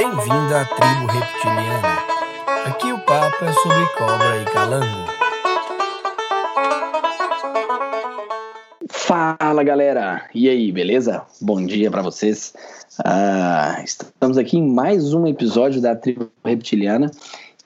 Bem-vindo à tribo reptiliana. Aqui o papo é sobre cobra e calango. Fala galera, e aí, beleza? Bom dia para vocês. Ah, estamos aqui em mais um episódio da Tribo Reptiliana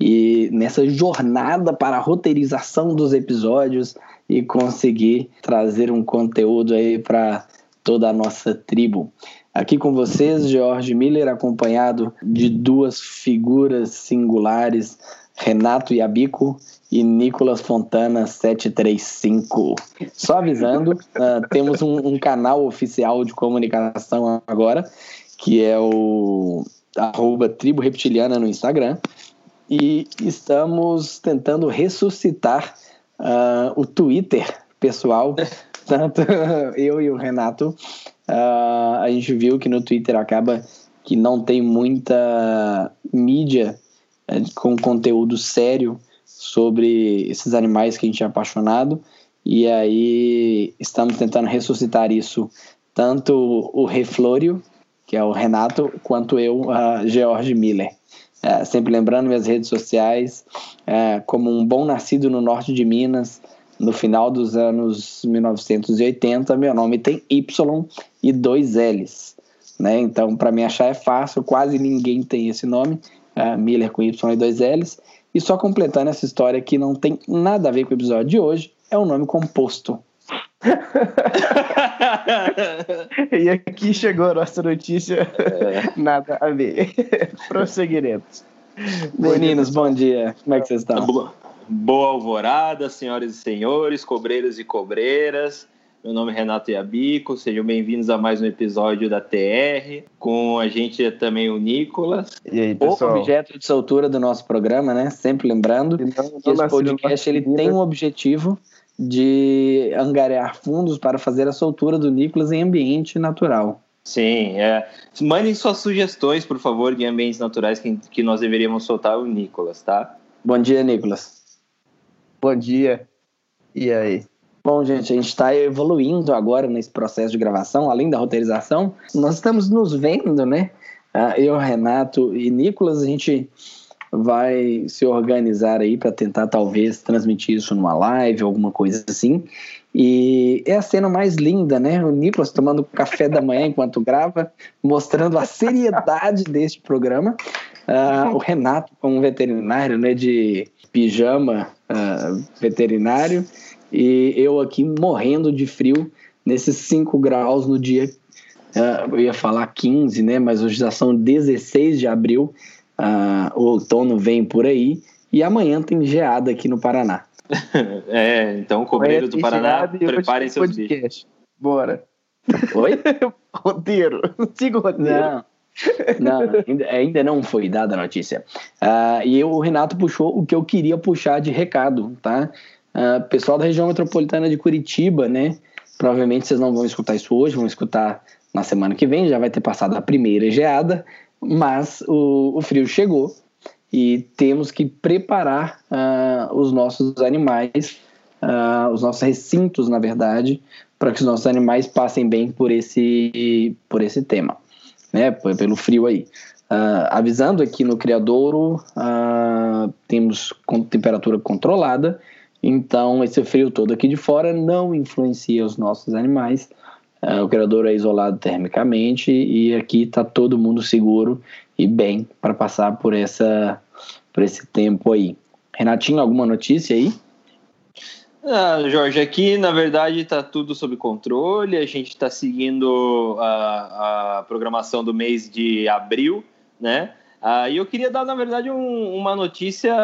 e nessa jornada para a roteirização dos episódios e conseguir trazer um conteúdo aí para toda a nossa tribo. Aqui com vocês, George Miller, acompanhado de duas figuras singulares, Renato Yabico e Nicolas Fontana 735. Só avisando, uh, temos um, um, canal oficial de comunicação agora, que é o arroba Tribo Reptiliana no Instagram. E estamos tentando ressuscitar uh, o Twitter pessoal, tanto eu e o Renato uh, a gente viu que no Twitter acaba que não tem muita mídia uh, com conteúdo sério sobre esses animais que a gente é apaixonado. E aí estamos tentando ressuscitar isso, tanto o Reflório, que é o Renato, quanto eu, uh, George Miller. Uh, sempre lembrando minhas redes sociais, uh, como um bom nascido no norte de Minas, no final dos anos 1980, meu nome tem Y e dois L's. Né? Então, para me achar é fácil, quase ninguém tem esse nome, uh, Miller com Y e dois L's. E só completando essa história que não tem nada a ver com o episódio de hoje, é um nome composto. e aqui chegou a nossa notícia, é. nada a ver. Prosseguiremos. Meninos, bom dia. Como é que vocês estão? Boa alvorada, senhoras e senhores, cobreiros e cobreiras. Meu nome é Renato Iabico, sejam bem-vindos a mais um episódio da TR. Com a gente é também o Nicolas. E aí, pessoal? O objeto de soltura do nosso programa, né? Sempre lembrando que esse podcast ele tem um objetivo de angariar fundos para fazer a soltura do Nicolas em ambiente natural. Sim, é. Mandem suas sugestões, por favor, de ambientes naturais que, que nós deveríamos soltar o Nicolas, tá? Bom dia, Nicolas. Bom dia. E aí? Bom, gente, a gente está evoluindo agora nesse processo de gravação, além da roteirização. Nós estamos nos vendo, né? Ah, eu, Renato e Nicolas, a gente vai se organizar aí para tentar talvez transmitir isso numa live, alguma coisa assim. E é a cena mais linda, né? O Nicolas tomando café da manhã enquanto grava, mostrando a seriedade deste programa. Uh, o Renato, como veterinário, né, de pijama uh, veterinário, e eu aqui morrendo de frio nesses 5 graus no dia, uh, eu ia falar 15, né, mas hoje já são 16 de abril, o outono vem por aí, e amanhã tem geada aqui no Paraná. é, então, cobreiros do Paraná, preparem seus podcast. bichos. Bora. Oi? roteiro. Siga o roteiro. Não. Não, ainda, ainda não foi dada a notícia. Uh, e eu, o Renato puxou o que eu queria puxar de recado, tá? Uh, pessoal da região metropolitana de Curitiba, né? Provavelmente vocês não vão escutar isso hoje, vão escutar na semana que vem, já vai ter passado a primeira geada, mas o, o frio chegou e temos que preparar uh, os nossos animais, os nossos recintos, na verdade, para que os nossos animais passem bem por esse, por esse tema né, pelo frio aí. Uh, avisando aqui no criadouro, uh, temos com temperatura controlada, então esse frio todo aqui de fora não influencia os nossos animais. Uh, o criador é isolado termicamente e aqui está todo mundo seguro e bem para passar por, essa, por esse tempo aí. Renatinho, alguma notícia aí? Ah, Jorge, aqui na verdade está tudo sob controle. A gente está seguindo a, a, programação do mês de abril, né? Ah, e eu queria dar, na verdade, um, uma notícia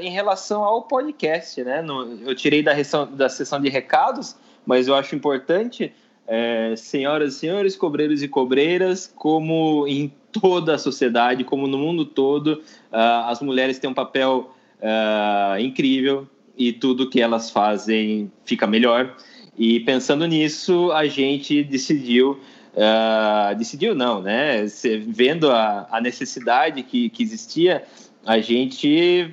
em relação ao podcast, né? No, eu tirei da, da sessão de recados, mas eu acho importante, é, senhoras e senhores, cobreiros e cobreiras, como em toda a sociedade, como no mundo todo, ah, as mulheres têm um papel ah, incrível e tudo que elas fazem fica melhor. E pensando nisso, a gente decidiu, uh, decidiu não, né? Vendo a, a necessidade que, que existia, a gente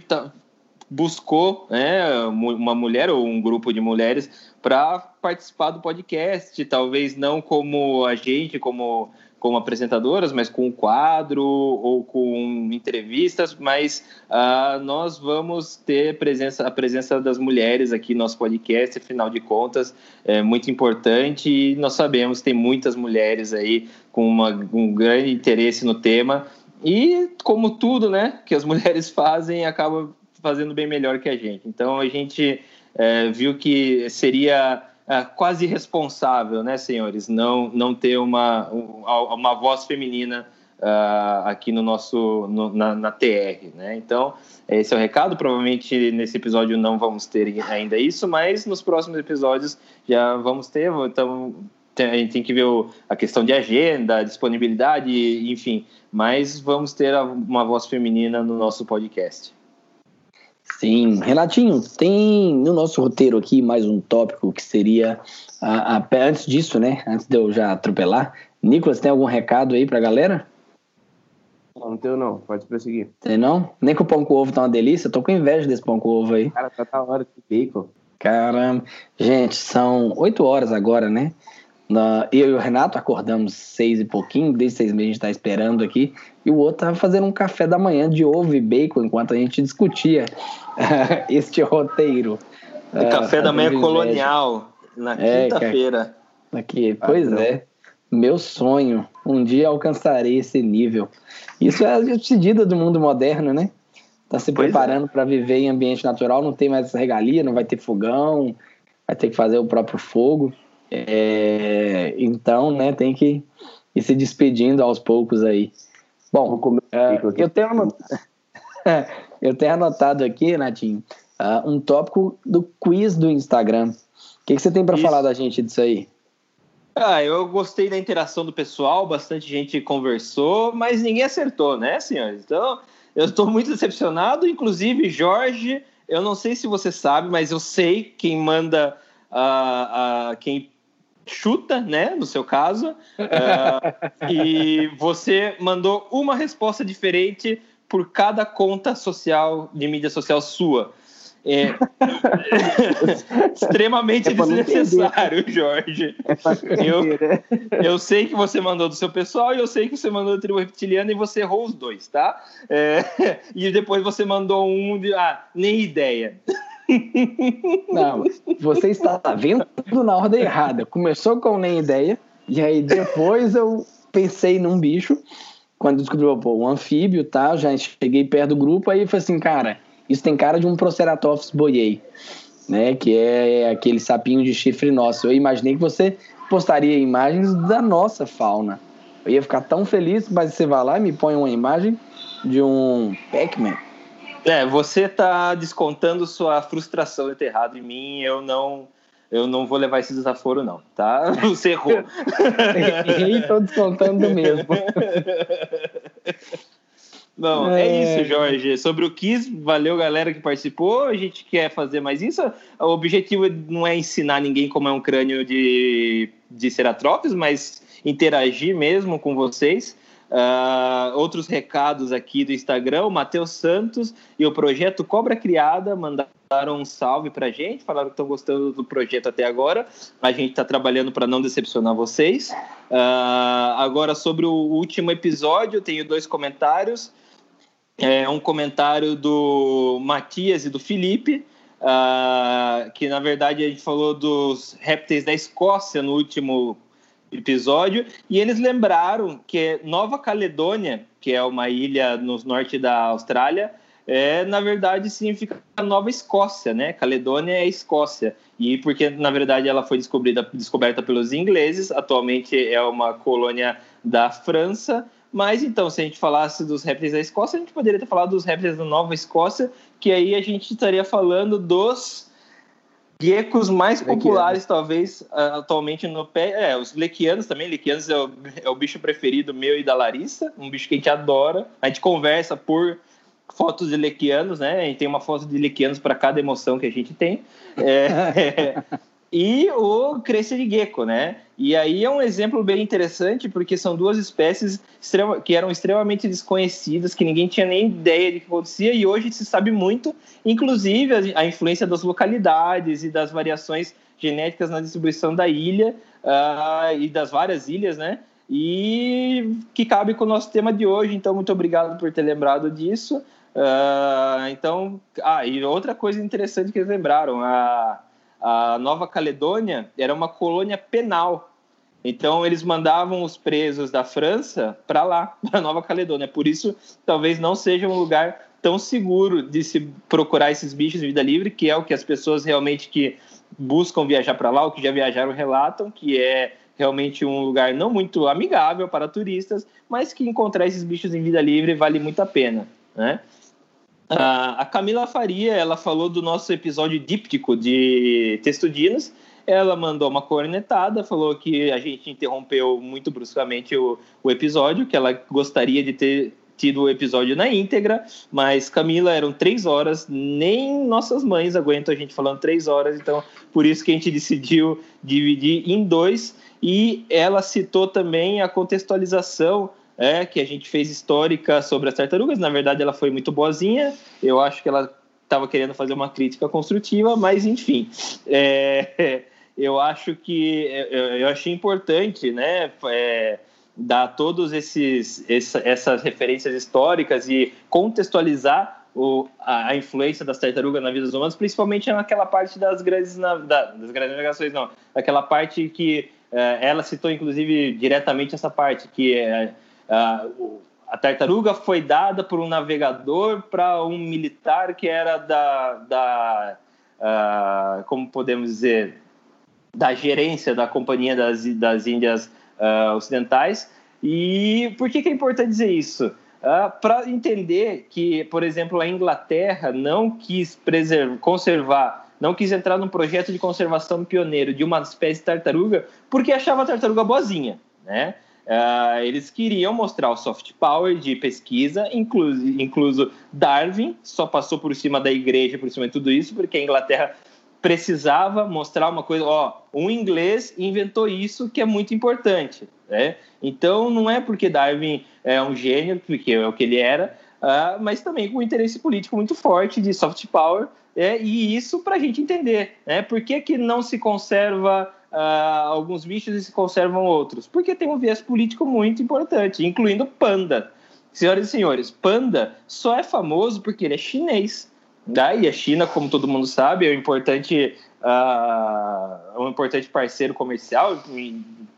buscou né, uma mulher ou um grupo de mulheres para participar do podcast, talvez não como a gente, como como apresentadoras, mas com quadro ou com entrevistas, mas uh, nós vamos ter presença, a presença das mulheres aqui no nosso podcast, afinal de contas, é muito importante e nós sabemos que tem muitas mulheres aí com uma, um grande interesse no tema e, como tudo né, que as mulheres fazem, acaba fazendo bem melhor que a gente. Então, a gente é, viu que seria é, quase irresponsável, né, senhores, não, não ter uma, uma voz feminina uh, aqui no nosso no, na, na, TR, né? Então esse é o recado. Provavelmente nesse episódio não vamos ter ainda isso, mas nos próximos episódios já vamos ter. Então a gente tem que ver a questão de agenda, disponibilidade, enfim. Mas vamos ter uma voz feminina no nosso podcast. Sim, Renatinho, tem no nosso roteiro aqui mais um tópico que seria a, a, antes disso, né? Antes de eu já atropelar, Nicolas, tem algum recado aí pra galera? Não, não tenho não, pode prosseguir. Tem não? Nem que o pão com ovo tá uma delícia, tô com inveja desse pão com ovo aí. Cara, tá da hora de bacon. Caramba. Gente, são oito horas agora, né? Na, eu e o Renato acordamos seis e pouquinho, desde seis meses a gente tá esperando aqui, e o outro tava fazendo um café da manhã de ovo e bacon enquanto a gente discutia este roteiro. O uh, café da manhã colonial, na é, quinta-feira. Aqui, pois ah, é. Meu sonho, um dia alcançarei esse nível. Isso é a despedida do mundo moderno, né? Tá se pois é. preparando é. para viver em ambiente natural, não tem mais regalia, não vai ter fogão, vai ter que fazer o próprio fogo. É, então, né, tem que ir se despedindo aos poucos aí. Bom, uh, eu, tenho anotado, eu tenho anotado aqui, Natinho, uh, um tópico do quiz do Instagram. O que, que você tem para falar da gente disso aí? Ah, eu gostei da interação do pessoal, bastante gente conversou, mas ninguém acertou, né, senhores? Então, eu estou muito decepcionado. Inclusive, Jorge, eu não sei se você sabe, mas eu sei quem manda, uh, uh, quem chuta, né, no seu caso, uh, e você mandou uma resposta diferente por cada conta social de mídia social sua. É extremamente é desnecessário, Jorge. É eu, né? eu sei que você mandou do seu pessoal e eu sei que você mandou do tribo reptiliano e você errou os dois, tá? É, e depois você mandou um de. Ah, nem ideia. Não, você está vendo tudo na ordem errada. Começou com nem ideia, e aí depois eu pensei num bicho. Quando descobri pô, um anfíbio, tá? Já cheguei perto do grupo, aí falei assim, cara, isso tem cara de um Proceratops boiei, né? Que é aquele sapinho de chifre nosso. Eu imaginei que você postaria imagens da nossa fauna. Eu ia ficar tão feliz, mas você vai lá e me põe uma imagem de um Pac-Man. É, você tá descontando sua frustração de ter errado em mim, eu não eu não vou levar esse desaforo não, tá? Você errou. e tô descontando mesmo. Bom, é... é... isso, Jorge. Sobre o Kiss, valeu galera que participou. A gente quer fazer mais isso. O objetivo não é ensinar ninguém como é um crânio de, de ceratrópios, mas interagir mesmo com vocês. Uh, outros recados aqui do Instagram, o Matheus Santos e o projeto Cobra Criada mandaram um salve pra gente, falaram que estão gostando do projeto até agora. A gente está trabalhando para não decepcionar vocês. Uh, agora, sobre o último episódio, tenho dois comentários. É um comentário do Matias e do Felipe. Uh, que na verdade a gente falou dos répteis da Escócia no último episódio, e eles lembraram que Nova Caledônia, que é uma ilha no norte da Austrália, é, na verdade significa Nova Escócia, né? Caledônia é Escócia. E porque, na verdade, ela foi descobrida, descoberta pelos ingleses, atualmente é uma colônia da França. Mas então, se a gente falasse dos répteis da Escócia, a gente poderia ter falado dos répteis da Nova Escócia, que aí a gente estaria falando dos Geckos mais populares, talvez, atualmente no pé. É, os lequianos também. Lequianos é o, é o bicho preferido meu e da Larissa. Um bicho que a gente adora. A gente conversa por fotos de lequianos, né? A gente tem uma foto de lequianos para cada emoção que a gente tem. É, e o Crescere Gecko, né? E aí é um exemplo bem interessante, porque são duas espécies que eram extremamente desconhecidas, que ninguém tinha nem ideia de que acontecia, e hoje se sabe muito, inclusive a, influência das localidades e das variações genéticas na distribuição da ilha uh, e das várias ilhas, né? E que cabe com o nosso tema de hoje, então muito obrigado por ter lembrado disso. Uh, então, ah, e outra coisa interessante que eles lembraram, a a Nova Caledônia era uma colônia penal. Então eles mandavam os presos da França para lá, para Nova Caledônia. Por isso, talvez não seja um lugar tão seguro de se procurar esses bichos de vida livre, que é o que as pessoas realmente que buscam viajar para lá, ou que já viajaram relatam, que é realmente um lugar não muito amigável para turistas, mas que encontrar esses bichos em vida livre vale muito a pena, né? A, a Camila Faria, ela falou do nosso episódio díptico de Testudinos. Ela mandou uma cornetada, falou que a gente interrompeu muito bruscamente o, o episódio, que ela gostaria de ter tido o episódio na íntegra, mas Camila, eram três horas, nem nossas mães aguentam a gente falando três horas, então por isso que a gente decidiu dividir em dois. E ela citou também a contextualização é, que a gente fez histórica sobre as tartarugas. Na verdade, ela foi muito boazinha. Eu acho que ela estava querendo fazer uma crítica construtiva, mas enfim. É, eu acho que eu achei importante, né? É, dar todos esses essa, essas referências históricas e contextualizar o, a, a, influência das tartarugas na vida dos humanos, principalmente naquela parte das grandes da, das grandes navegações, não, aquela parte que é, ela citou inclusive diretamente essa parte que é Uh, a tartaruga foi dada por um navegador para um militar que era da, da uh, como podemos dizer, da gerência da Companhia das, das Índias uh, Ocidentais. E por que, que é importante dizer isso? Uh, para entender que, por exemplo, a Inglaterra não quis preservar, conservar, não quis entrar num projeto de conservação pioneiro de uma espécie de tartaruga porque achava a tartaruga boazinha, né? Uh, eles queriam mostrar o soft power de pesquisa, incluso, incluso Darwin, só passou por cima da igreja, por cima de tudo isso, porque a Inglaterra precisava mostrar uma coisa, ó, um inglês inventou isso que é muito importante, né? Então não é porque Darwin é um gênio, porque é o que ele era, uh, mas também com um interesse político muito forte de soft power, é, e isso para a gente entender, né? Por que, que não se conserva uh, alguns bichos e se conservam outros? Porque tem um viés político muito importante, incluindo panda. Senhoras e senhores, panda só é famoso porque ele é chinês. Tá? E a China, como todo mundo sabe, é um importante, uh, um importante parceiro comercial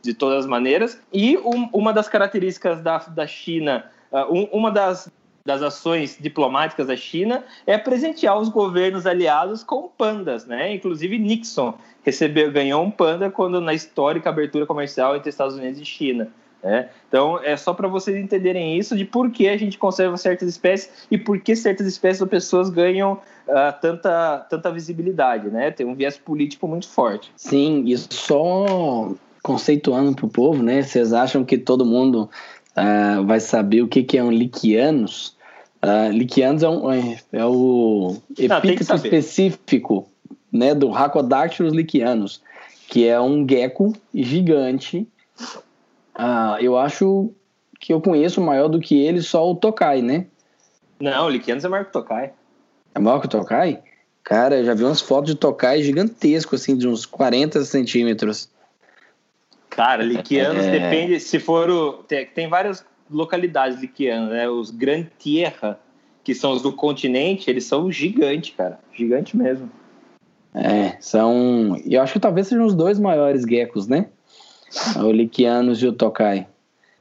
de todas as maneiras. E um, uma das características da, da China, uh, um, uma das das ações diplomáticas da China é presentear os governos aliados com pandas, né? Inclusive Nixon recebeu, ganhou um panda quando na histórica abertura comercial entre Estados Unidos e China. Né? Então é só para vocês entenderem isso de por que a gente conserva certas espécies e por que certas espécies ou pessoas ganham uh, tanta, tanta visibilidade, né? Tem um viés político muito forte. Sim, e só conceituando para o povo, né? Vocês acham que todo mundo uh, vai saber o que, que é um liquianos? Uh, Liquianos é, um, é, é o epíteto específico né, do Rhacodactylus liquianus, que é um gecko gigante. Uh, eu acho que eu conheço maior do que ele só o Tokai, né? Não, o Liquianos é maior que o Tokai. É maior que o Tokai? Cara, eu já vi umas fotos de Tokai gigantesco, assim, de uns 40 centímetros. Cara, Liquianos é... depende, se for o... Tem, tem várias localidades liquianas, né? Os Grand Tierra, que são os do continente, eles são gigantes, cara. Gigante mesmo. É, são. E eu acho que talvez sejam os dois maiores geckos, né? O Liquianos e o Tokai.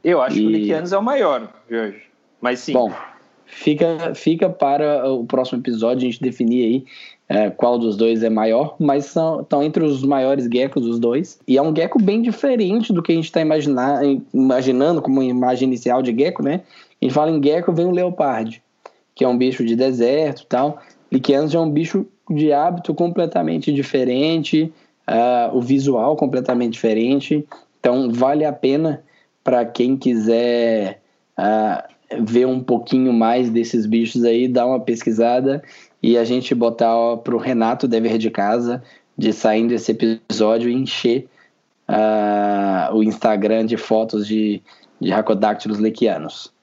Eu acho e... que o Liquianos é o maior, Jorge. Mas sim. Bom, fica, fica para o próximo episódio a gente definir aí é, qual dos dois é maior, mas são, estão entre os maiores geckos, os dois. E é um gecko bem diferente do que a gente está imaginando como imagem inicial de gecko, né? A gente fala em gecko, vem o leopardo, que é um bicho de deserto e tal. Liquianos é um bicho de hábito completamente diferente, uh, o visual completamente diferente. Então, vale a pena para quem quiser uh, ver um pouquinho mais desses bichos aí, dar uma pesquisada e a gente botar para o Renato dever de casa de saindo esse episódio encher uh, o Instagram de fotos de, de racodactylos lequianos.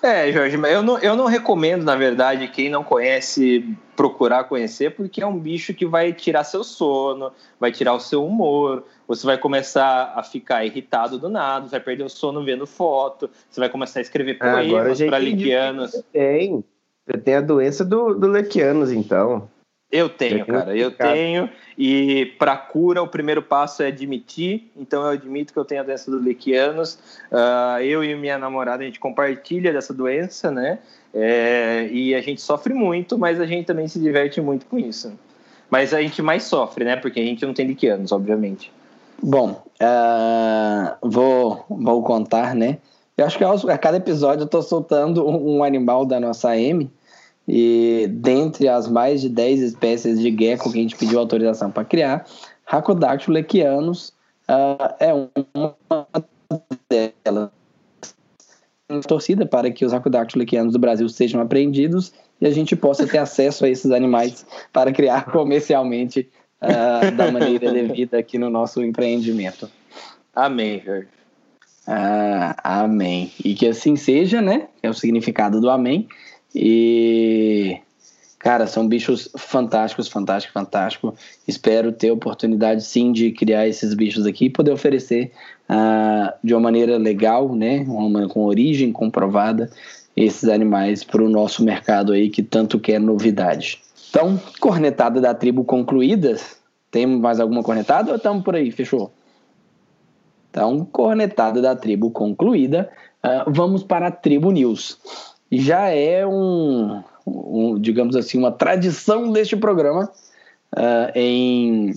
É, Jorge, eu não, eu não recomendo, na verdade, quem não conhece procurar conhecer, porque é um bicho que vai tirar seu sono, vai tirar o seu humor, você vai começar a ficar irritado do nada, vai perder o sono vendo foto, você vai começar a escrever poemas para lequianos. Tem, você tem a doença do, do lequianos, então. Eu tenho, cara, eu tenho. E para cura, o primeiro passo é admitir. Então, eu admito que eu tenho a doença do Lequianos. Uh, eu e minha namorada, a gente compartilha dessa doença, né? É, e a gente sofre muito, mas a gente também se diverte muito com isso. Mas a gente mais sofre, né? Porque a gente não tem Lequianos, obviamente. Bom, uh, vou, vou contar, né? Eu acho que a cada episódio eu tô soltando um, animal da nossa M e dentre as mais de 10 espécies de gecko que a gente pediu autorização para criar, Rhacodactylus lequianus uh, é uma delas. Torcida para que os Rhacodactylus lequianos do Brasil sejam apreendidos e a gente possa ter acesso a esses animais para criar comercialmente uh, da maneira devida aqui no nosso empreendimento. Amém, Jorge. Ah, amém. E que assim seja, né? É o significado do amém. E, cara, são bichos fantásticos, fantástico, fantástico. Espero ter oportunidade, sim, de criar esses bichos aqui e poder oferecer uh, de uma maneira legal, né, uma, com origem comprovada, esses animais para o nosso mercado aí que tanto quer novidade. Então, cornetada da tribo concluída. Tem mais alguma cornetada ou estamos por aí? Fechou? Então, cornetada da tribo concluída. Uh, vamos para a tribo news já é um, um digamos assim, uma tradição deste programa. Uh, em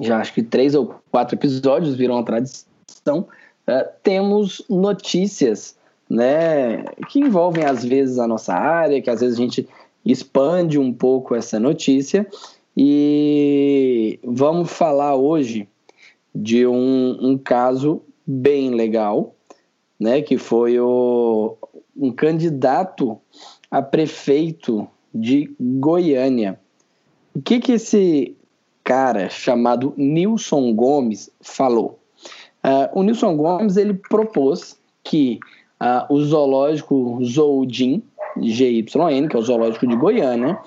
já acho que três ou quatro episódios viram uma tradição. Uh, temos notícias né, que envolvem às vezes a nossa área, que às vezes a gente expande um pouco essa notícia. E vamos falar hoje de um, um caso bem legal, né, que foi o, um candidato a prefeito de Goiânia. O que, que esse cara chamado Nilson Gomes falou? Uh, o Nilson Gomes ele propôs que uh, o zoológico Zoodin, GYN, que é o zoológico de Goiânia,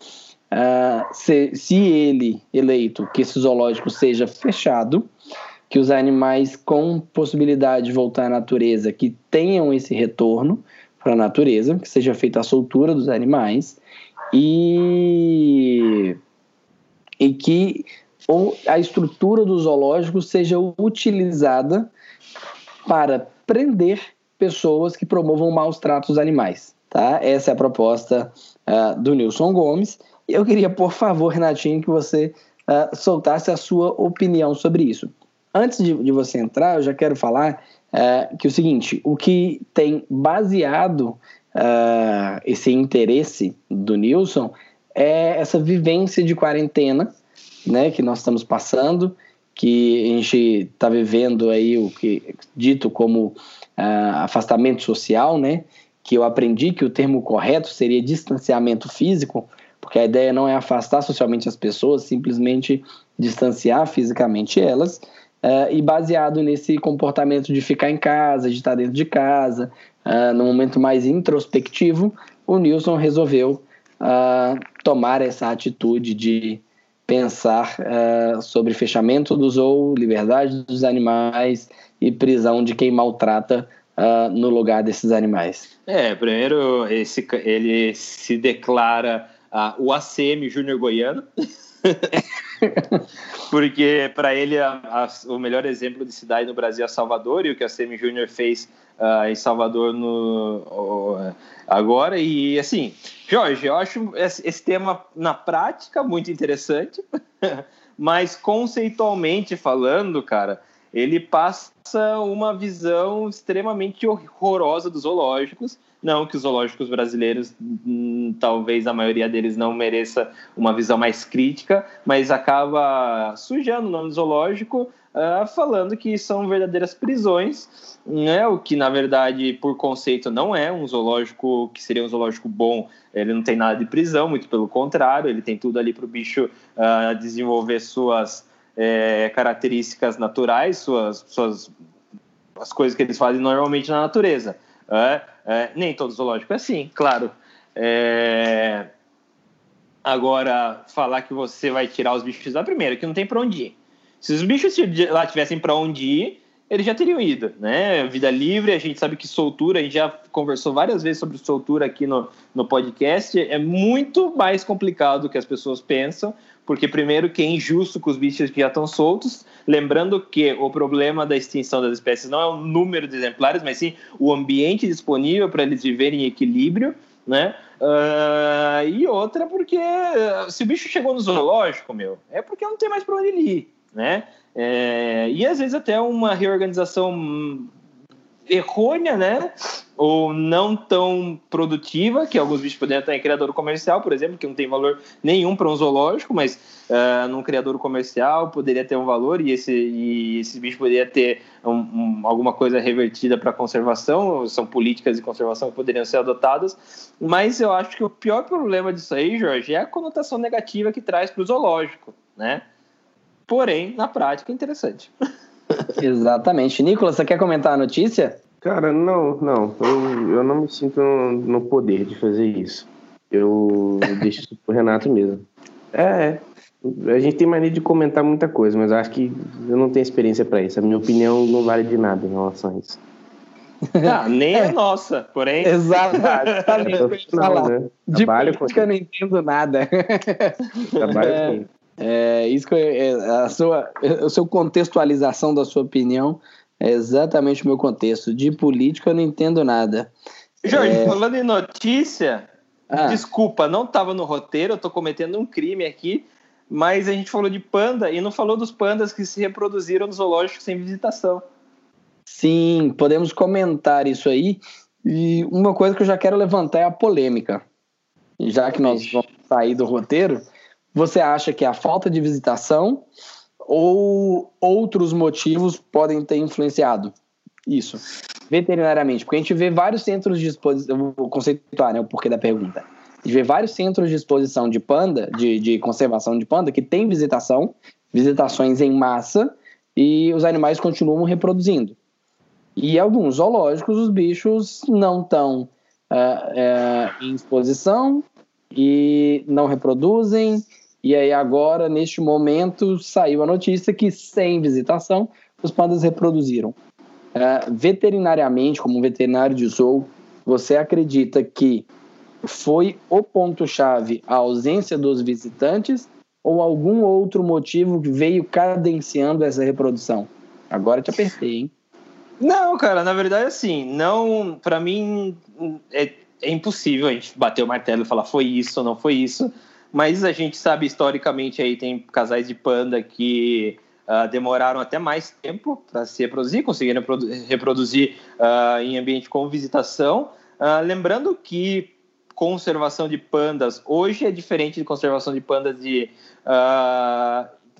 uh, se, se ele eleito que esse zoológico seja fechado, que os animais com possibilidade de voltar à natureza, que tenham esse retorno, para a natureza, que seja feita a soltura dos animais e, e que ou a estrutura do zoológico seja utilizada para prender pessoas que promovam maus tratos animais. Tá? Essa é a proposta uh, do Nilson Gomes. Eu queria, por favor, Renatinho, que você uh, soltasse a sua opinião sobre isso. Antes de, de você entrar, eu já quero falar é, que é o seguinte, o que tem baseado uh, esse interesse do Nilson é essa vivência de quarentena, né, que nós estamos passando, que a gente está vivendo aí o que é dito como uh, afastamento social, né, que eu aprendi que o termo correto seria distanciamento físico, porque a ideia não é afastar socialmente as pessoas, simplesmente distanciar fisicamente elas. Uh, e baseado nesse comportamento de ficar em casa, de estar dentro de casa, uh, no momento mais introspectivo, o Nilson resolveu uh, tomar essa atitude de pensar sobre fechamento do zoo, liberdade dos animais e prisão de quem maltrata no lugar desses animais. É, primeiro esse, ele se declara o ACM Júnior Goiano. Porque para ele a, a, o melhor exemplo de cidade no Brasil é Salvador e o que a Semi Júnior fez uh, em Salvador no, uh, agora. E assim, Jorge, eu acho esse, esse tema na prática muito interessante, mas conceitualmente falando, cara, ele passa uma visão extremamente horrorosa dos zoológicos não que os zoológicos brasileiros, hum, talvez a maioria deles não mereça uma visão mais crítica, mas acaba sujando o nome zoológico, uh, falando que são verdadeiras prisões, né? o que na verdade, por conceito, não é um zoológico que seria um zoológico bom. Ele não tem nada de prisão, muito pelo contrário, ele tem tudo ali para o bicho uh, desenvolver suas é, características naturais, suas, suas as coisas que eles fazem normalmente na natureza. É, é, nem todo zoológico é assim, claro. É... Agora, falar que você vai tirar os bichos da primeira, que não tem para onde ir. Se os bichos lá tivessem para onde ir, eles já teriam ido, né? Vida livre, a gente sabe que soltura, a gente já conversou várias vezes sobre soltura aqui no, no podcast, é muito mais complicado do que as pessoas pensam, porque primeiro que é injusto com os bichos que já estão soltos, lembrando que o problema da extinção das espécies não é o número de exemplares, mas sim o ambiente disponível para eles viverem em equilíbrio, né? Uh, e outra porque se o bicho chegou no zoológico, meu, é porque não tem mais para onde ir, né? É, e às vezes até uma reorganização errônea, né? Ou não tão produtiva, que alguns bichos poderiam estar em criador comercial, por exemplo, que não tem valor nenhum para um zoológico, mas uh, num criador comercial poderia ter um valor e esse, e esse bicho poderia ter um, um, alguma coisa revertida para conservação, são políticas de conservação que poderiam ser adotadas, mas eu acho que o pior problema disso aí, Jorge, é a conotação negativa que traz para o zoológico, né? Porém, na prática, é interessante. Exatamente. Nicolas, você quer comentar a notícia? Cara, não, não. Eu, eu não me sinto no poder de fazer isso. Eu deixo isso pro Renato mesmo. É, a gente tem mania de comentar muita coisa, mas eu acho que eu não tenho experiência para isso. A minha opinião não vale de nada em relação a isso. Ah, nem é. a nossa, porém. Exato. Não, né? De política eu não entendo nada. Trabalho é. É, isso que é, a sua, a sua contextualização da sua opinião é exatamente o meu contexto. De política eu não entendo nada. Jorge, é... falando em notícia, ah. desculpa, não estava no roteiro, eu estou cometendo um crime aqui, mas a gente falou de panda e não falou dos pandas que se reproduziram no zoológico sem visitação. Sim, podemos comentar isso aí. E uma coisa que eu já quero levantar é a polêmica. Já que nós vamos sair do roteiro, você acha que é a falta de visitação ou outros motivos podem ter influenciado isso veterinariamente? Porque a gente vê vários centros de exposição, vou conceituar né, o porquê da pergunta. A gente vê vários centros de exposição de panda, de, de conservação de panda, que tem visitação, visitações em massa, e os animais continuam reproduzindo. E alguns zoológicos, os bichos não estão uh, uh, em exposição e não reproduzem, e aí agora, neste momento, saiu a notícia que sem visitação, os pandas reproduziram. Uh, veterinariamente, como um veterinário de zoo, você acredita que foi o ponto-chave a ausência dos visitantes ou algum outro motivo que veio cadenciando essa reprodução? Agora te apertei, hein? Não, cara, na verdade, assim, não, para mim é, é, impossível a gente bater o martelo e falar foi isso ou não foi isso mas a gente sabe historicamente aí tem casais de panda que uh, demoraram até mais tempo para se reproduzir, conseguiram reproduzir uh, em ambiente com visitação. Uh, lembrando que conservação de pandas hoje é diferente de conservação de pandas de.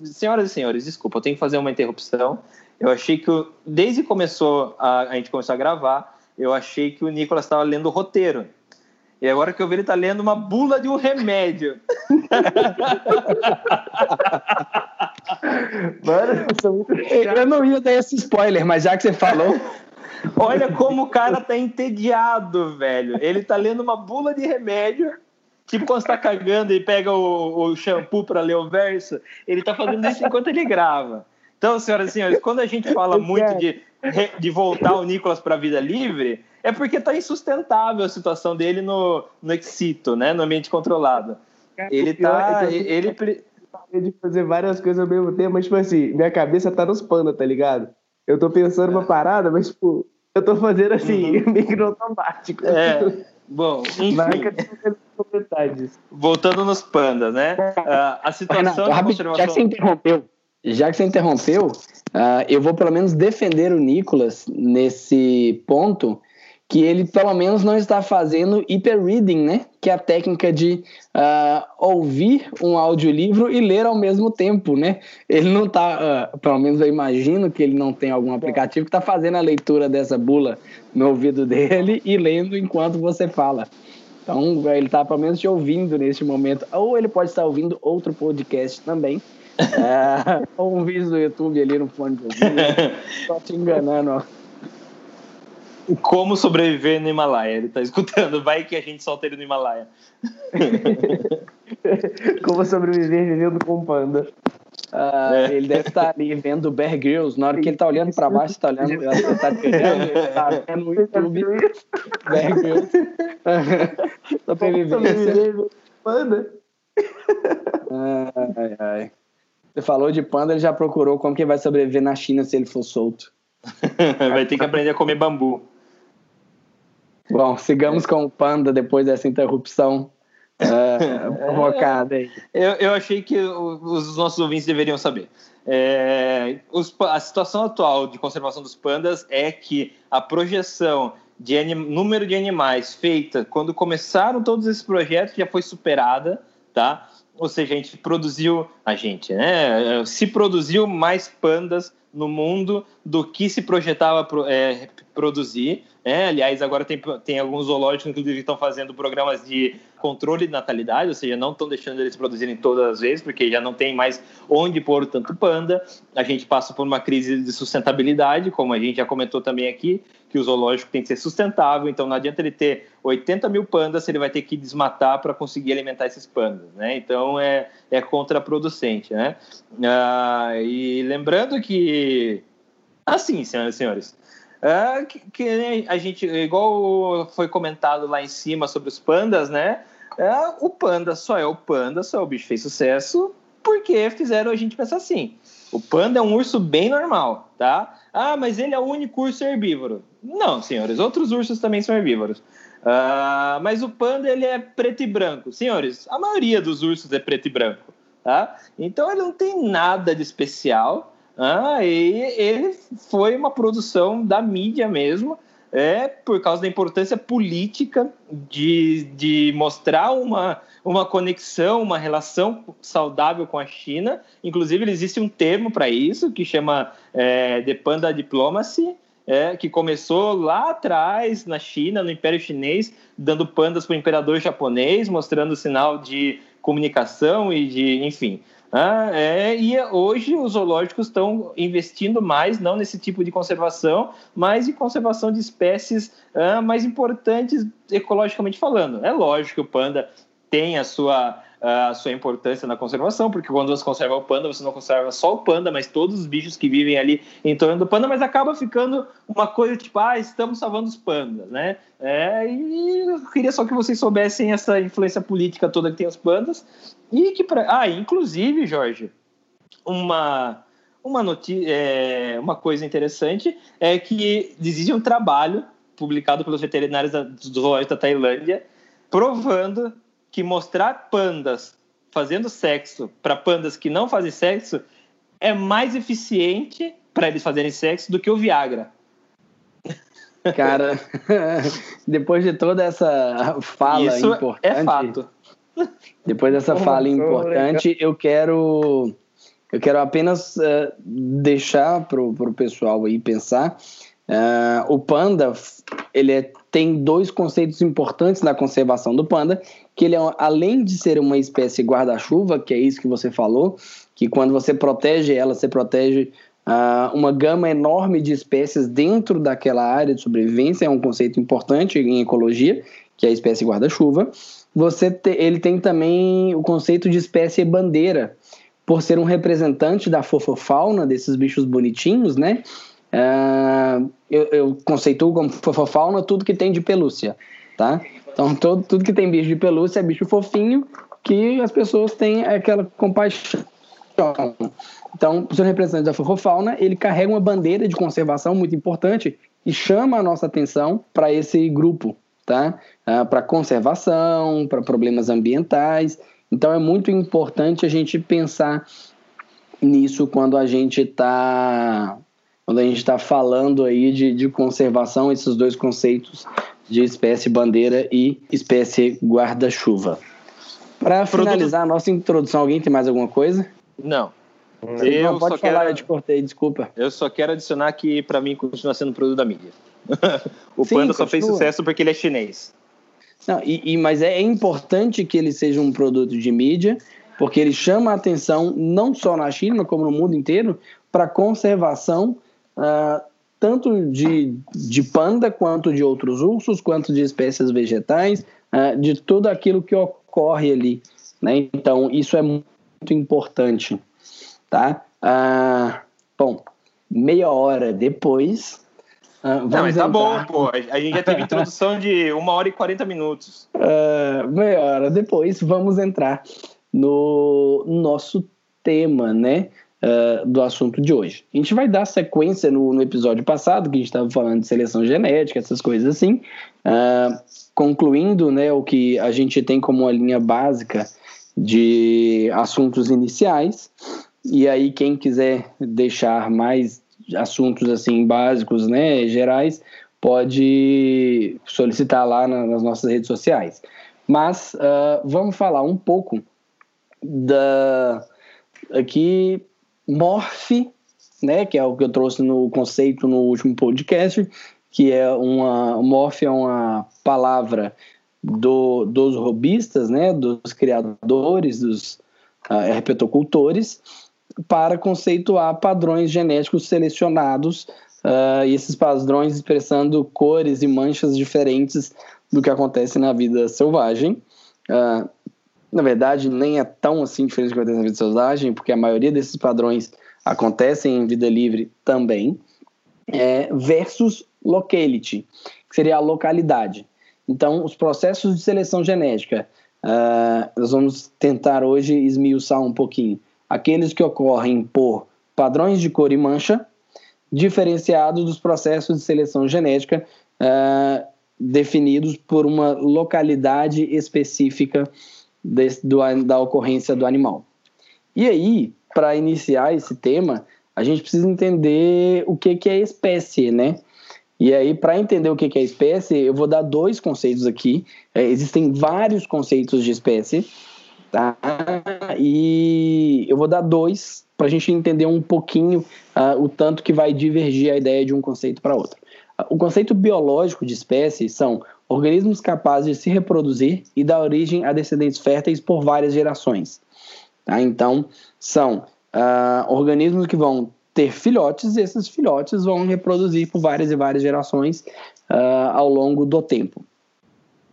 Senhoras e senhores, desculpa, eu tenho que fazer uma interrupção. Eu achei que desde que começou a, a gente começou a gravar, eu achei que o Nicolas estava lendo o roteiro. E agora que eu vi, ele tá lendo uma bula de um remédio. Mano, eu não ia dar esse spoiler, mas já que você falou. Olha como o cara tá entediado, velho. Ele tá lendo uma bula de remédio. Tipo quando você tá cagando e pega o, o shampoo para ler o verso. Ele tá fazendo isso enquanto ele grava. Então, senhoras e senhores, quando a gente fala muito de, de voltar o Nicolas para a vida livre, é porque tá insustentável a situação dele no, no excito, né? No ambiente controlado. Ele tá. É ele, de fazer várias coisas ao mesmo tempo, mas, tipo assim, minha cabeça tá nos panos, tá ligado? Eu tô pensando é. uma parada, mas, tipo, eu tô fazendo assim, uhum. micro automático. É. Bom, enfim. Voltando nos pandas, né? Uh, a situação Renato, de conservação... Já que você interrompeu, já que você interrompeu, uh, eu vou pelo menos defender o Nicolas nesse ponto, que ele pelo menos não está fazendo hyper-reading, né? Que é a técnica de uh, ouvir um audiolivro e ler ao mesmo tempo, né? Ele não está, uh, pelo menos eu imagino que ele não tem algum aplicativo que está fazendo a leitura dessa bula no ouvido dele e lendo enquanto você fala. Então, ele está pelo menos te ouvindo neste momento. Ou ele pode estar ouvindo outro podcast também. É, um vídeo do YouTube ali no fone de ouvido, só te enganando, ó. Como sobreviver no Himalaia? Ele tá escutando, vai que a gente solta ele no Himalaia. Como sobreviver vivendo com panda. Ah, É. Ele deve estar ali vendo o Bear Grylls. Na hora que ele tá olhando pra baixo, tá olhando, ele tá ele tá vendo no YouTube Bear Grylls. Sobrevivência. Sobreviver vivendo com panda. Ai, ai. Você falou de panda, ele já procurou como que vai sobreviver na China se ele for solto. Vai ter que aprender a comer bambu. Bom, sigamos com o panda depois dessa interrupção ah, provocada aí. Eu, eu achei que os nossos ouvintes deveriam saber. É, os a situação atual de conservação dos pandas é que a projeção de anim- número de animais feita quando começaram todos esses projetos já foi superada, tá? Ou seja, a gente produziu, a gente, né? Se produziu mais pandas no mundo do que se projetava pro- é, produzir. né? aliás, agora tem, tem alguns zoológicos, que estão fazendo programas de controle de natalidade, ou seja, não estão deixando eles produzirem todas as vezes, porque já não tem mais onde pôr tanto panda. A gente passa por uma crise de sustentabilidade, como a gente já comentou também aqui, que o zoológico tem que ser sustentável, então não adianta ele ter 80 mil pandas se ele vai ter que desmatar para conseguir alimentar esses pandas, né? Então é, é contraproducente, né? Ah, e lembrando que, assim, senhoras e senhores, ah, que, que a gente, igual foi comentado lá em cima sobre os pandas, né? Ah, o panda só é o panda, só é o bicho fez sucesso, porque fizeram a gente pensar assim. O panda é um urso bem normal, tá? Ah, mas ele é o único urso herbívoro. Não, senhores, outros ursos também são herbívoros. Ah, mas o panda ele é preto e branco. Senhores, a maioria dos ursos é preto e branco, tá? Então ele não tem nada de especial. Ah, e ele foi uma produção da mídia mesmo, é por causa da importância política de, de mostrar uma, uma conexão, uma relação saudável com a China. Inclusive, existe um termo para isso que chama é, The Panda Diplomacy, é, que começou lá atrás na China, no Império Chinês, dando pandas para o imperador japonês, mostrando sinal de comunicação e de, enfim. Ah, é, e hoje os zoológicos estão investindo mais, não nesse tipo de conservação, mas em conservação de espécies ah, mais importantes ecologicamente falando. É lógico que o panda tem a sua, a sua importância na conservação, porque quando você conserva o panda, você não conserva só o panda, mas todos os bichos que vivem ali em torno do panda, mas acaba ficando uma coisa tipo, ah, estamos salvando os pandas, né? É, e eu queria só que vocês soubessem essa influência política toda que tem os pandas, e que para, ah, inclusive, Jorge, uma uma notícia, é, uma coisa interessante é que existe um trabalho publicado pelos veterinários da, do zoológico da Tailândia provando que mostrar pandas fazendo sexo para pandas que não fazem sexo é mais eficiente para eles fazerem sexo do que o Viagra. Cara, depois de toda essa fala Isso importante, é fato. depois dessa fala importante, eu quero eu quero apenas uh, deixar pro, pro pessoal aí pensar. Uh, o panda, ele é, tem dois conceitos importantes na conservação do panda, que ele é, além de ser uma espécie guarda-chuva, que é isso que você falou, que quando você protege ela, você protege uh, uma gama enorme de espécies dentro daquela área de sobrevivência, é um conceito importante em ecologia, que é a espécie guarda-chuva. Você te, ele tem também o conceito de espécie bandeira, por ser um representante da fofofauna, desses bichos bonitinhos, né? Uh, eu, eu conceituo como fofofauna tudo que tem de pelúcia, tá? Então, todo, tudo que tem bicho de pelúcia é bicho fofinho que as pessoas têm aquela compaixão. Então, por ser um representante da fofofauna, ele carrega uma bandeira de conservação muito importante e chama a nossa atenção para esse grupo, tá? Uh, para conservação, para problemas ambientais. Então é muito importante a gente pensar nisso quando a gente está quando a gente está falando aí de, de conservação, esses dois conceitos de espécie bandeira e espécie guarda-chuva. Para finalizar a nossa introdução, alguém tem mais alguma coisa? Não. Eu Não, pode falar, quero... eu te cortei, desculpa. Eu só quero adicionar que para mim continua sendo produto da mídia. o Sim, Panda só fez sucesso porque ele é chinês. Não, e, e, mas é importante que ele seja um produto de mídia, porque ele chama a atenção não só na China, como no mundo inteiro, para a conservação uh, tanto de, de panda, quanto de outros ursos, quanto de espécies vegetais, uh, de tudo aquilo que ocorre ali. Né? Então, isso é muito importante. Tá? Uh, bom, meia hora depois, Uh, não, mas tá entrar... bom, pô. A gente já teve introdução de uma hora e 40 minutos. Uh, meia hora depois, vamos entrar no nosso tema, né? Uh, do assunto de hoje. A gente vai dar sequência no, no episódio passado, que a gente estava falando de seleção genética, essas coisas assim, uh, concluindo né, o que a gente tem como uma linha básica de assuntos iniciais. E aí, quem quiser deixar mais assuntos assim básicos, né, gerais, pode solicitar lá nas nossas redes sociais. Mas uh, vamos falar um pouco da aqui morphe, né, que é o que eu trouxe no conceito no último podcast, que é uma morphe é uma palavra do, dos robistas, né, dos criadores, dos uh, herpetocultores, para conceituar padrões genéticos selecionados, uh, e esses padrões expressando cores e manchas diferentes do que acontece na vida selvagem. Uh, na verdade, nem é tão assim diferente do que acontece na vida selvagem, porque a maioria desses padrões acontecem em vida livre também, é, versus locality, que seria a localidade. Então, os processos de seleção genética, uh, nós vamos tentar hoje esmiuçar um pouquinho aqueles que ocorrem por padrões de cor e mancha, diferenciados dos processos de seleção genética uh, definidos por uma localidade específica do, da ocorrência do animal. E aí, para iniciar esse tema, a gente precisa entender o que, que é espécie, né? E aí, para entender o que, que é espécie, eu vou dar dois conceitos aqui. É, existem vários conceitos de espécie, Tá? E eu vou dar dois para a gente entender um pouquinho uh, o tanto que vai divergir a ideia de um conceito para outro. Uh, o conceito biológico de espécie são organismos capazes de se reproduzir e dar origem a descendentes férteis por várias gerações. Tá? Então, são uh, organismos que vão ter filhotes e esses filhotes vão reproduzir por várias e várias gerações ao longo do tempo.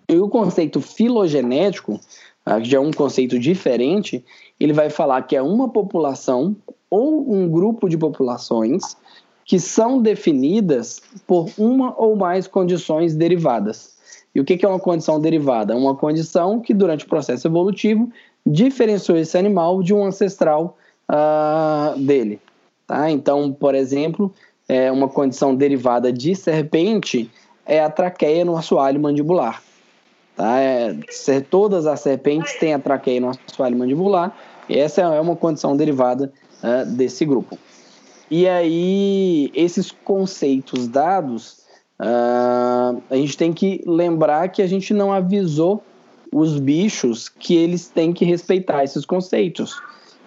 E o conceito filogenético ah, que já é um conceito diferente, ele vai falar que é uma população ou um grupo de populações que são definidas por uma ou mais condições derivadas. E o que é uma condição derivada? Uma condição que, durante o processo evolutivo, diferenciou esse animal de um ancestral uh, dele. Tá? Então, por exemplo, é uma condição derivada de serpente é a traqueia no assoalho mandibular. Tá? É, todas as serpentes têm a traqueia no assoalho mandibular, e essa é uma condição derivada uh, desse grupo. E aí, esses conceitos dados, uh, a gente tem que lembrar que a gente não avisou os bichos que eles têm que respeitar esses conceitos.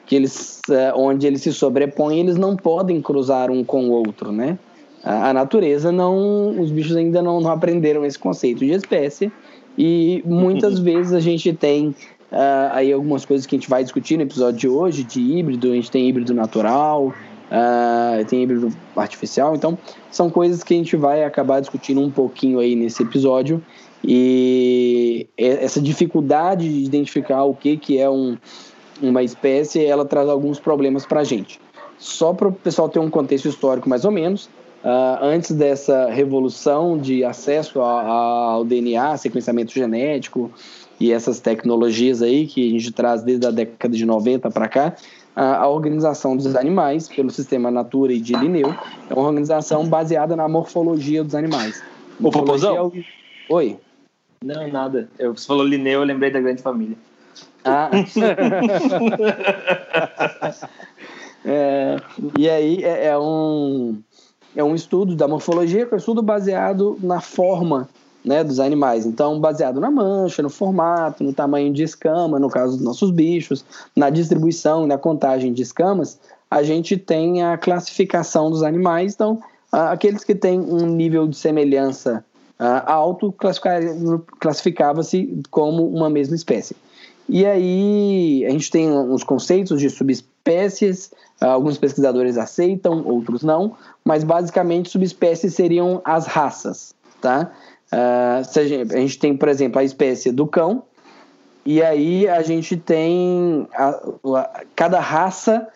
Que eles, uh, onde eles se sobrepõem, eles não podem cruzar um com o outro, né? A, a natureza não, os bichos ainda não, não aprenderam esse conceito de espécie, e muitas uhum. vezes a gente tem uh, aí algumas coisas que a gente vai discutir no episódio de hoje, de híbrido, a gente tem híbrido natural, uh, tem híbrido artificial, então são coisas que a gente vai acabar discutindo um pouquinho aí nesse episódio. E essa dificuldade de identificar o que, que é um, uma espécie, ela traz alguns problemas para a gente. Só para o pessoal ter um contexto histórico mais ou menos, Uh, antes dessa revolução de acesso ao DNA, sequenciamento genético e essas tecnologias aí que a gente traz desde a década de 90 para cá, a Organização dos Animais, pelo sistema Natura e de Linneu, é uma organização baseada na morfologia dos animais. O Popozão? É o... Oi? Não, nada. Eu, você falou Linneu, eu lembrei da grande família. Ah. é, e aí é, é um é um estudo da morfologia, que é um estudo baseado na forma né, dos animais. Então, baseado na mancha, no formato, no tamanho de escama, no caso dos nossos bichos, na distribuição, na contagem de escamas, a gente tem a classificação dos animais. Então, aqueles que têm um nível de semelhança alto classificava-se como uma mesma espécie. E aí a gente tem uns conceitos de subespécies, alguns pesquisadores aceitam, outros não, mas basicamente subespécies seriam as raças, tá? Uh, a gente tem, por exemplo, a espécie do cão, e aí a gente tem a, a, cada raça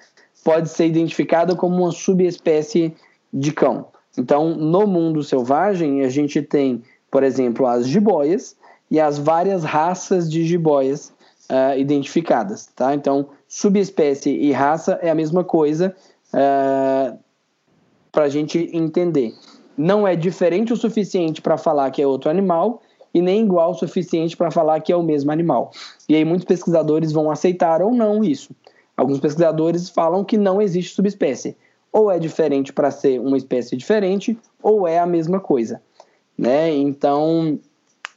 pode ser identificada como uma subespécie de cão. Então, no mundo selvagem, a gente tem, por exemplo, as jiboias e as várias raças de jiboias uh, identificadas, tá? Então, subespécie e raça é a mesma coisa uh, para a gente entender. Não é diferente o suficiente para falar que é outro animal e nem igual o suficiente para falar que é o mesmo animal. E aí muitos pesquisadores vão aceitar ou não isso. Alguns pesquisadores falam que não existe subespécie. Ou é diferente para ser uma espécie diferente, ou é a mesma coisa. Né? Então,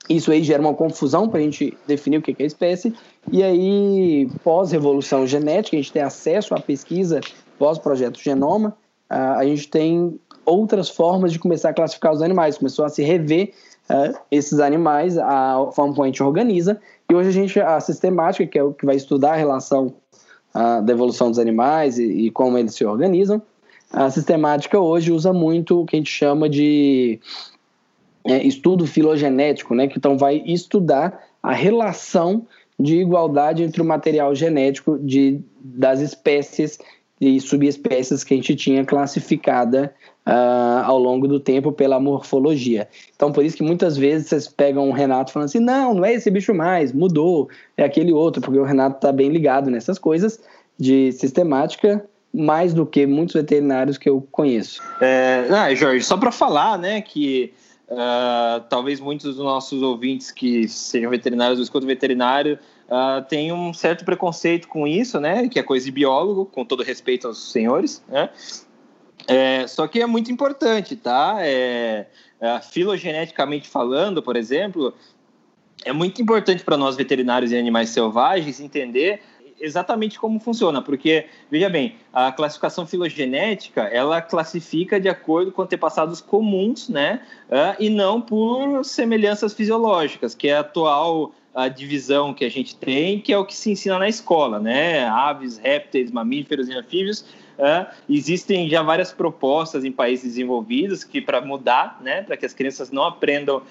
isso aí gera uma confusão para a gente definir o que é espécie. E aí, pós-revolução genética, a gente tem acesso à pesquisa pós-projeto Genoma, a gente tem outras formas de começar a classificar os animais. Começou a se rever uh, esses animais, a forma como a gente organiza. E hoje a gente, a sistemática, que é o que vai estudar a relação uh, da evolução dos animais e, e, como eles se organizam, a sistemática hoje usa muito o que a gente chama de é, estudo filogenético, né? Que então vai estudar a relação de igualdade entre o material genético de, das espécies e subespécies que a gente tinha classificada uh, ao longo do tempo pela morfologia. Então, por isso que muitas vezes vocês pegam o Renato falando assim: não, não é esse bicho mais, mudou, é aquele outro, porque o Renato está bem ligado nessas coisas de sistemática mais do que muitos veterinários que eu conheço. É, ah, Jorge, só para falar, né, que uh, talvez muitos dos nossos ouvintes que sejam veterinários ou escutam veterinário uh, um certo preconceito com isso, né? Que é coisa de biólogo, com todo respeito aos senhores, né? É, só que é muito importante, tá? É, é, filogeneticamente falando, por exemplo, é muito importante para nós veterinários e animais selvagens entender exatamente como funciona, porque veja bem, a classificação filogenética ela classifica de acordo com antepassados comuns, né, e não por semelhanças fisiológicas, que é a atual a divisão que a gente tem, que é o que se ensina na escola, né? Aves, répteis, mamíferos e anfíbios. Uh, existem já várias propostas em países desenvolvidos que para mudar, né, para que as crianças não aprendam uh,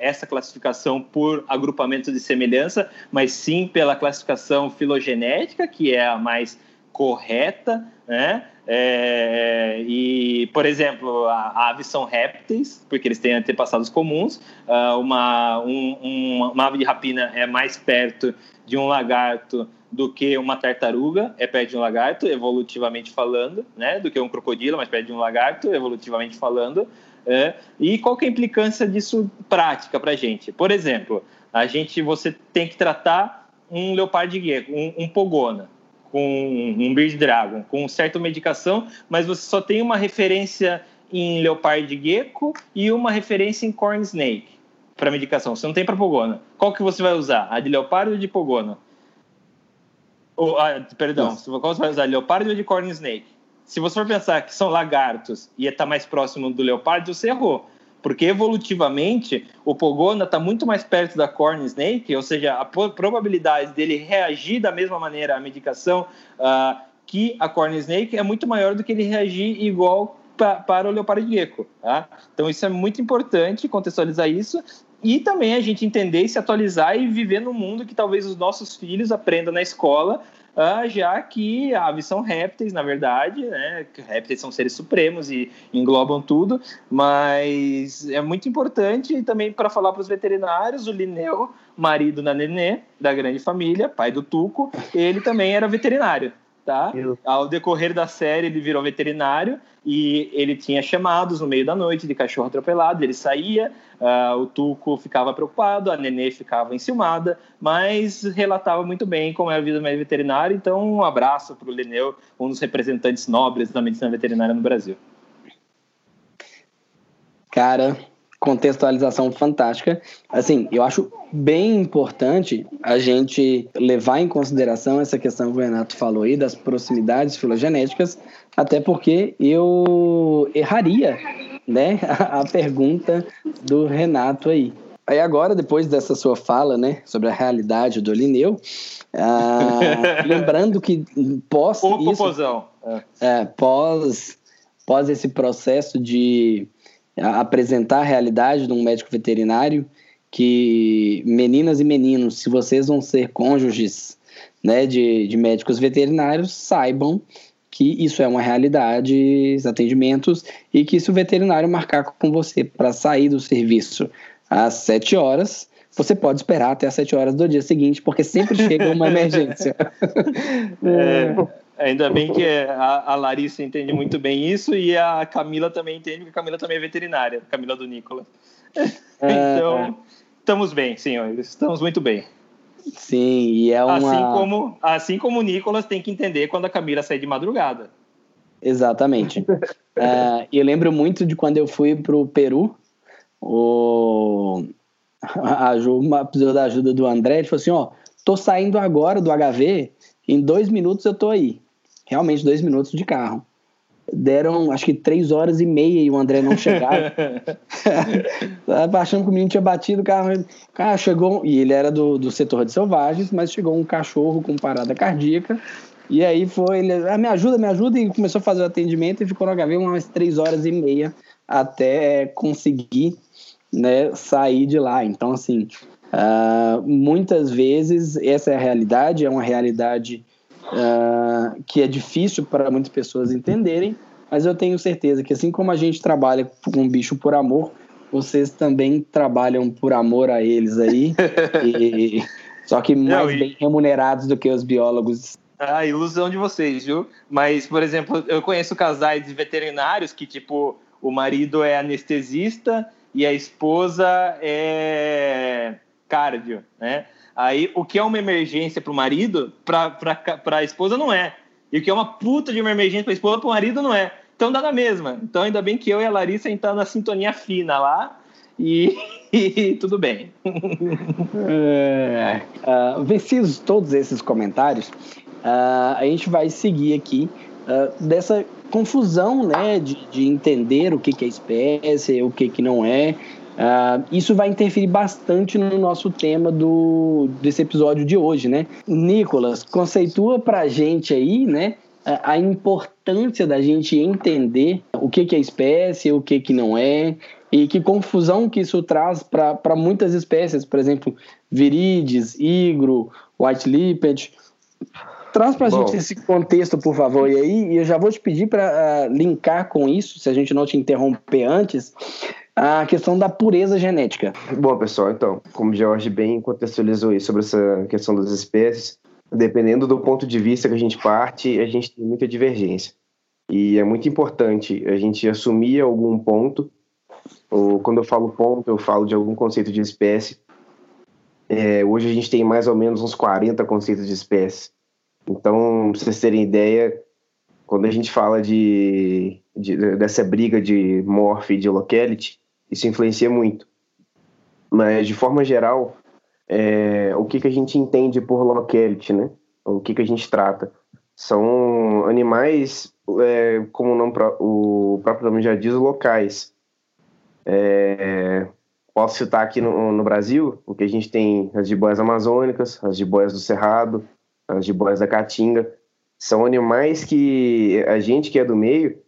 essa classificação por agrupamento de semelhança, mas sim pela classificação filogenética, que é a mais correta, né? É, e, por exemplo, a, aves são répteis, porque eles têm antepassados comuns. Uh, uma, um, uma ave de rapina é mais perto de um lagarto do que uma tartaruga, é perto de um lagarto, evolutivamente falando, né? Do que um crocodilo, mas perto de um lagarto, evolutivamente falando. É, e qual que é a implicância disso prática para a gente? Por exemplo, a gente, você tem que tratar um leopardo gecko, um, um pogona com um Beard Dragon, com certa medicação, mas você só tem uma referência em Leopard Gecko e uma referência em Corn Snake para medicação. Você não tem para Pogona. Qual que você vai usar? A de Leopardo ou de Pogona? Ou, ah, perdão, Nossa. qual você vai usar? Leopardo ou de Corn Snake? Se você for pensar que são lagartos e está mais próximo do leopardo, você errou porque evolutivamente o Pogona está muito mais perto da Corn Snake, ou seja, a probabilidade dele reagir da mesma maneira à medicação uh, que a Corn Snake é muito maior do que ele reagir igual pra, para o leopardo gecko. Tá? Então isso é muito importante contextualizar isso e também a gente entender, se atualizar e viver num mundo que talvez os nossos filhos aprendam na escola Uh, já que aves são répteis, na verdade, né? Répteis são seres supremos e englobam tudo, mas é muito importante também para falar para os veterinários, o Lineu, marido da Nenê, da grande família, pai do Tuco, ele também era veterinário tá? Ao decorrer da série, ele virou veterinário e ele tinha chamados no meio da noite de cachorro atropelado. Ele saía, uh, o Tuco ficava preocupado, a Nenê ficava enciumada, mas relatava muito bem como era a vida do médico veterinário. Então, um abraço para o Lineu, um dos representantes nobres da medicina veterinária no Brasil. Cara, contextualização fantástica. Assim, eu acho bem importante a gente levar em consideração essa questão que o Renato falou aí das proximidades filogenéticas, até porque eu erraria, né, a pergunta do Renato aí. Aí agora, depois dessa sua fala, né, sobre a realidade do Lineu, ah, lembrando que pós Ô, isso, é, pós, pós esse processo de a- apresentar a realidade de um médico veterinário, que meninas e meninos, se vocês vão ser cônjuges né, de, de médicos veterinários, saibam que isso é uma realidade, os atendimentos, e que se o veterinário marcar com você para sair do serviço às 7 horas, você pode esperar até às 7 horas do dia seguinte, porque sempre chega uma emergência. É, ainda bem que a, a Larissa entende muito bem isso e a Camila também entende, porque a Camila também é veterinária, Camila do Nicolas. Então, estamos bem, senhores, estamos muito bem. Sim, e é uma. Assim como, assim como o Nicolas tem que entender quando a Camila sai de madrugada. Exatamente. É, eu lembro muito de quando eu fui pro Peru, o... a Ju, uma precisou da ajuda do André, ele falou assim, ó, tô saindo agora do HV, em dois minutos eu tô aí. Realmente, dois minutos de carro. Deram, acho que três horas e meia e o André não chegava. Tava achando que o menino tinha batido o carro. Cara, chegou, e ele era do, do setor de selvagens, mas chegou um cachorro com parada cardíaca. E aí foi, ele, ah, me ajuda, me ajuda, e começou a fazer o atendimento e ficou no HV umas três horas e meia até conseguir né, sair de lá. Então, assim, ah, muitas vezes essa é a realidade, é uma realidade ah, que é difícil para muitas pessoas entenderem, mas eu tenho certeza que assim como a gente trabalha com um bicho por amor, vocês também trabalham por amor a eles aí, e- só que mais Não, bem remunerados do que os biólogos. A ilusão de vocês, viu? Mas, por exemplo, eu conheço casais de veterinários que, tipo, o marido é anestesista e a esposa é cardio, né? Aí, o que é uma emergência pro marido, pra, pra, pra esposa não é. E o que é uma puta de uma emergência pra esposa, pro marido não é. Então dá na mesma. Então ainda bem que eu e a Larissa estamos na sintonia fina lá e, e tudo bem. É, ah, vencidos todos esses comentários, ah, a gente vai seguir aqui ah, dessa confusão né, de, de entender o que, que é espécie, o que, que não é. Ah, isso vai interferir bastante no nosso tema do, desse episódio de hoje, né? Nicolas, conceitua pra gente aí, né? a importância da gente entender o que, que é espécie, o que, que não é, e que confusão que isso traz para muitas espécies, por exemplo, virídeos, igro, white lippet. Traz para a gente esse contexto, por favor, e aí eu já vou te pedir para linkar com isso, se a gente não te interromper antes, a questão da pureza genética. Bom, pessoal, então, como o Jorge bem contextualizou aí sobre essa questão das espécies, dependendo do ponto de vista que a gente parte, a gente tem muita divergência. E é muito importante a gente assumir algum ponto, ou quando eu falo ponto, eu falo de algum conceito de espécie. É, hoje a gente tem mais ou menos uns 40 conceitos de espécie. Então, pra vocês terem ideia, quando a gente fala de, de- dessa briga de morph e de locality, isso influencia muito. Mas, de forma geral, é, o que, que a gente entende por locality, né? O que, que a gente trata? São animais, é, como o, nome o próprio nome já diz, locais. É, posso citar aqui no, no Brasil, o que a gente tem as jiboias amazônicas, as jiboias do Cerrado, as jiboias da Caatinga. São animais que a gente que é do meio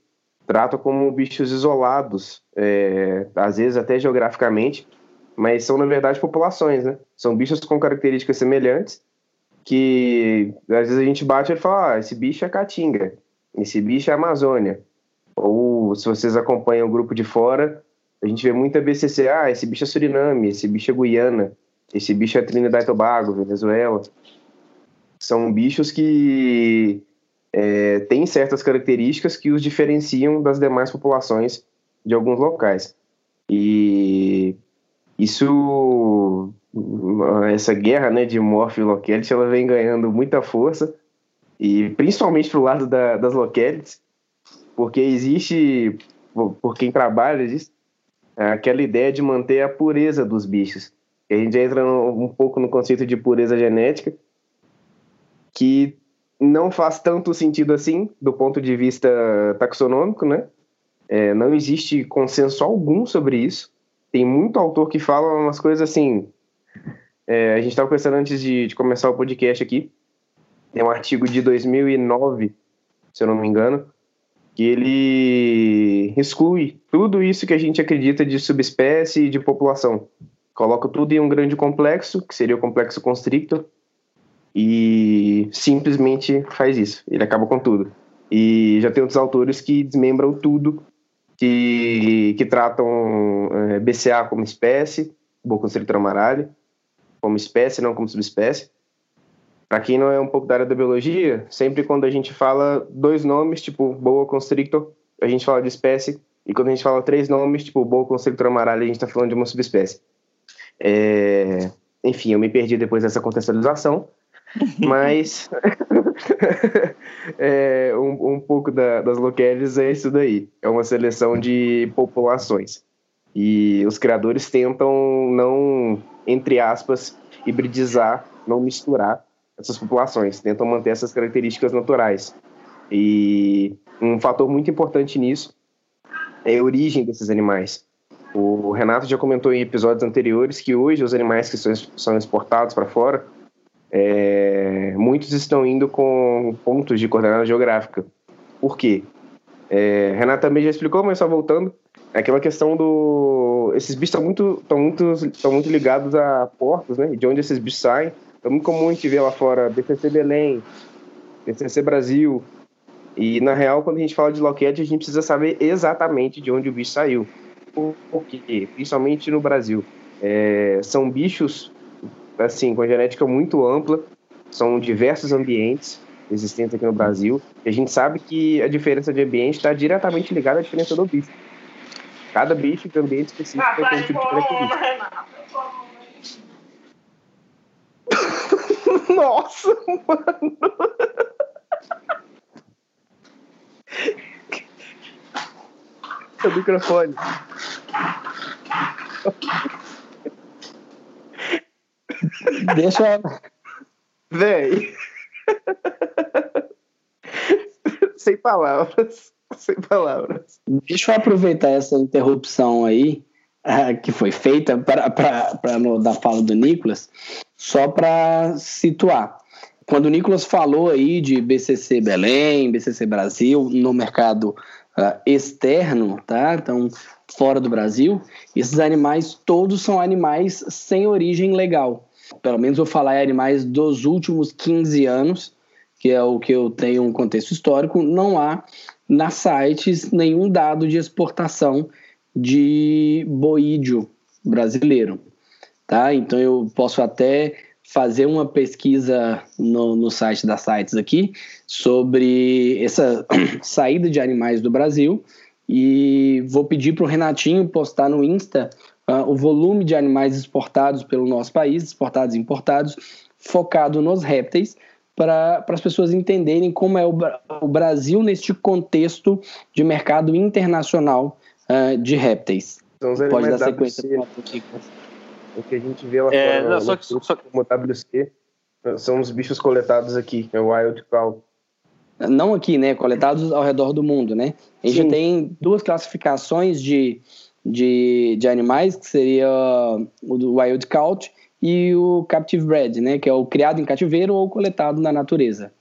trata como bichos isolados, é, às vezes até geograficamente, mas são na verdade populações, né? São bichos com características semelhantes que às vezes a gente bate e fala, ah, esse bicho é caatinga, esse bicho é Amazônia. Ou se vocês acompanham o grupo de fora, a gente vê muita BCC, ah, esse bicho é Suriname, esse bicho é Guiana, esse bicho é Trinidad e Tobago, Venezuela. São bichos que é, têm certas características que os diferenciam das demais populações de alguns locais. E isso, essa guerra né, de morph e locality, ela vem ganhando muita força, e principalmente pro lado da, das localities, porque existe, por quem trabalha, existe aquela ideia de manter a pureza dos bichos. A gente entra um pouco no conceito de pureza genética, que não faz tanto sentido assim do ponto de vista taxonômico, né? É, não existe consenso algum sobre isso. tem muito autor que fala umas coisas assim. É, a gente estava conversando antes de, de, começar o podcast aqui. Tem um artigo de 2009, se eu não me engano, que ele exclui tudo isso que a gente acredita de subespécie e de população. Coloca tudo em um grande complexo, que seria o complexo constrictor, e simplesmente faz isso. Ele acaba com tudo. E já tem outros autores que desmembram tudo, que, que tratam é, BCA como espécie, Boa Constrictor amaralho, como espécie, não como subespécie. Para quem não é um pouco da área da biologia, sempre quando a gente fala dois nomes, tipo Boa Constrictor, a gente fala de espécie, e quando a gente fala três nomes, tipo Boa Constrictor amaralho, a gente está falando de uma subespécie. É... Enfim, eu me perdi depois dessa contextualização, mas é, um, um, pouco da, das loqueles é isso daí. É uma seleção de populações. E os criadores tentam não, entre aspas, hibridizar, não misturar essas populações, tentam manter essas características naturais. E um fator muito importante nisso é a origem desses animais. O Renato já comentou em episódios anteriores que hoje os animais que são exportados para fora é, muitos estão indo com pontos de coordenada geográfica. Por quê? É, Renata também já explicou, mas só voltando, é aquela questão do. Esses bichos estão muito, muito, muito ligados a portos, né? De onde esses bichos saem. É muito comum a gente ver lá fora BCC Belém, BCC Brasil. E na real, quando a gente fala de loquete, a gente precisa saber exatamente de onde o bicho saiu. Por quê? Principalmente no Brasil. É, são bichos assim, com a genética muito ampla, são diversos ambientes existentes aqui no Brasil, e a gente sabe que a diferença de ambiente está diretamente ligada à diferença do bicho. Cada bicho de ambiente específico ah, tem um tipo de característica. Nossa, mano! o microfone. Deixa. Véi. Sem palavras. Sem palavras. Deixa eu aproveitar essa interrupção aí, uh, que foi feita para, da fala do Nicolas, só para situar. Quando o Nicolas falou aí de BCC Belém, BCC Brasil, no mercado uh, externo, tá? Então, fora do Brasil, esses animais todos são animais sem origem legal pelo menos vou falar em animais dos últimos 15 anos, que é o que eu tenho um contexto histórico, não há nas sites nenhum dado de exportação de boídeo brasileiro, tá? Então eu posso até fazer uma pesquisa no, no site das sites aqui sobre essa saída de animais do Brasil e vou pedir para o Renatinho postar no Insta uh, o volume de animais exportados pelo nosso país, exportados e importados, focado nos répteis, para as pessoas entenderem como é o, o, Brasil neste contexto de mercado internacional uh, de répteis. Pode dar sequência WC, O que a gente vê lá é, fora, não, só, só... como WC, são os bichos coletados aqui, é o Wild Cow. Não aqui, né? Coletados ao redor do mundo, né? A gente Sim. tem duas classificações de de, de animais, que seria o do Wild Caught e o Captive Bred, né, que é o criado em cativeiro ou coletado na natureza.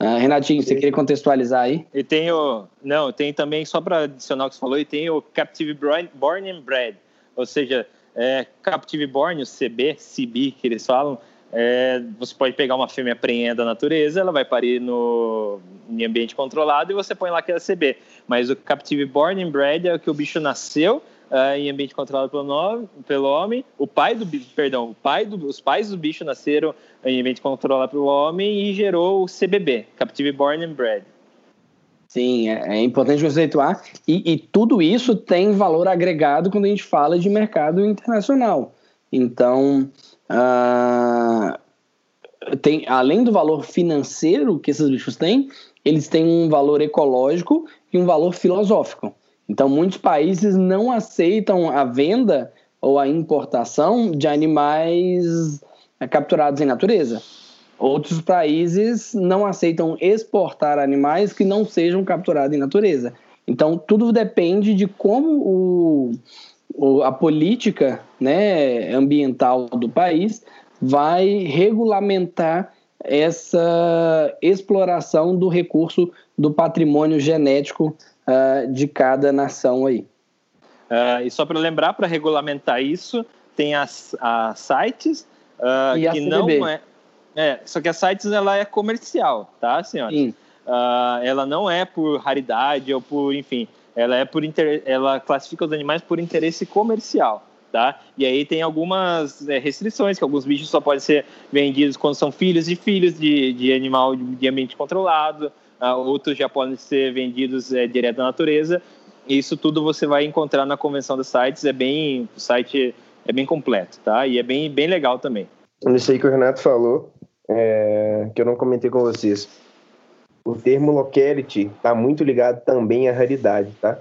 Uh, Renatinho, você queria contextualizar aí? E tem o. Não, tem também, só para adicionar o que você falou, e tem o Captive Born and Bred, ou seja, é, Captive Born, o CB, CB que eles falam, é, você pode pegar uma fêmea prenha da natureza, ela vai parir no, em ambiente controlado e você põe lá que é CB. Mas o Captive Born and Bred é o que o bicho nasceu, uh, em ambiente controlado pelo, no, pelo homem. O pai do perdão, o pai do, os pais do bicho nasceram em ambiente controlado pelo homem e gerou o CBB, Captive Born and Bred. Sim, é, é importante conceituar. E, e, tudo isso tem valor agregado quando a gente fala de mercado internacional. Então, uh, tem, além do valor financeiro que esses bichos têm, eles têm um valor ecológico e um valor filosófico. Então, muitos países não aceitam a venda ou a importação de animais eh, capturados em natureza. Outros países não aceitam exportar animais que não sejam capturados em natureza. Então, tudo depende de como o, o, a política né, ambiental do país vai regulamentar essa exploração do recurso do patrimônio genético uh, de cada nação aí. Uh, e só para lembrar, para regulamentar isso, tem as, as sites uh, que não é, é, só que a sites ela é comercial, tá, senhora? Sim. ela não é por raridade ou por, enfim, ela é por inter... ela classifica os animais por interesse comercial tá? E aí tem algumas é, restrições, que alguns bichos só podem ser vendidos quando são filhos e filhos de, de animal de ambiente controlado, uh, outros já podem ser vendidos é, direto da natureza. Isso tudo você vai encontrar na convenção dos sites, é bem, o site é bem completo, tá? E é bem, bem legal também. Isso aí que o Renato falou, é, que eu não comentei com vocês. O termo locality está muito ligado também à raridade, tá?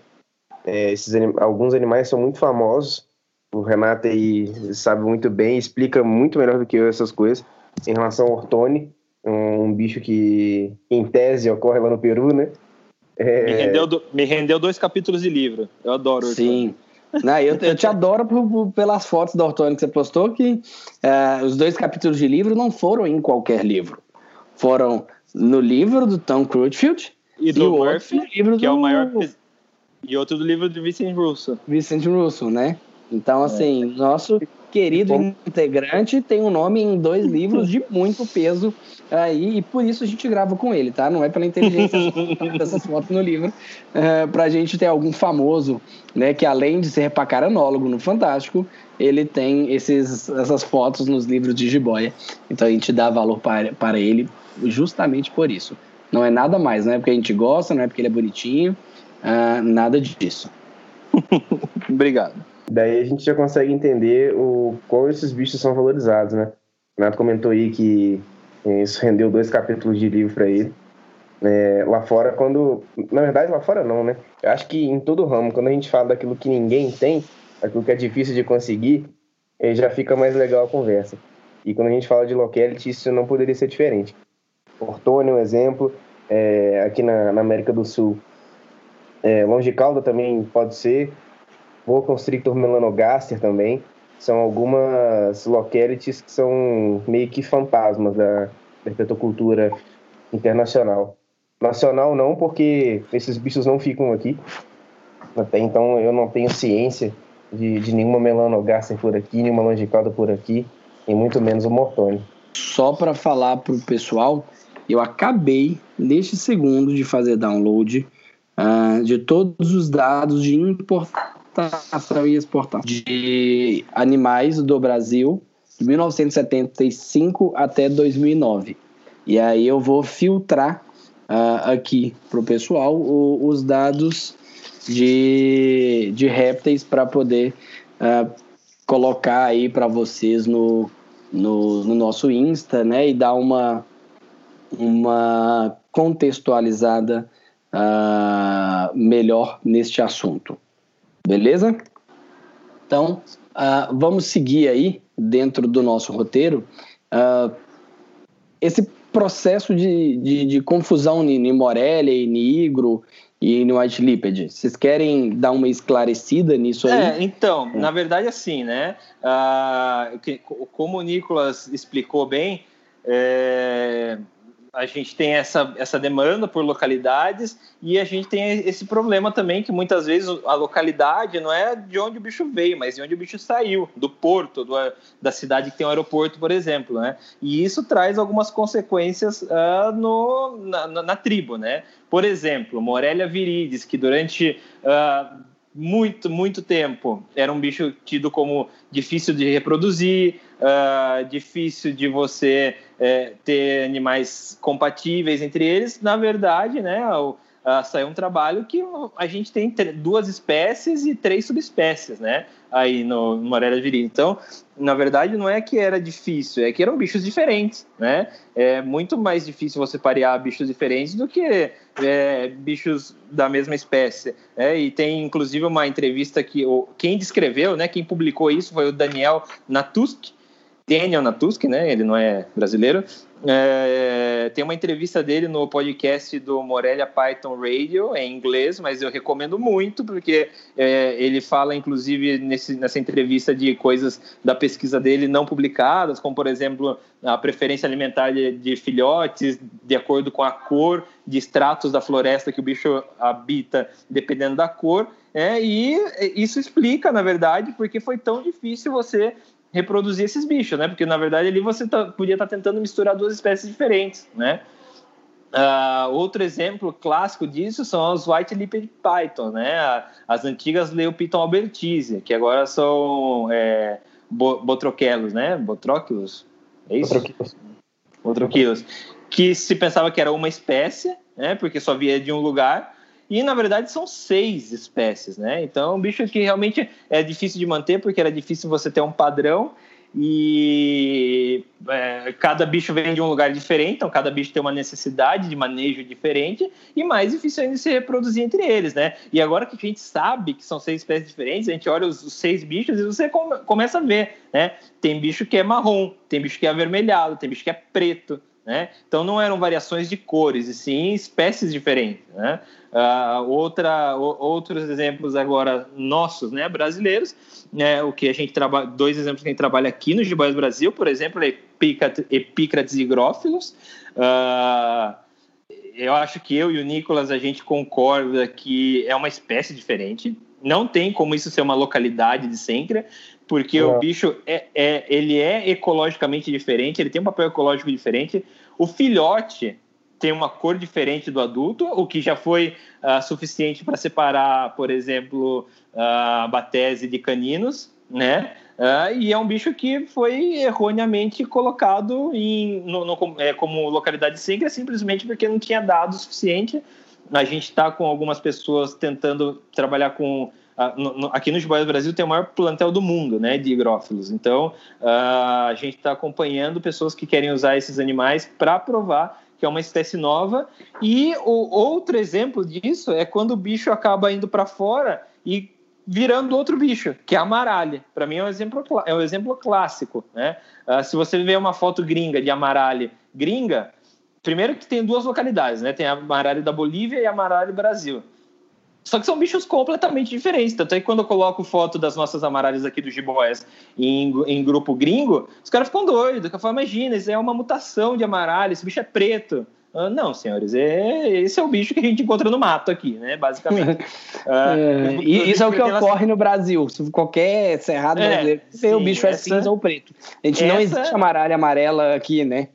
É, esses anim alguns animais são muito famosos o Renato aí sabe muito bem, explica muito melhor do que eu essas coisas. Em relação ao Ortone, um bicho que, em tese, ocorre lá no Peru, né? É... Me, rendeu do, me, rendeu dois capítulos de livro. Eu adoro Sim. Não, eu, eu, te adoro por, por, pelas fotos do Ortone que você postou, que uh, os dois capítulos de livro não foram em qualquer livro. Foram no livro do Tom Crutchfield e, do e Murphy, livro que do... é o maior... E outro do livro do Vincent Russo. Vincent Russo, né? Então, é. assim, é. nosso querido integrante tem um nome em dois livros de muito peso aí, e por isso a gente grava com ele, tá? Não é pela inteligência dessas fotos no livro, é, pra gente ter algum famoso, né, que além de ser pacaranólogo no Fantástico, ele tem esses, essas fotos nos livros de jiboia. Então a gente dá valor para, para ele justamente por isso. Não é nada mais, não é porque a gente gosta, não é porque ele é bonitinho, uh, nada disso. Obrigado. Daí a gente já consegue entender o como esses bichos são valorizados, né? O Renato comentou aí que isso rendeu dois capítulos de livro para ele. É, lá fora, quando. Na verdade, lá fora não, né? Eu acho que em todo ramo, quando a gente fala daquilo que ninguém tem, aquilo que é difícil de conseguir, já fica mais legal a conversa. E quando a gente fala de locality, isso não poderia ser diferente. Ortone, um exemplo, é, aqui na, na, América do Sul. É, Longicalda também pode ser, Boa Constrictor melanogaster também. São algumas localities que são meio que fantasmas da, da herpetocultura internacional. Nacional não, porque esses bichos não ficam aqui. Até então eu não tenho ciência de, de nenhuma melanogaster por aqui, nenhuma langicauda por aqui, e muito menos o mortone. Só para falar para o pessoal, eu acabei neste segundo de fazer download uh, de todos os dados de importação exportação e exportação de animais do Brasil de 1975 até 2009. E aí eu vou filtrar uh, aqui para o pessoal os dados de, de répteis para poder uh, colocar aí para vocês no, no, no, nosso Insta, né? E dar uma, uma contextualizada uh, melhor neste assunto. Beleza? Então, uh, vamos seguir aí dentro do nosso roteiro uh, esse processo de, de, de confusão em Morelia, em Igro e no White Lipid. Vocês querem dar uma esclarecida nisso aí? É, então, é. na verdade, assim, né? Uh, como o Nicolas explicou bem, é, a gente tem essa, essa demanda por localidades e a gente tem esse problema também que muitas vezes a localidade não é de onde o bicho veio, mas de onde o bicho saiu, do porto, do, da cidade que tem um aeroporto, por exemplo, né? E isso traz algumas consequências uh, no, na, na, na, tribo, né? Por exemplo, Morelia viridis, que durante uh, muito, muito tempo era um bicho tido como difícil de reproduzir, uh, difícil de você uh, ter animais compatíveis entre eles. Na verdade, né, uh, saiu um trabalho que a gente tem duas espécies e três subespécies, né? Aí no, no Morelia Viril. Então, na verdade, não é que era difícil, é que eram bichos diferentes, né? É muito mais difícil você parear bichos diferentes do que é, bichos da mesma espécie. Né? E tem, inclusive, uma entrevista que o, quem descreveu, né? Quem publicou isso foi o Daniel Natusk, Daniel Natuski, né? Ele não é brasileiro. É, tem uma entrevista dele no podcast do Morelia Python Radio, em inglês, mas eu recomendo muito, porque é, ele fala, inclusive, nesse, nessa entrevista de coisas da pesquisa dele não publicadas, como, por exemplo, a preferência alimentar de, de filhotes, de acordo com a cor de estratos da floresta que o bicho habita, dependendo da cor. É, e isso explica, na verdade, porque foi tão difícil você reproduzir esses bichos, né? Porque na verdade ali você tá, podia estar tá tentando misturar duas espécies diferentes, né? Uh, outro exemplo clássico disso são os White Lipped Python, né? As antigas Leopython albertise, que agora são é, botroquelos, né? Botróquilos, é isso? Botroquilos. Botroquilos. Que se pensava que era uma espécie, né? Porque só via de um lugar e na verdade são seis espécies, né? Então, é um bicho que realmente é difícil de manter, porque era difícil você ter um padrão e é, cada bicho vem de um lugar diferente, então cada bicho tem uma necessidade de manejo diferente e mais difícil ainda se reproduzir entre eles, né? E agora que a gente sabe que são seis espécies diferentes, a gente olha os, os seis bichos e você come, começa a ver, né? Tem bicho que é marrom, tem bicho que é avermelhado, tem bicho que é preto, né? Então não eram variações de cores, e sim espécies diferentes. Né? Uh, outra, outros exemplos agora nossos, né, brasileiros, né, o que a gente trabalha, dois exemplos que a gente trabalha aqui no Jiboias Brasil, por exemplo, é Epicrates higrófilos. Uh, eu acho que eu e o Nicolas a gente concorda que é uma espécie diferente. Não tem como isso ser uma localidade de Sêncrea, porque é. o bicho é, é, ele é ecologicamente diferente, ele tem um papel ecológico diferente. O filhote tem uma cor diferente do adulto, o que já foi uh, suficiente para separar, por exemplo, uh, batese de caninos, né? Uh, e é um bicho que foi erroneamente colocado em, no, no, é, como localidade segura simplesmente porque não tinha dado o suficiente. A gente está com algumas pessoas tentando trabalhar com aqui no Jiboia do Brasil tem o maior plantel do mundo, né, de higrófilos. Então, a gente está acompanhando pessoas que querem usar esses animais para provar que é uma espécie nova. E o outro exemplo disso é quando o bicho acaba indo para fora e virando outro bicho, que é a amaralha. Para mim é um exemplo, é um exemplo clássico. Né? Uh, se você vê uma foto gringa de amaralha gringa, primeiro que tem duas localidades, né? tem a amaralha da Bolívia e a amaralha do Brasil. Só que são bichos completamente diferentes. Tanto é que quando eu coloco foto das nossas amaralhas aqui do Giboés em, em grupo gringo, os caras ficam doidos. Eu falo, imagina, isso é uma mutação de amaralha, esse bicho é preto. Uh, não, senhores, é, esse é o bicho que a gente encontra no mato aqui, né? Basicamente. Uh, é, e isso é o que ocorre no Brasil. Qualquer cerrado é, brasileiro, sim, o bicho é cinza ou preto. A gente essa... não existe amaralha amarela aqui, né?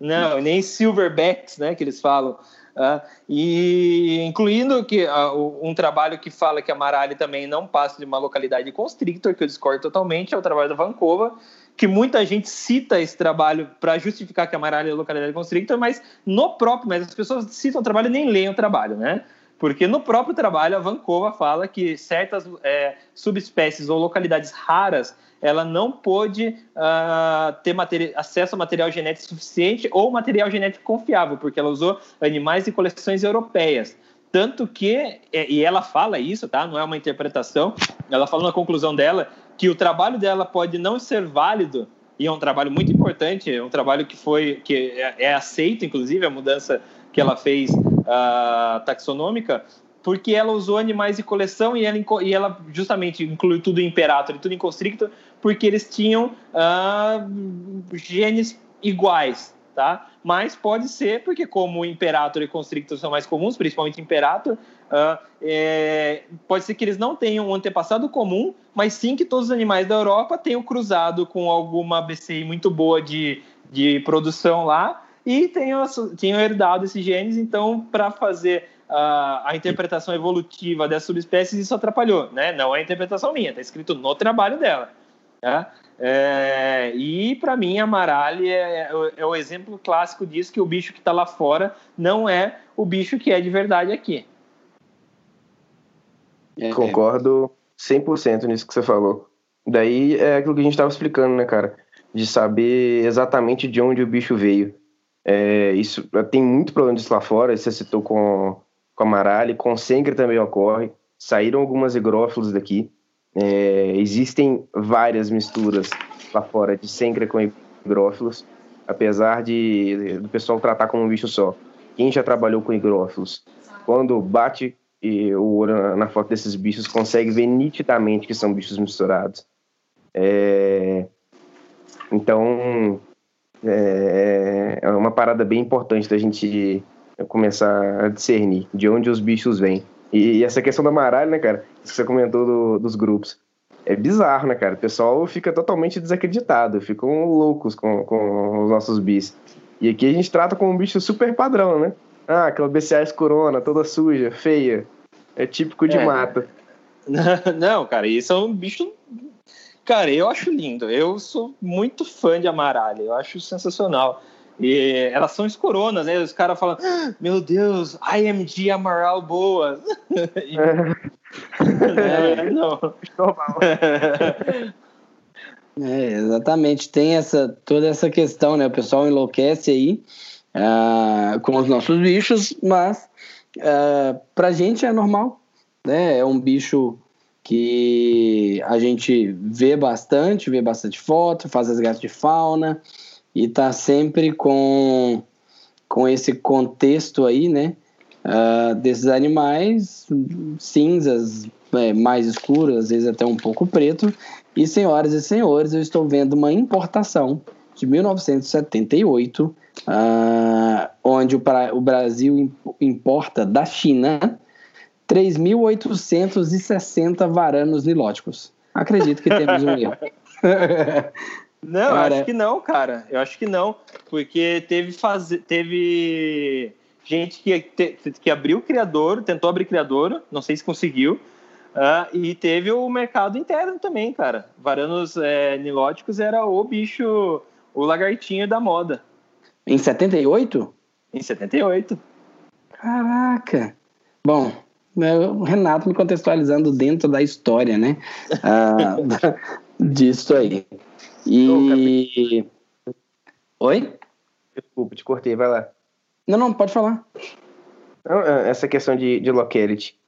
Não, nem silverbacks, né? Que eles falam. Uh, e incluindo que uh, um trabalho que fala que a Marali também não passa de uma localidade constrictor, que eu discordo totalmente, é o trabalho da Vancouver, que muita gente cita esse trabalho para justificar que a Marali é localidade constrictor, mas no próprio, mas as pessoas citam o trabalho e nem leem o trabalho, né? Porque no próprio trabalho a Vancouver fala que certas é, subespécies ou localidades raras ela não pôde uh, ter acesso a material genético suficiente ou material genético confiável, porque ela usou animais de coleções europeias. Tanto que, e ela fala isso, tá? Não é uma interpretação, ela fala na conclusão dela que o trabalho dela pode não ser válido, e é um trabalho muito importante, é um trabalho que foi, que é, é aceito, inclusive, a mudança que ela fez uh, taxonômica, porque ela usou animais de coleção e ela, e ela justamente incluiu tudo em Imperator e tudo em Constrictor, porque eles tinham uh, genes iguais, tá? Mas pode ser, porque como Imperator e Constrictor são mais comuns, principalmente Imperator, uh, é, pode ser que eles não tenham um antepassado comum, mas sim que todos os animais da Europa tenham cruzado com alguma BCI muito boa de, de produção lá e tenham, tenham herdado esses genes, então, para fazer a, a, interpretação evolutiva dessas subespécies, isso atrapalhou, né? Não é interpretação minha, está escrito no trabalho dela. Tá? É, e para mim, a Marali é, é, é, o exemplo clássico disso, que o bicho que está lá fora não é o bicho que é de verdade aqui. É, Concordo 100% nisso que você falou. Daí é aquilo que a gente estava explicando, né, cara? De saber exatamente de onde o bicho veio. É, isso tem muito problema disso lá fora. Você citou com, com a Marali, com Sengre também ocorre. Saíram algumas higrófilos daqui. É, existem várias misturas lá fora de Sencra com higrófilos, apesar de do pessoal tratar como um bicho só. Quem já trabalhou com higrófilos, quando bate o olho na foto desses bichos, consegue ver nitidamente que são bichos misturados. É, então, é, é uma parada bem importante da gente começar a discernir de onde os bichos vêm. E, e essa questão da maralha, né, cara, você comentou do, dos grupos, é bizarro, né, cara? O pessoal fica totalmente desacreditado, ficam loucos com, com os nossos bis. E aqui a gente trata como um bicho super padrão, né? Ah, aquela BCA escurona, toda suja, feia. É típico de é. mata. Não, cara, isso é um bicho. Cara, eu acho lindo. Eu sou muito fã de amaralha. Eu acho sensacional. E elas são escoronas, né? Os caras falam, ah, meu Deus, IMG Amaral boas. é, não. é, exatamente. Tem essa, toda essa questão, né? O pessoal enlouquece aí uh, com os nossos bichos, mas uh, pra gente é normal, né? É um bicho que a gente vê bastante, vê bastante foto, faz resgate de fauna e tá sempre com, com esse contexto aí, né? Uh, desses animais cinzas, é, mais escuros, às vezes até um pouco preto. E, senhoras e senhores, eu estou vendo uma importação de 1978, uh, ah, onde o, o Brasil importa da China 3.860 varanos nilóticos. Acredito que temos um erro. Não, cara, eu acho que não, cara. Eu acho que não, porque teve faz... teve gente que, que abriu o criador, tentou abrir criador, não sei se conseguiu, uh, e teve o mercado interno também, cara. Varanos é, nilóticos era o bicho, o lagartinho da moda. Em 78? Em 78. Caraca! Bom, né, o Renato me contextualizando dentro da história, né? Uh, disso aí. E. Oi? Desculpa, te cortei, vai lá. Não, não, pode falar. É, essa questão de, de locality.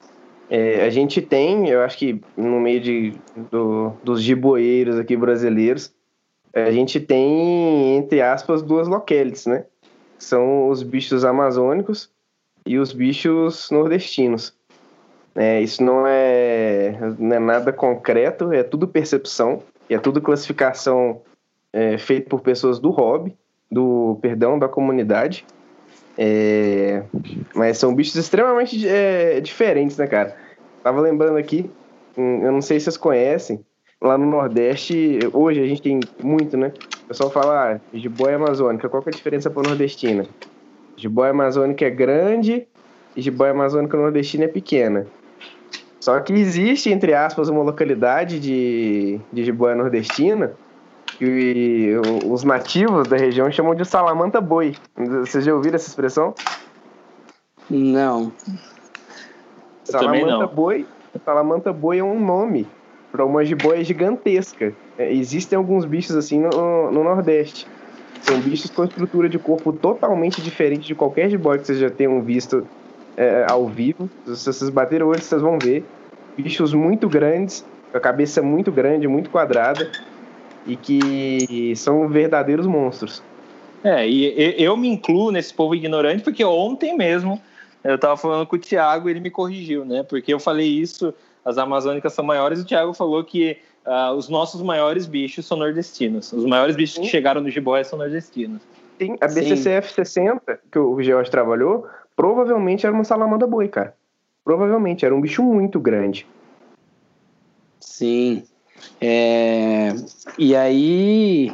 É, a gente tem, eu acho que no meio de, do, dos giboeiros aqui brasileiros, a gente tem, entre aspas, duas localities, né? São os bichos amazônicos e os bichos nordestinos. É, isso não é, não é nada concreto, é tudo percepção. É tudo classificação é, feita por pessoas do hobby, do perdão, da comunidade. É, mas são bichos extremamente é, diferentes, né, cara? Tava lembrando aqui, hum, eu não sei se vocês conhecem, lá no Nordeste, hoje a gente tem muito, né? O pessoal fala, ah, jiboia amazônica, qual que é a diferença para nordestina? Jiboia amazônica é grande e jiboia amazônica nordestina é pequena. Só que existe, entre aspas, uma localidade de, de jiboia nordestina que os nativos da região chamam de salamanta boi. Vocês já ouviram essa expressão? Não. Salamanta não. boi. Salamanta boi é um nome para uma jiboia gigantesca. É, existem alguns bichos assim no, no Nordeste. São bichos com estrutura de corpo totalmente diferente de qualquer jiboia que vocês já tenham visto é, ao vivo. Se vocês baterem o olho, vocês vão ver. Bichos muito grandes, com a cabeça muito grande, muito quadrada, e que são verdadeiros monstros. É, e eu me incluo nesse povo ignorante, porque ontem mesmo eu estava falando com o Thiago e ele me corrigiu, né? Porque eu falei isso, as amazônicas são maiores, e o Thiago falou que uh, os nossos maiores bichos são nordestinos. Os maiores bichos Sim. que chegaram no Jiboia são nordestinos. Sim, a BCCF 60, que o George trabalhou, provavelmente era uma salamandra boi, cara. Provavelmente, era um bicho muito grande. Sim. É... E aí,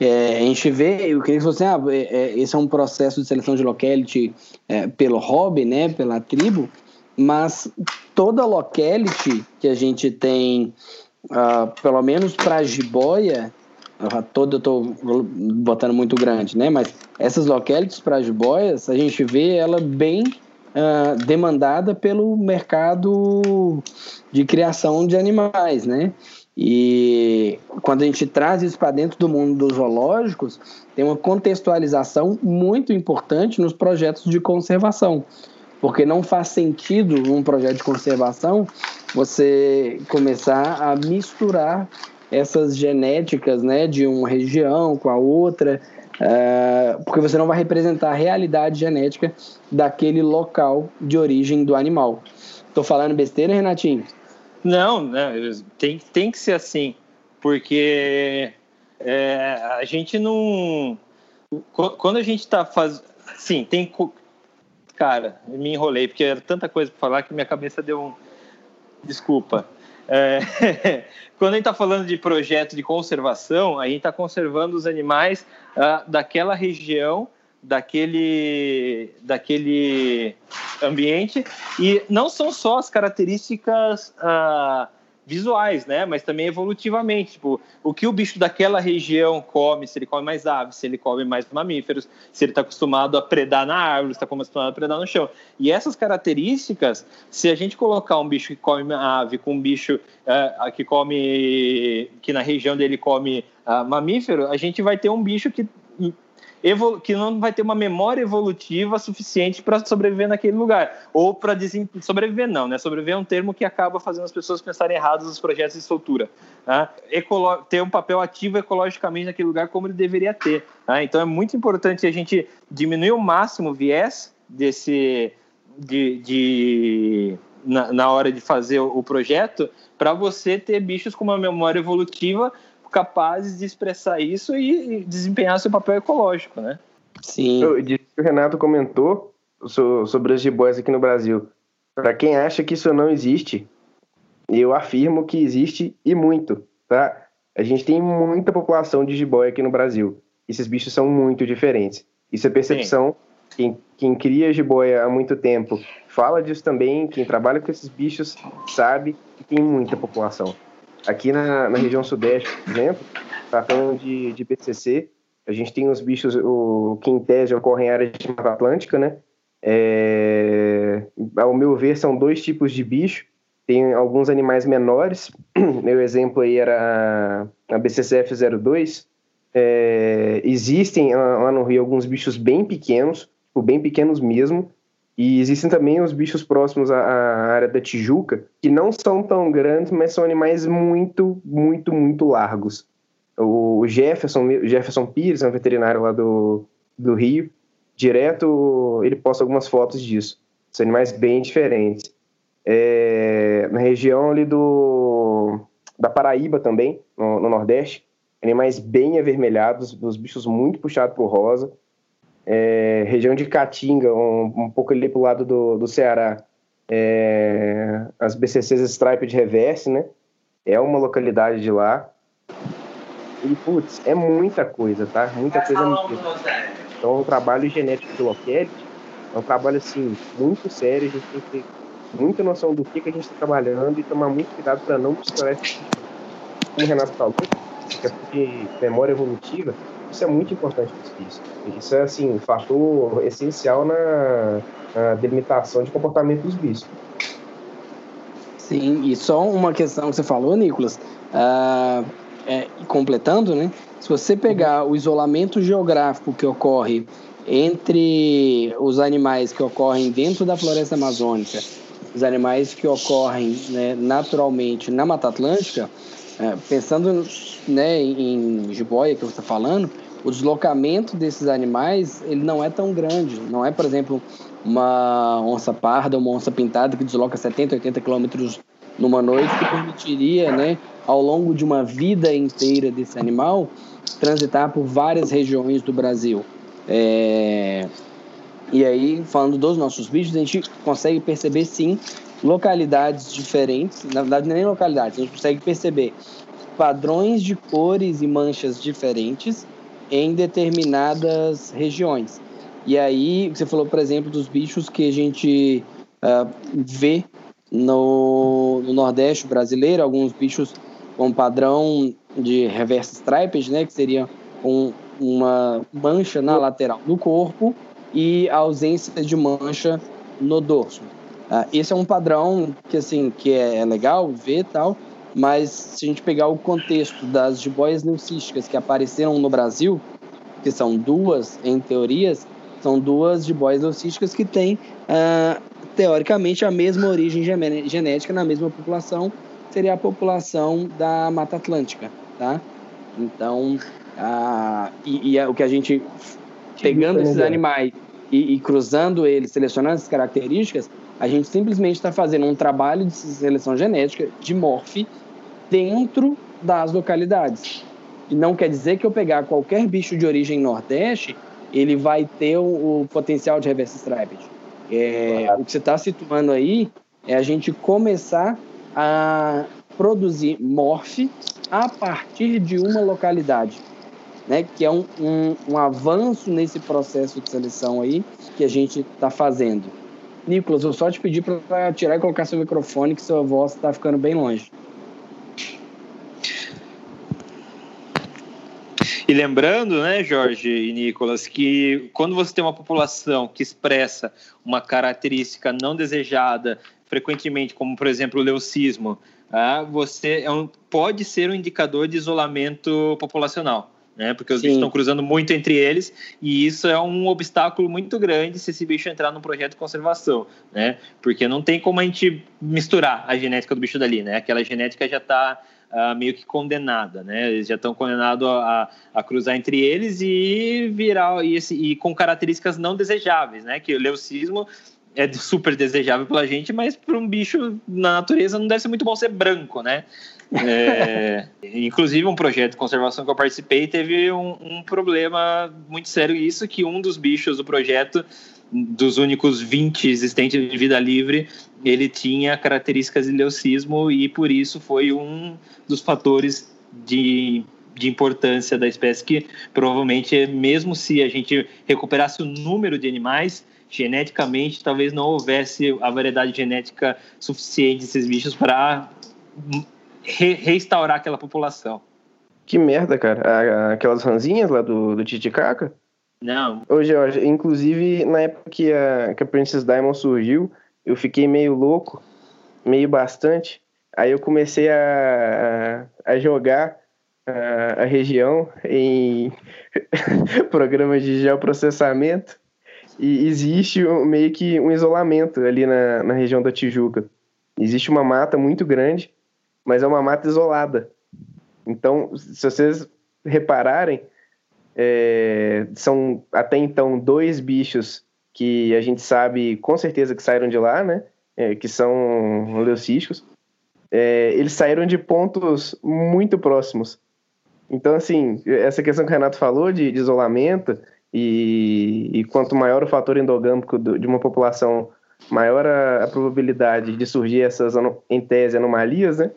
é, a gente vê, queria que você, ah, é, é, esse é um processo de seleção de locality é, pelo hobby, né, pela tribo, mas toda locality que a gente tem, uh, pelo menos para jiboia, toda eu estou botando muito grande, né? Mas essas localities para jiboias, a gente vê ela bem uh, demandada pelo mercado de criação de animais, né? E quando a gente traz isso para dentro do mundo dos zoológicos, tem uma contextualização muito importante nos projetos de conservação. porque não faz sentido num projeto de conservação você começar a misturar essas genéticas né, de uma região com a outra, uh, porque você não vai representar a realidade genética daquele local de origem do animal. Estou falando besteira, Renatinho? Não, né, tem, tem que ser assim, porque é, a gente não. Quando a gente está fazendo. Sim, tem. Cara, me enrolei, porque era tanta coisa para falar que minha cabeça deu um. Desculpa. É, quando a gente está falando de projeto de conservação, a gente está conservando os animais uh, daquela região, daquele, daquele ambiente, e não são só as características uh, visuais, né? Mas também evolutivamente, tipo, o que o bicho daquela região come, se ele come mais aves, se ele come mais mamíferos, se ele está acostumado a predar na árvore, está acostumado a predar no chão. E essas características, se a gente colocar um bicho que come ave com um bicho uh, que come, que na região dele come uh, mamífero, a gente vai ter um bicho que que não vai ter uma memória evolutiva suficiente para sobreviver naquele lugar. Ou para sobreviver, não, né? Sobreviver é um termo que acaba fazendo as pessoas pensarem errados nos projetos de soltura. Tá? Ecolo ter um papel ativo ecologicamente naquele lugar como ele deveria ter. Tá? Então é muito importante a gente diminuir o máximo o viés desse. de, de na, na, hora de fazer o projeto, para você ter bichos com uma memória evolutiva capazes de expressar isso e desempenhar seu papel ecológico, né? Sim. o Renato comentou sobre as jiboias aqui no Brasil. Para quem acha que isso não existe, eu afirmo que existe e muito, tá? A gente tem muita população de jiboia aqui no Brasil. Esses bichos são muito diferentes. Isso é percepção. Quem, quem cria jiboia há muito tempo fala disso também. Quem trabalha com esses bichos sabe que tem muita população. Aqui na, na região sudeste, por exemplo, tratando de, de BCC, a gente tem os bichos, o, que em tese ocorrem em áreas de Mata Atlântica, né? É, ao meu ver, são dois tipos de bicho. Tem alguns animais menores. Meu exemplo aí era a BCCF02. É, existem lá no Rio alguns bichos bem pequenos, tipo, bem pequenos mesmo, e existem também os bichos próximos à, à, área da Tijuca, que não são tão grandes, mas são animais muito, muito, muito largos. O Jefferson, Jefferson Pires, é um veterinário lá do, do Rio, direto ele posta algumas fotos disso. São animais bem diferentes. É, na região ali do, da Paraíba também, no, no Nordeste, animais bem avermelhados, os bichos muito puxados o rosa é, região de Caatinga, um, um pouco ali pro lado do, do Ceará, é, as BCCs Stripe de Reverse, né? É uma localidade de lá. E, putz, é muita coisa, tá? Muita coisa mesmo. Então, o trabalho genético de locality é um trabalho, assim, muito sério. A gente tem que ter muita noção do que, que a gente está trabalhando e tomar muito cuidado para não misturar esse tipo. Como o Renato falou, que é de memória evolutiva, isso é muito importante para os Isso é, assim, um fator essencial na, na delimitação de comportamento dos bichos. Sim, e só uma questão que você falou, Nicolas, uh, é, completando, né? Se você pegar o isolamento geográfico que ocorre entre os animais que ocorrem dentro da floresta amazônica, os animais que ocorrem né, naturalmente na Mata Atlântica, é, pensando né, em jiboia que você está falando, o deslocamento desses animais ele não é tão grande. Não é, por exemplo, uma onça parda, uma onça pintada que desloca 70, 80 quilômetros numa noite, que permitiria, né, ao longo de uma vida inteira desse animal, transitar por várias regiões do Brasil. É... E aí, falando dos nossos bichos, a gente consegue perceber sim localidades diferentes, na verdade nem localidades, a gente consegue perceber padrões de cores e manchas diferentes em determinadas regiões. E aí, você falou, por exemplo, dos bichos que a gente uh, vê no, no, Nordeste brasileiro, alguns bichos com padrão de reverse striped, né, que seria um, uma mancha na lateral do corpo e ausência de mancha no dorso. Uh, esse é um padrão que assim que é, é legal ver tal, mas se a gente pegar o contexto das jiboias leucísticas que apareceram no Brasil, que são duas em teorias, são duas jiboias leucísticas que têm uh, teoricamente, a mesma origem genética na mesma população seria a população da Mata Atlântica, tá? Então, a, e, e é o que a gente, pegando esses animais e, e cruzando eles, selecionando essas características, a gente simplesmente está fazendo um trabalho de seleção genética de morfe dentro das localidades. E não quer dizer que eu pegar qualquer bicho de origem nordeste, ele vai ter o, o potencial de reverse striped. É, claro. O que você está situando aí é a gente começar a produzir morfe a partir de uma localidade, né? Que é um, um, um avanço nesse processo de seleção aí que a gente está fazendo. Nicolas, eu só te pedi para tirar e colocar seu microfone, que sua voz está ficando bem longe. E lembrando, né, Jorge e Nicolas, que quando você tem uma população que expressa uma característica não desejada, frequentemente, como por exemplo o leucismo, ah, você é um, pode ser um indicador de isolamento populacional. Né, porque os Sim. bichos estão cruzando muito entre eles e isso é um obstáculo muito grande se esse bicho entrar num projeto de conservação, né? Porque não tem como a gente misturar a genética do bicho dali, né? Aquela genética já está uh, meio que condenada, né? Eles já estão condenados a, a, cruzar entre eles e virar e, esse, e com características não desejáveis, né? Que o leucismo é super desejável pela gente, mas para um bicho na natureza não deve ser muito bom ser branco, né? É, inclusive um projeto de conservação que eu participei teve um, um problema muito sério. Isso que um dos bichos do projeto dos únicos 20 existentes de vida livre, ele tinha características de leucismo e por isso foi um dos fatores de, de importância da espécie que provavelmente, mesmo se a gente recuperasse o número de animais, geneticamente talvez não houvesse a variedade genética suficiente desses bichos para re restaurar aquela população. Que merda, cara. Aquelas ranzinhas lá do, do Titicaca? Não. Ô, Jorge, inclusive na época que a, que a Princess Diamond surgiu, eu fiquei meio louco, meio bastante. Aí eu comecei a, a jogar a, a região em programas de geoprocessamento e existe meio que um isolamento ali na, na região da Tijuca. Existe uma mata muito grande, mas é uma mata isolada. Então, se vocês repararem, é, são até então dois bichos que a gente sabe com certeza que saíram de lá, né? É, que são leucísticos. É, eles saíram de pontos muito próximos. Então, assim, essa questão que o Renato falou de, de isolamento e, e, quanto maior o fator endogâmico do, de uma população, maior a, a, probabilidade de surgir essas, em tese, anomalias, né?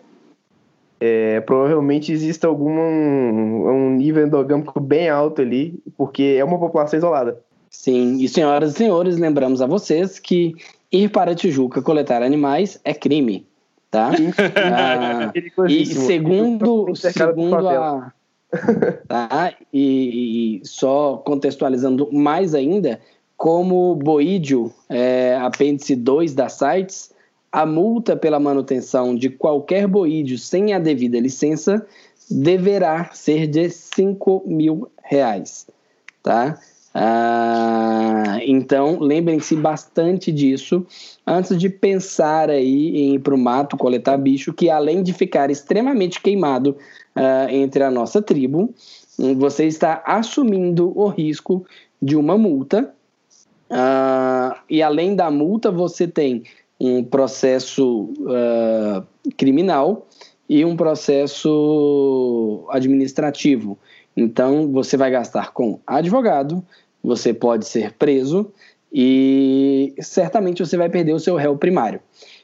É, provavelmente existe algum um nível endogâmico bem alto ali, porque é uma população isolada. Sim, e senhoras e senhores, lembramos a vocês que ir para Tijuca coletar animais é crime, tá? ah, e segundo, segundo a... tá? E, e, só contextualizando mais ainda, como Boídio, é, apêndice 2 da sites, a multa pela manutenção de qualquer boídeo sem a devida licença deverá ser de 5 mil reais, tá? Ah, então, lembrem-se bastante disso antes de pensar aí em ir para o mato coletar bicho, que além de ficar extremamente queimado ah, entre a nossa tribo, você está assumindo o risco de uma multa. Ah, e além da multa, você tem um processo uh, criminal e um processo administrativo. Então, você vai gastar com advogado, você pode ser preso e certamente você vai perder o seu réu primário.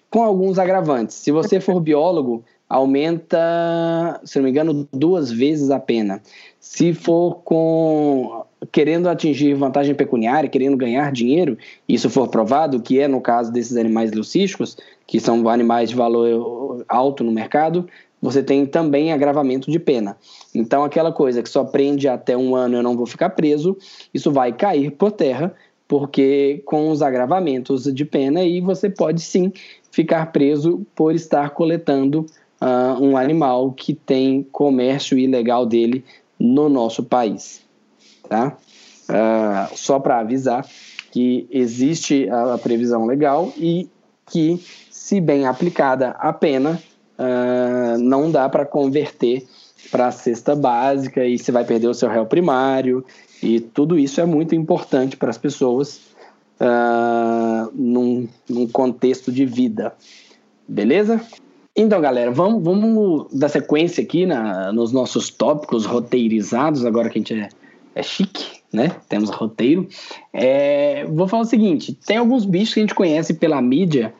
Com alguns agravantes. Se você for biólogo, aumenta, se não me engano, duas vezes a pena. Se for com querendo atingir vantagem pecuniária, querendo ganhar dinheiro, isso for provado, que é no caso desses animais leucísticos, que são animais de valor alto no mercado, você tem também agravamento de pena. Então, aquela coisa que só prende até um ano eu não vou ficar preso, isso vai cair por terra, porque com os agravamentos de pena, aí você pode sim ficar preso por estar coletando uh, um animal que tem comércio ilegal dele no nosso país tá? Uh, só para avisar que existe a, previsão legal e que, se bem aplicada a pena, uh, não dá para converter para a cesta básica e você vai perder o seu réu primário e tudo isso é muito importante para as pessoas uh, num, num contexto de vida. Beleza? Então, galera, vamos, vamos dar sequência aqui na, nos nossos tópicos roteirizados, agora que a gente é, é chique, né? Temos roteiro. É, vou falar o seguinte: tem alguns bichos que a gente conhece pela mídia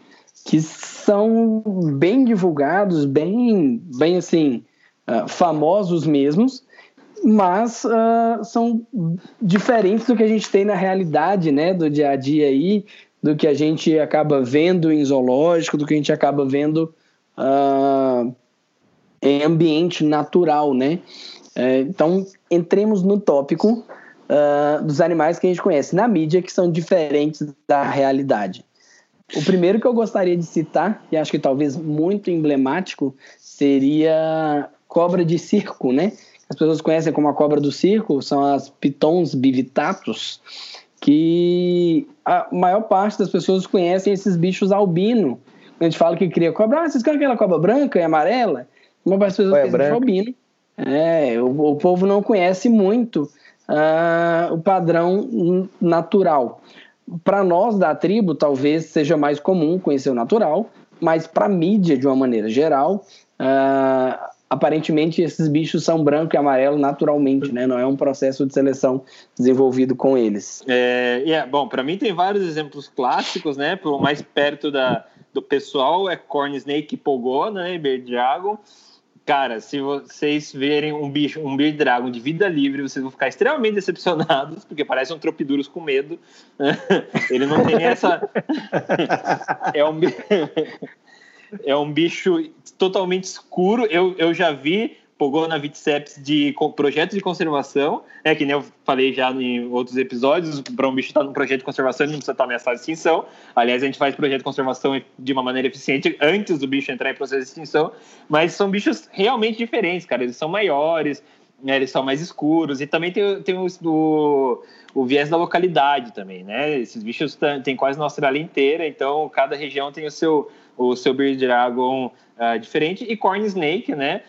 que são bem divulgados, bem, bem assim, uh, famosos mesmos, mas uh, são diferentes do que a gente tem na realidade, né? Do dia a dia aí, do que a gente acaba vendo em zoológico, do que a gente acaba vendo uh, em ambiente natural, né? Uh, então, entremos no tópico uh, dos animais que a gente conhece na mídia que são diferentes da realidade. O primeiro que eu gostaria de citar, e acho que talvez muito emblemático, seria cobra de circo, né? As pessoas conhecem como a cobra do circo, são as pitons bivitatus, que a maior parte das pessoas conhecem esses bichos albino, a gente fala que cria cobra, ah, vocês querem aquela cobra branca e amarela? Uma das pessoas Ué, branca. albino. É, o, o, povo não conhece muito uh, o padrão natural. Para nós da tribo, talvez seja mais comum conhecer o natural, mas para a mídia, de uma maneira geral, uh, aparentemente esses bichos são branco e amarelo naturalmente, né? Não é um processo de seleção desenvolvido com eles. É, yeah, bom, para mim tem vários exemplos clássicos, né? Por mais perto da, do pessoal é Corn Snake Pogó, né? Beard Dragon. Cara, se vocês verem um bicho, um Beard Dragon de vida livre, vocês vão ficar extremamente decepcionados, porque parece um Tropidurus com medo. Ele não tem essa. é um é um bicho totalmente escuro. Eu, eu já vi Pogona Vitseps de projeto de conservação, é que nem eu falei já em outros episódios, para um bicho estar tá num projeto de conservação ele não precisa estar ameaçado de extinção. Aliás, a gente faz projeto de conservação de uma maneira eficiente antes do bicho entrar em processo de extinção, mas são bichos realmente diferentes, cara. Eles são maiores, né, eles são mais escuros e também tem, tem o, o, o, viés da localidade também, né? Esses bichos têm quase na Austrália inteira, então cada região tem o seu o seu Beard Dragon uh, diferente e Corn Snake, né?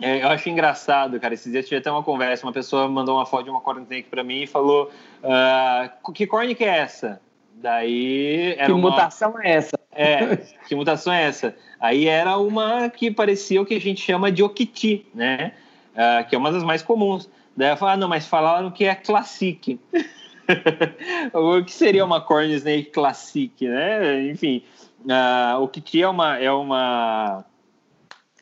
É, eu acho engraçado, cara. Esses dias tive até uma conversa. Uma pessoa mandou uma foto de uma corn snake para mim e falou: uh, Que corn que é essa? Daí era Que uma... mutação é essa? É, que mutação é essa? Aí era uma que parecia o que a gente chama de Okiti, né? Uh, que é uma das mais comuns. Daí eu falei: ah, não, mas falaram que é Classic. o que seria uma corn snake Classic, né? Enfim, uh, Okiti é uma. É uma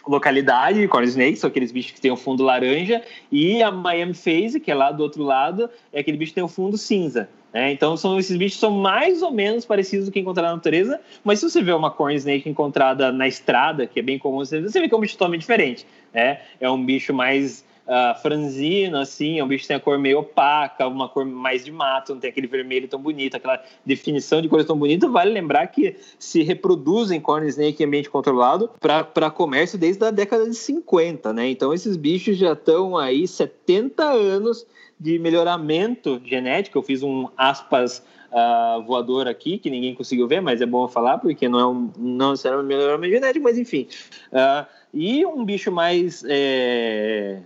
localidade, Corn Snake, são aqueles bichos que tem o fundo laranja, e a Miami Phase, que é lá do outro lado, é aquele bicho que tem o fundo cinza. Né? Então são esses bichos são mais ou menos parecidos do que encontrar na natureza, mas se você vê uma corn snake encontrada na estrada, que é bem comum, você vê que é um bicho totalmente diferente. Né? É um bicho mais uh, franzino, assim, é um bicho que tem a cor meio opaca, uma cor mais de mato, não tem aquele vermelho tão bonito, aquela definição de cores tão bonita. Vale lembrar que se reproduzem corn snake em ambiente controlado para comércio desde a década de 50, né? Então esses bichos já estão aí 70 anos de melhoramento genético. Eu fiz um aspas uh, voador aqui, que ninguém conseguiu ver, mas é bom falar, porque não é um, não será um melhoramento genético, mas enfim. Uh, e um bicho mais é,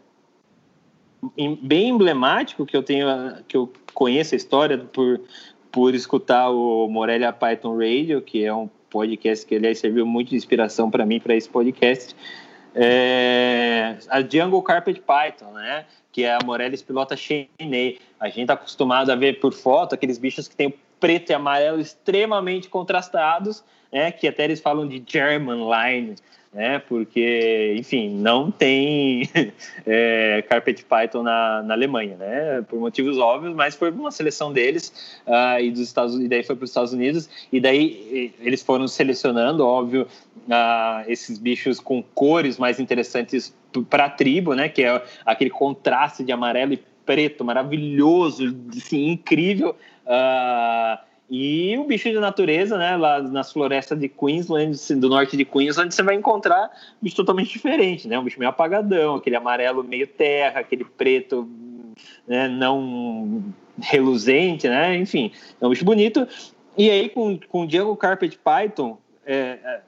bem emblemático que eu tenho, que eu conheço a história por, por escutar o Morelia Python Radio, que é um podcast que aliás serviu muito de inspiração para mim para esse podcast. É, a Jungle Carpet Python, né? Que é a Morelis pilota Cheney. A gente está acostumado a ver por foto aqueles bichos que têm preto e amarelo extremamente contrastados, né? Que até eles falam de German Line né? Porque, enfim, não tem é, Carpet Python na, na Alemanha, né? Por motivos óbvios, mas foi uma seleção deles uh, e dos Estados e daí foi para os Estados Unidos e daí eles foram selecionando, óbvio, uh, esses bichos com cores mais interessantes para a tribo, né? Que é aquele contraste de amarelo e preto maravilhoso, assim, incrível. Uh, e o bicho de natureza, né, lá nas florestas de Queensland, do norte de Queensland, você vai encontrar um bicho totalmente diferente, né? Um bicho meio apagadão, aquele amarelo meio terra, aquele preto, né, não reluzente, né? Enfim, é um bicho bonito. E aí, com, com o Django Carpet Python, é, é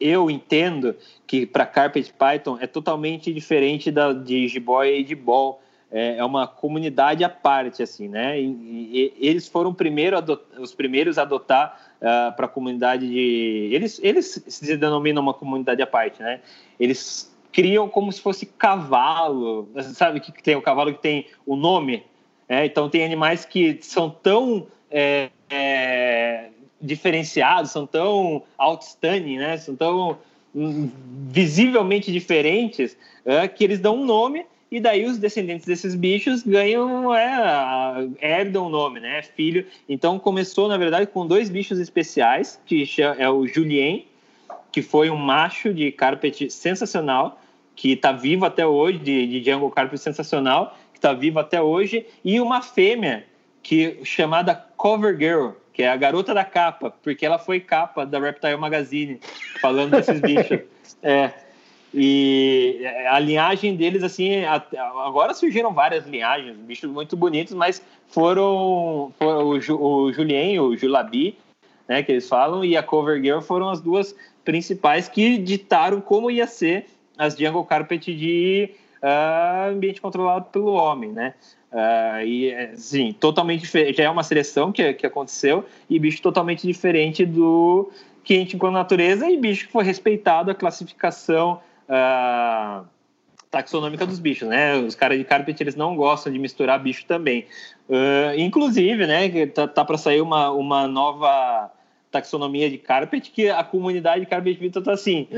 eu entendo que para Carpet Python é totalmente diferente da de Jiboia e de Ball. É, é, uma comunidade à parte, assim, né? E, e eles foram primeiro os primeiros a adotar uh, ah, para a comunidade de. Eles, eles se denominam uma comunidade à parte, né? Eles criam como se fosse cavalo, sabe que tem o cavalo que tem o nome? É, então tem animais que são tão é, é, diferenciados, são tão outstanding, né? São tão hum, visivelmente diferentes é, que eles dão um nome e daí os descendentes desses bichos ganham, é, herdam o nome, né? Filho. Então começou, na verdade, com dois bichos especiais, que é o Julien, que foi um macho de carpet sensacional, que está vivo até hoje, de, de Jungle Carpet sensacional, que está vivo até hoje, e uma fêmea que chamada Cover Girl, que é a garota da capa, porque ela foi capa da Reptile Magazine, falando desses bichos. É, e a linhagem deles, assim, agora surgiram várias linhagens, bichos muito bonitos, mas foram, foram o, o Julien, o Julabi, né, que eles falam, e a Cover Girl foram as duas principais que ditaram como ia ser as Jungle Carpet de uh, ambiente controlado pelo homem, né? Uh, e, sim, totalmente. Já é uma seleção que, que aconteceu e bicho totalmente diferente do que a gente encontra na natureza e bicho que foi respeitado a classificação uh, taxonômica dos bichos, né? Os caras de carpet eles não gostam de misturar bicho também. Uh, inclusive, né? Tá, tá para sair uma, uma nova taxonomia de carpet que a comunidade de carpet vita tá assim.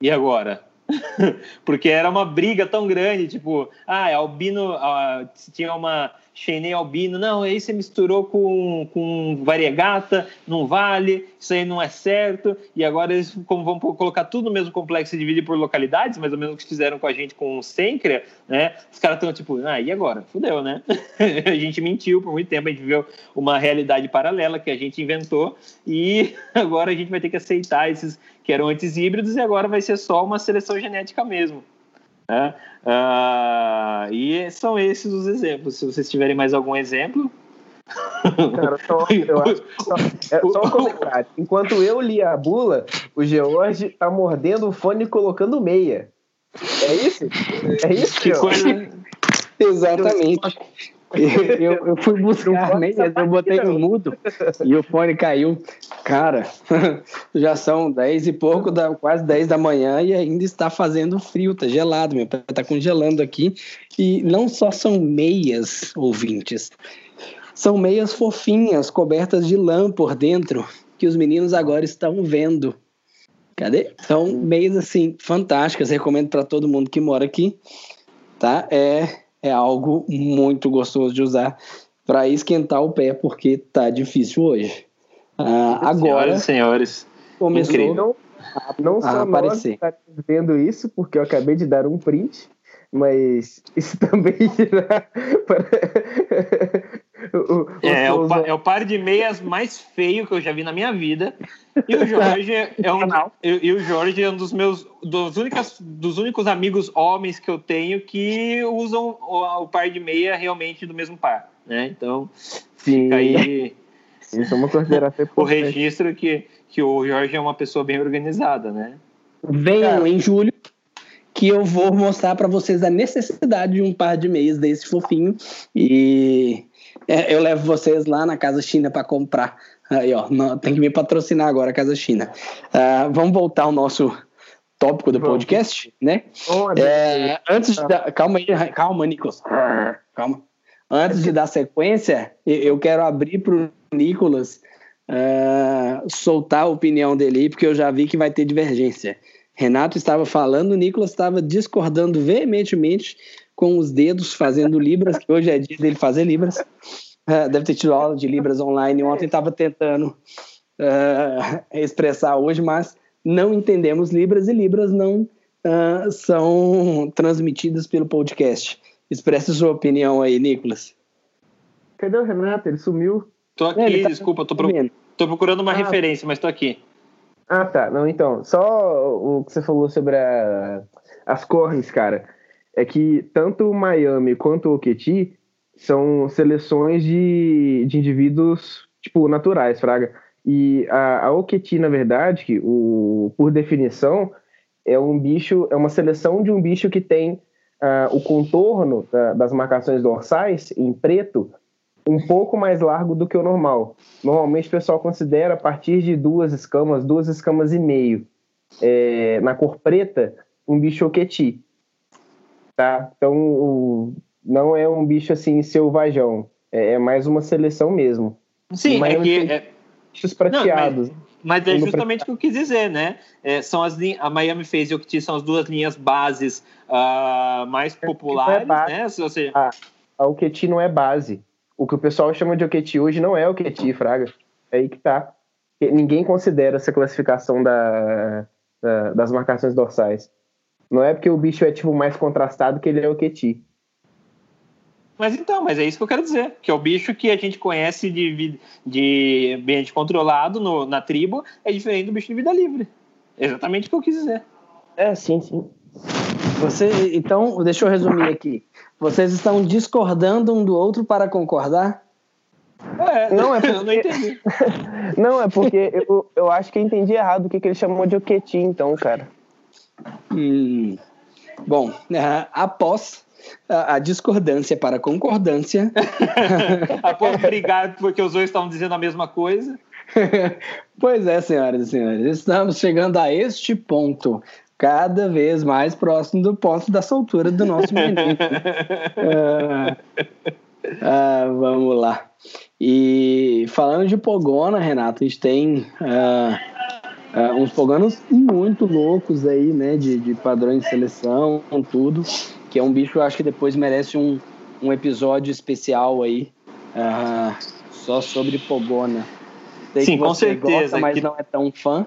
E agora? Porque era uma briga tão grande, tipo, ah, é albino, ah, tinha uma Cheyenne albino, não, aí você misturou com, com variegata, não vale, isso aí não é certo, e agora eles como vão colocar tudo no mesmo complexo e dividir por localidades, mais ou menos o que fizeram com a gente com o Sencria, né? Os caras estão tipo, ah, e agora? Fudeu, né? a gente mentiu por muito tempo, a gente viveu uma realidade paralela que a gente inventou, e agora a gente vai ter que aceitar esses que eram antes híbridos, e agora vai ser só uma seleção genética mesmo. Né? Uh, e são esses os exemplos. Se vocês tiverem mais algum exemplo. Cara, só, eu acho só, é só um comentário. Enquanto eu li a bula, o George tá mordendo o fone e colocando meia. É isso? É isso, que coisa... Exatamente. Eu, eu fui buscar meias, eu botei no mudo e o fone caiu. Cara, já são 10 e pouco, da, quase 10 da manhã e ainda está fazendo frio, tá gelado, meu pé tá congelando aqui. E não só são meias, ouvintes, são meias fofinhas, cobertas de lã por dentro, que os meninos agora estão vendo. Cadê? São meias assim fantásticas, recomendo para todo mundo que mora aqui, tá? É é algo muito gostoso de usar para esquentar o pé, porque tá difícil hoje. Ah, agora, senhoras senhores, começou Incrível. não só a aparecer. nós vendo isso, porque eu acabei de dar um print, mas isso também irá para o, é, é, o, é o par de meias mais feio que eu já vi na minha vida. E o Jorge é um, e, e, o Jorge é um dos meus dos, únicas, dos únicos amigos homens que eu tenho que usam o, o par de meia realmente do mesmo par. Né? Então, Sim. fica aí. Isso é uma consideração O registro que, que o Jorge é uma pessoa bem organizada, né? Venham em julho que eu vou mostrar para vocês a necessidade de um par de meias desse fofinho e eu levo vocês lá na Casa China para comprar. Aí, ó, tem que me patrocinar agora a Casa China. Uh, vamos voltar ao nosso tópico do podcast, né? é, antes de dar, calma aí, calma, Nicolas. Calma. Antes de dar sequência, eu quero abrir para o Nicolas uh, soltar a opinião dele, porque eu já vi que vai ter divergência. Renato estava falando, o Nicolas estava discordando veementemente com os dedos fazendo libras, que hoje é dia dele fazer libras. Uh, deve ter tido aula de libras online. Ontem estava tentando uh, expressar hoje, mas não entendemos libras e libras não uh, são transmitidas pelo podcast. Expresse sua opinião aí, Nicolas. Cadê o Renato? Ele sumiu. Tô aqui, é, tá desculpa, tô, pro... tô, procurando uma ah, referência, mas tô aqui. Ah, tá. Não, então, só o que você falou sobre a... as corres, cara é que tanto o Miami quanto o Oketi são seleções de, de indivíduos, tipo, naturais, fraga. E a, a Oketi, na verdade, o, por definição, é um bicho, é uma seleção de um bicho que tem uh, o contorno uh, das marcações dorsais em preto um pouco mais largo do que o normal. Normalmente o pessoal considera a partir de duas escamas, duas escamas e meio. É, na cor preta, um bicho oqueti. Tá? Então, o, não é um bicho assim selvajão. É, é mais uma seleção mesmo. Sim, é que... É... Bichos prateados. Não, mas, mas é justamente o que eu quis dizer, né? É, são as a Miami Face e Octi são as duas linhas bases uh, mais é populares, é né? Se você... a, a Octi não é base o que o pessoal chama de Oketi hoje não é Oketi, Fraga. É aí que tá. Ninguém considera essa classificação da, da, das marcações dorsais. Não é porque o bicho é tipo mais contrastado que ele é Oketi. Mas então, mas é isso que eu quero dizer, que é o bicho que a gente conhece de, de ambiente controlado no, na tribo é diferente do bicho de vida livre. exatamente o que eu quis dizer. É, sim, sim. Você, então, deixa eu resumir aqui. Vocês estão discordando um do outro para concordar? É, não é porque... eu não entendi. não, é porque eu, eu acho que eu entendi errado o que, que ele chamou de Oqueti, então, cara. Hum, bom, uh, após a, a, discordância para a concordância. após brigar porque os dois estavam dizendo a mesma coisa. pois é, senhoras e senhores, estamos chegando a este ponto cada vez mais próximo do ponto da soltura do nosso menino. ah, ah, vamos lá. E falando de pogona, Renato, a gente tem ah, ah, uns pogonos muito loucos aí, né? De, de padrões de seleção, tudo. Que é um bicho que eu acho que depois merece um, um episódio especial aí. Ah, só sobre pogona. Sei Sim, com certeza. Gosta, mas que... não é tão fã.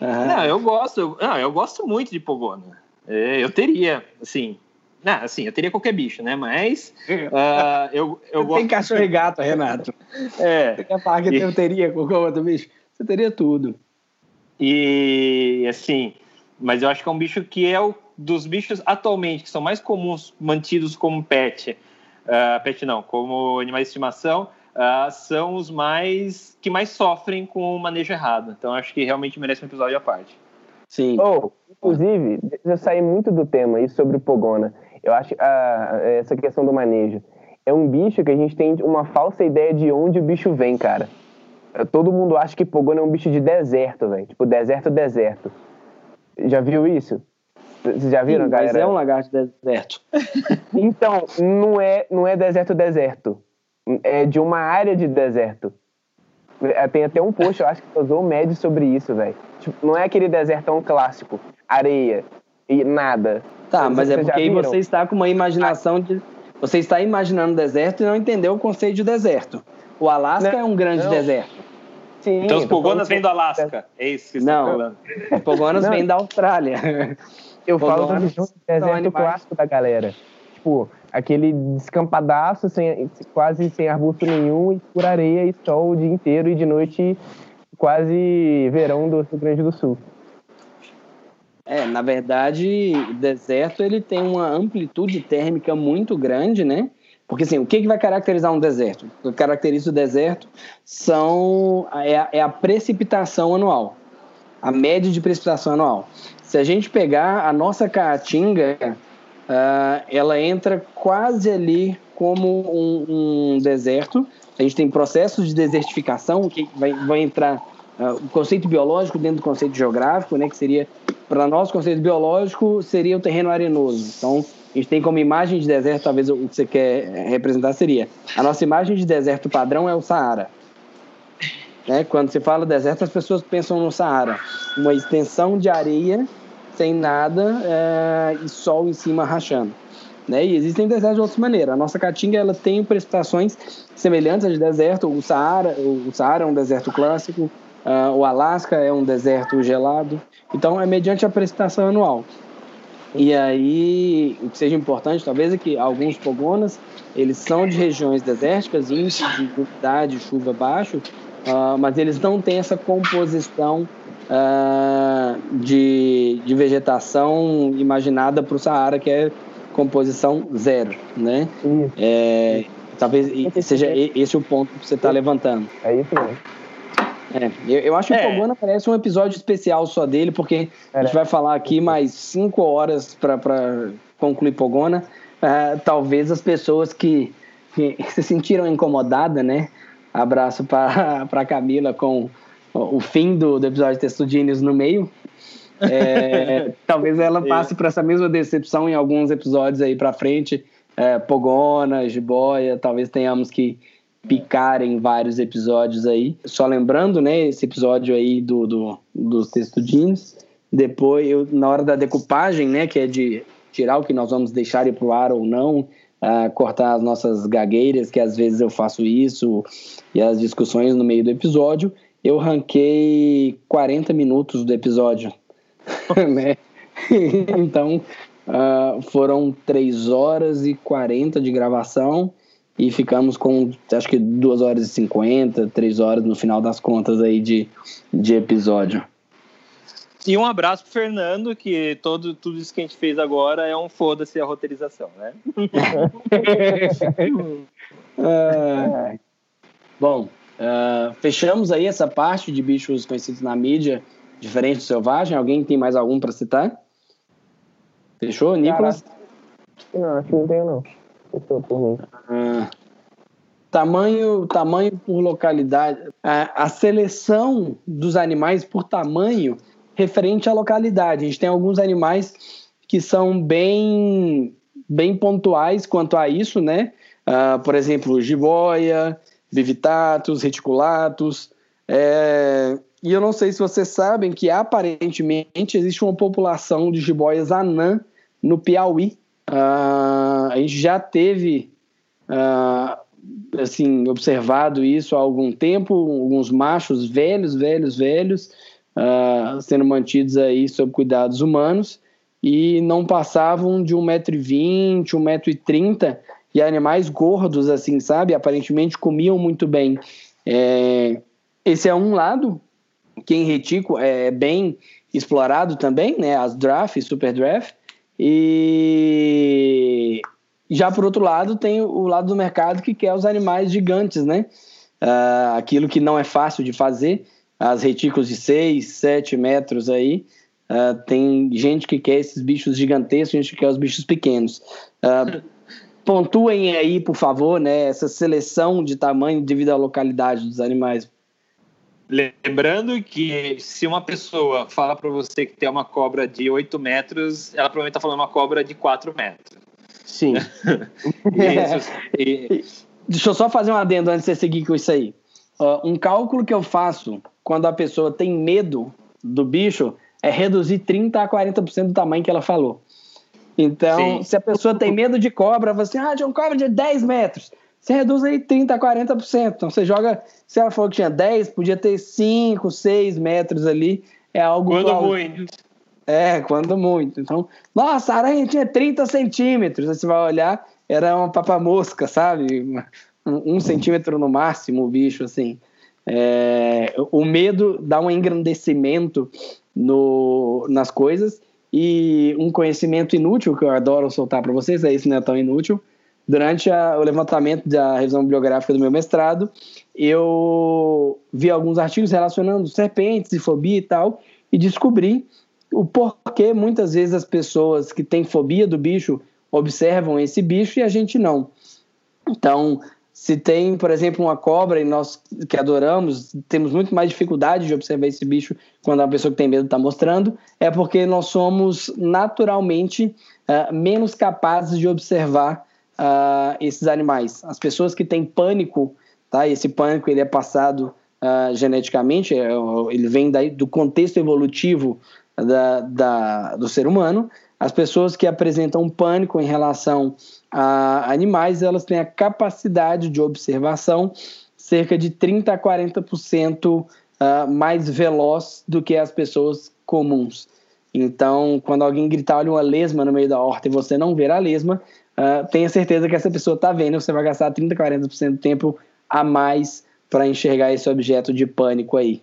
Não, eu gosto, eu, não, eu gosto muito de Pogona. É, eu teria, assim, não, assim, eu teria qualquer bicho, né? Mas uh, eu, eu gosto. Tem cachorro e gato, Renato. É. Você quer falar que eu teria qualquer outro bicho? Você teria tudo. E assim, mas eu acho que é um bicho que é o dos bichos atualmente que são mais comuns mantidos como pet, uh, pet não, como animais de estimação, uh, são os mais que mais sofrem com o manejo errado. Então acho que realmente merece um episódio à parte. Sim. Oh, inclusive, eu saí muito do tema aí sobre o Pogona. Eu acho uh, essa questão do manejo. É um bicho que a gente tem uma falsa ideia de onde o bicho vem, cara. Todo mundo acha que Pogona é um bicho de deserto, velho. Tipo, deserto, deserto. Já viu isso? Vocês já viram, Sim, galera? Mas é um lagarto de deserto. então, não é, não é deserto, deserto é de uma área de deserto. É, tem até um post, eu acho que usou médio sobre isso, velho. Tipo, não é aquele desertão clássico, areia e nada. Tá, mas é porque aí você está com uma imaginação de. Você está imaginando deserto e não entendeu o conceito de deserto. O Alasca não, é um grande não. deserto. Sim, então os Pogonas vêm do Alasca. É isso que você não, está falando. Os Pogonas vêm da Austrália. Eu falo do deserto clássico da galera. Tipo, aquele descampadaço, sem, quase sem arbusto nenhum, e por areia e sol o dia inteiro, e de noite quase verão do Rio Grande do Sul. É, na verdade, o deserto ele tem uma amplitude térmica muito grande, né? Porque assim, o que, que vai caracterizar um deserto? O que caracteriza o deserto são é a, é a precipitação anual, a média de precipitação anual. Se a gente pegar a nossa caatinga, uh, ela entra quase ali como um, um, deserto. A gente tem processos de desertificação, que vai, vai entrar uh, o conceito biológico dentro do conceito geográfico, né, que seria, para nós, o conceito biológico seria o terreno arenoso. Então, a gente tem como imagem de deserto, talvez o que você quer representar seria, a nossa imagem de deserto padrão é o Saara. Né? Quando se fala deserto, as pessoas pensam no Saara, uma extensão de areia sem nada é, e sol em cima rachando. Né? E existem desertos de outras maneiras. A nossa caatinga ela tem precipitações semelhantes às de deserto. O Saara, o Saara é um deserto clássico, uh, o Alasca é um deserto gelado. Então, é mediante a precipitação anual. E aí, o que seja importante, talvez, é que alguns pogonas, eles são de regiões desérticas, índice de umidade, chuva baixo, uh, mas eles não têm essa composição uh, de, de vegetação imaginada para o Saara, que é composição zero, né? É, Talvez seja esse o ponto que você está levantando. É isso mesmo. É, eu, eu acho que É. o Pogona parece um episódio especial só dele, porque a gente É. vai falar aqui mais cinco horas para concluir Pogona. Ah, talvez as pessoas que, que se sentiram incomodadas, né? Abraço para Camila com o fim do, do episódio de Testudinhos no meio. É, talvez ela passe por essa mesma decepção em alguns episódios aí para frente. É, Pogona, Jiboia, talvez tenhamos que picar em vários episódios aí. Só lembrando, né, esse episódio aí do, do, dos Testudinhos. Depois, eu, na hora da decupagem, né, que é de tirar o que nós vamos deixar ir pro ar ou não, ah, cortar as nossas gagueiras, que às vezes eu faço isso, e as discussões no meio do episódio, eu ranquei 40 minutos do episódio, né? então, ah, foram 3 horas e 40 de gravação e ficamos com, acho que 2 horas e 50, 3 horas no final das contas aí de, de episódio. E um abraço pro Fernando, que todo, tudo isso que a gente fez agora é um foda-se a roteirização, né? Ah, bom, ah, fechamos aí essa parte de bichos conhecidos na mídia, diferente do selvagem. Alguém tem mais algum para citar? Fechou, Nicolas? Não, acho que não tenho, não. Por mim. Ah, tamanho, tamanho por localidade. A, a seleção dos animais por tamanho referente à localidade. A gente tem alguns animais que são bem, bem pontuais quanto a isso, né? Ah, por exemplo, jiboia, bivitatus, reticulatus. É, e eu não sei se vocês sabem que aparentemente existe uma população de jiboias anã no Piauí. Ah, a gente já teve ah, assim observado isso há algum tempo, alguns machos velhos, velhos, velhos, ah, sendo mantidos aí sob cuidados humanos e não passavam de 1,20m, 1,30m e animais gordos, assim, sabe? Aparentemente comiam muito bem. É, esse é um lado, que em Retico é bem explorado também, né? As draft, super draft. E já por outro lado tem o lado do mercado que quer os animais gigantes, né? Ah, aquilo que não é fácil de fazer, as retículos de 6, 7 metros aí. Ah, tem gente que quer esses bichos gigantescos, gente que quer os bichos pequenos. Ah, pontuem aí, por favor, né, essa seleção de tamanho devido à localidade dos animais. Lembrando que se uma pessoa fala para você que tem uma cobra de 8 metros, ela provavelmente está falando uma cobra de 4 metros. Sim. Isso, e- Deixa eu só fazer um adendo antes de você seguir com isso aí. Ó, um cálculo que eu faço quando a pessoa tem medo do bicho é reduzir 30 a 40% do tamanho que ela falou. Então, Sim. se a pessoa tem medo de cobra, você, ah, tinha um cobra de 10 metros. Você reduz aí 30 a 40%. Então, você joga, se ela falou que tinha 10, podia ter 5, 6 metros ali. É algo quando plausível. muito. É, quando muito. Então, nossa, a aranha tinha 30 centímetros. Aí você vai olhar, era uma papamosca, sabe? Um, um centímetro no máximo o bicho, assim. É, o medo dá um engrandecimento no, nas coisas e um conhecimento inútil que eu adoro soltar para vocês, é isso não é tão inútil. Durante a- o levantamento da revisão bibliográfica do meu mestrado, eu vi alguns artigos relacionando serpentes e fobia e tal, e descobri o porquê muitas vezes as pessoas que têm fobia do bicho observam esse bicho e a gente não. Então, se tem, por exemplo, uma cobra e nós que adoramos, temos muito mais dificuldade de observar esse bicho quando a pessoa que tem medo está mostrando, é porque nós somos naturalmente ah, menos capazes de observar ah, esses animais. As pessoas que têm pânico, tá? Esse pânico ele é passado ah, geneticamente, é, ele vem daí do contexto evolutivo da, da, do ser humano. As pessoas que apresentam pânico em relação a animais, elas têm a capacidade de observação cerca de 30 a 40% ah, mais veloz do que as pessoas comuns. Então, quando alguém gritar, olha uma lesma no meio da horta e você não ver a lesma, ah, tenha certeza que essa pessoa está vendo, você vai gastar 30 a 40% do tempo a mais para enxergar esse objeto de pânico aí.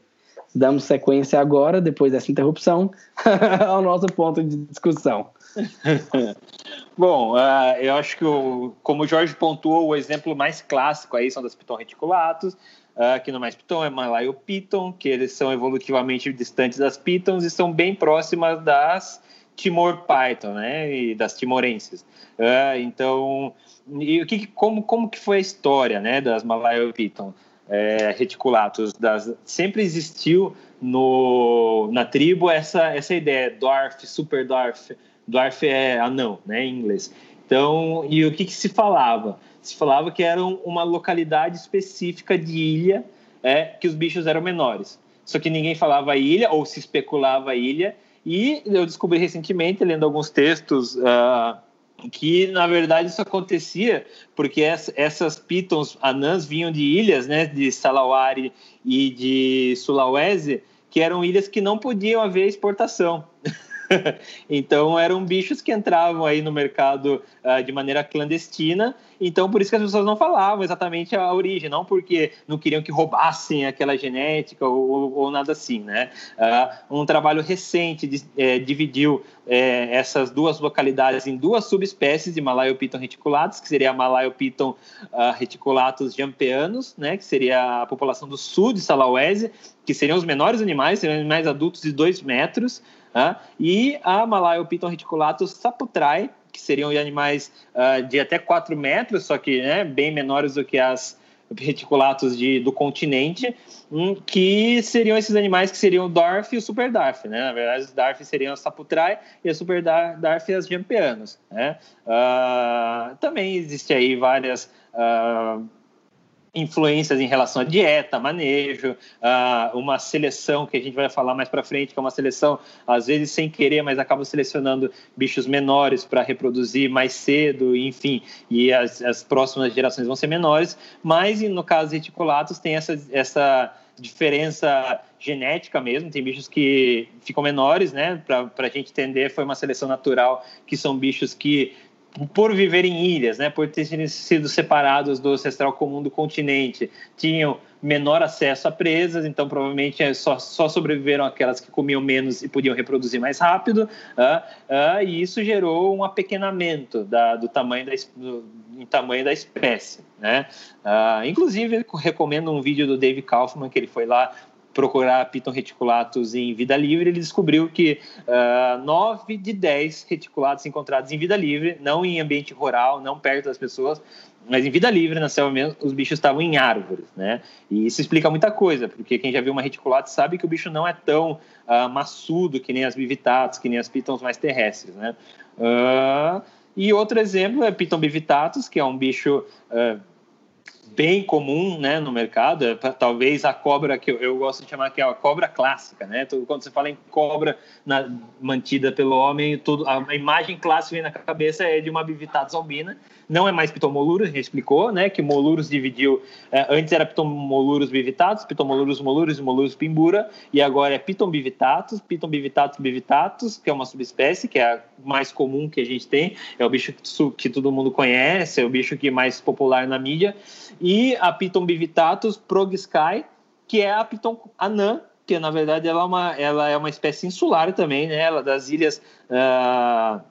damos sequência agora, depois dessa interrupção, ao nosso ponto de discussão. Bom, uh, eu acho que, o, como o Jorge pontuou, o exemplo mais clássico aí são das piton reticulatus, uh, que no mais piton é Malayo piton, que eles são evolutivamente distantes das pitons e são bem próximas das Timor python, né, e das timorenses. Uh, então, e o que, como, como que foi a história, né, das Malayo piton é, reticulatus? Das, sempre existiu no, na tribo essa, essa ideia, dwarf, super dwarf, dwarf é anão, né, em inglês. Então, e o que, que se falava? Se falava que era uma localidade específica de ilha é, que os bichos eram menores. Só que ninguém falava ilha, ou se especulava ilha, e eu descobri recentemente, lendo alguns textos, uh, que na verdade isso acontecia porque essas pitons anãs vinham de ilhas, né, de Salawari e de Sulawesi, que eram ilhas que não podiam haver exportação. então eram bichos que entravam aí no mercado uh, de maneira clandestina. Então por isso que as pessoas não falavam exatamente a origem, não porque não queriam que roubassem aquela genética ou, ou nada assim, né? Uh, um trabalho recente de, é, dividiu é, essas duas localidades em duas subespécies de Malayopiton reticulatus, que seria a Malayopiton uh, reticulatus jampeanos, né? Que seria a população do sul de Salawese, que seriam os menores animais, seriam animais adultos de 2 metros. Né? E a Malayo Piton reticulatus saputrai, que seriam animais uh, de até 4 metros, só que né, bem menores do que as reticulatus de, do continente, um, que seriam esses animais que seriam o Dorf e o Super Darf, né? Na verdade, os Darf seriam os Saputrai e os Super Darf as Jampianos, né? Uh, também existe aí várias... Uh, influências em relação à dieta, manejo, uma seleção que a gente vai falar mais para frente, que é uma seleção às vezes sem querer, mas acaba selecionando bichos menores para reproduzir mais cedo, enfim, e as, as, próximas gerações vão ser menores. Mas no caso de reticulatos tem essa, essa diferença genética mesmo, tem bichos que ficam menores, né? Para a gente entender, foi uma seleção natural, que são bichos que por viver em ilhas, né, por terem sido separados do ancestral comum do continente, tinham menor acesso a presas, então provavelmente é só, só sobreviveram aquelas que comiam menos e podiam reproduzir mais rápido, uh, uh, e isso gerou um apequenamento da, do tamanho da, do, em tamanho da espécie. Né? Uh, inclusive, recomendo um vídeo do Dave Kaufman, que ele foi lá procurar Piton reticulatus em vida livre, ele descobriu que uh, 9 de 10 reticulatos encontrados em vida livre, não em ambiente rural, não perto das pessoas, mas em vida livre, na selva mesmo, os bichos estavam em árvores, né? E isso explica muita coisa, porque quem já viu uma reticulatus sabe que o bicho não é tão uh, maçudo que nem as bivitatus, que nem as pitons mais terrestres, né? Uh, e outro exemplo é Piton bivitatus, que é um bicho uh, bem comum né, no mercado, é, talvez a cobra que eu, eu, gosto de chamar que é a cobra clássica, né? Quando você fala em cobra na, mantida pelo homem, tudo, a, imagem clássica na cabeça é de uma bivitatus albina, não é mais pitomolurus, gente explicou, né? Que molurus dividiu, é, antes era pitomolurus bivitatus, pitomolurus molurus e molurus pimbura, e agora é piton bivitatus, piton bivitatus bivitatus, que é uma subespécie, que é a mais comum que a gente tem, é o bicho que, que todo mundo conhece, é o bicho que é mais popular na mídia, e a Piton bivitatus progiscae, que é a Piton anã, que na verdade ela é uma, ela é uma espécie insular também, né? Ela é das ilhas uh,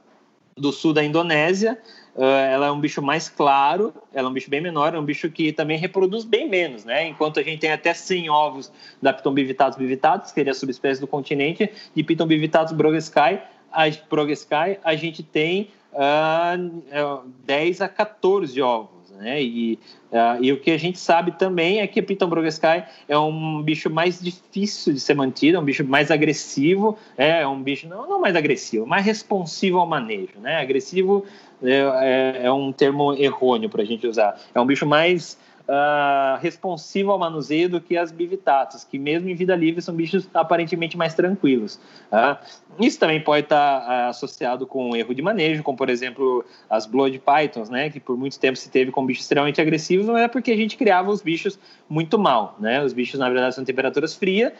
do sul da Indonésia. Uh, ela é um bicho mais claro, ela é um bicho bem menor, é um bicho que também reproduz bem menos, né? Enquanto a gente tem até 100 ovos da Piton bivitatus bivitatus, que seria a subespécie do continente, de Piton bivitatus brogescae, a, brogescae, a gente tem uh, 10 a 14 ovos né? E, uh, e o que a gente sabe também é que a Piton Brogeskai é um bicho mais difícil de ser mantido, é um bicho mais agressivo, é, é um bicho não, não mais agressivo, mais responsivo ao manejo, né? Agressivo é, é, é um termo errôneo para a gente usar. É um bicho mais uh, responsivo ao manuseio do que as bivitatas, que mesmo em vida livre são bichos aparentemente mais tranquilos. Uh, isso também pode estar uh, associado com erro de manejo, como por exemplo as Blood Pythons, né, que por muito tempo se teve com bichos extremamente agressivos, não é porque a gente criava os bichos muito mal, né? Os bichos na verdade são temperaturas frias,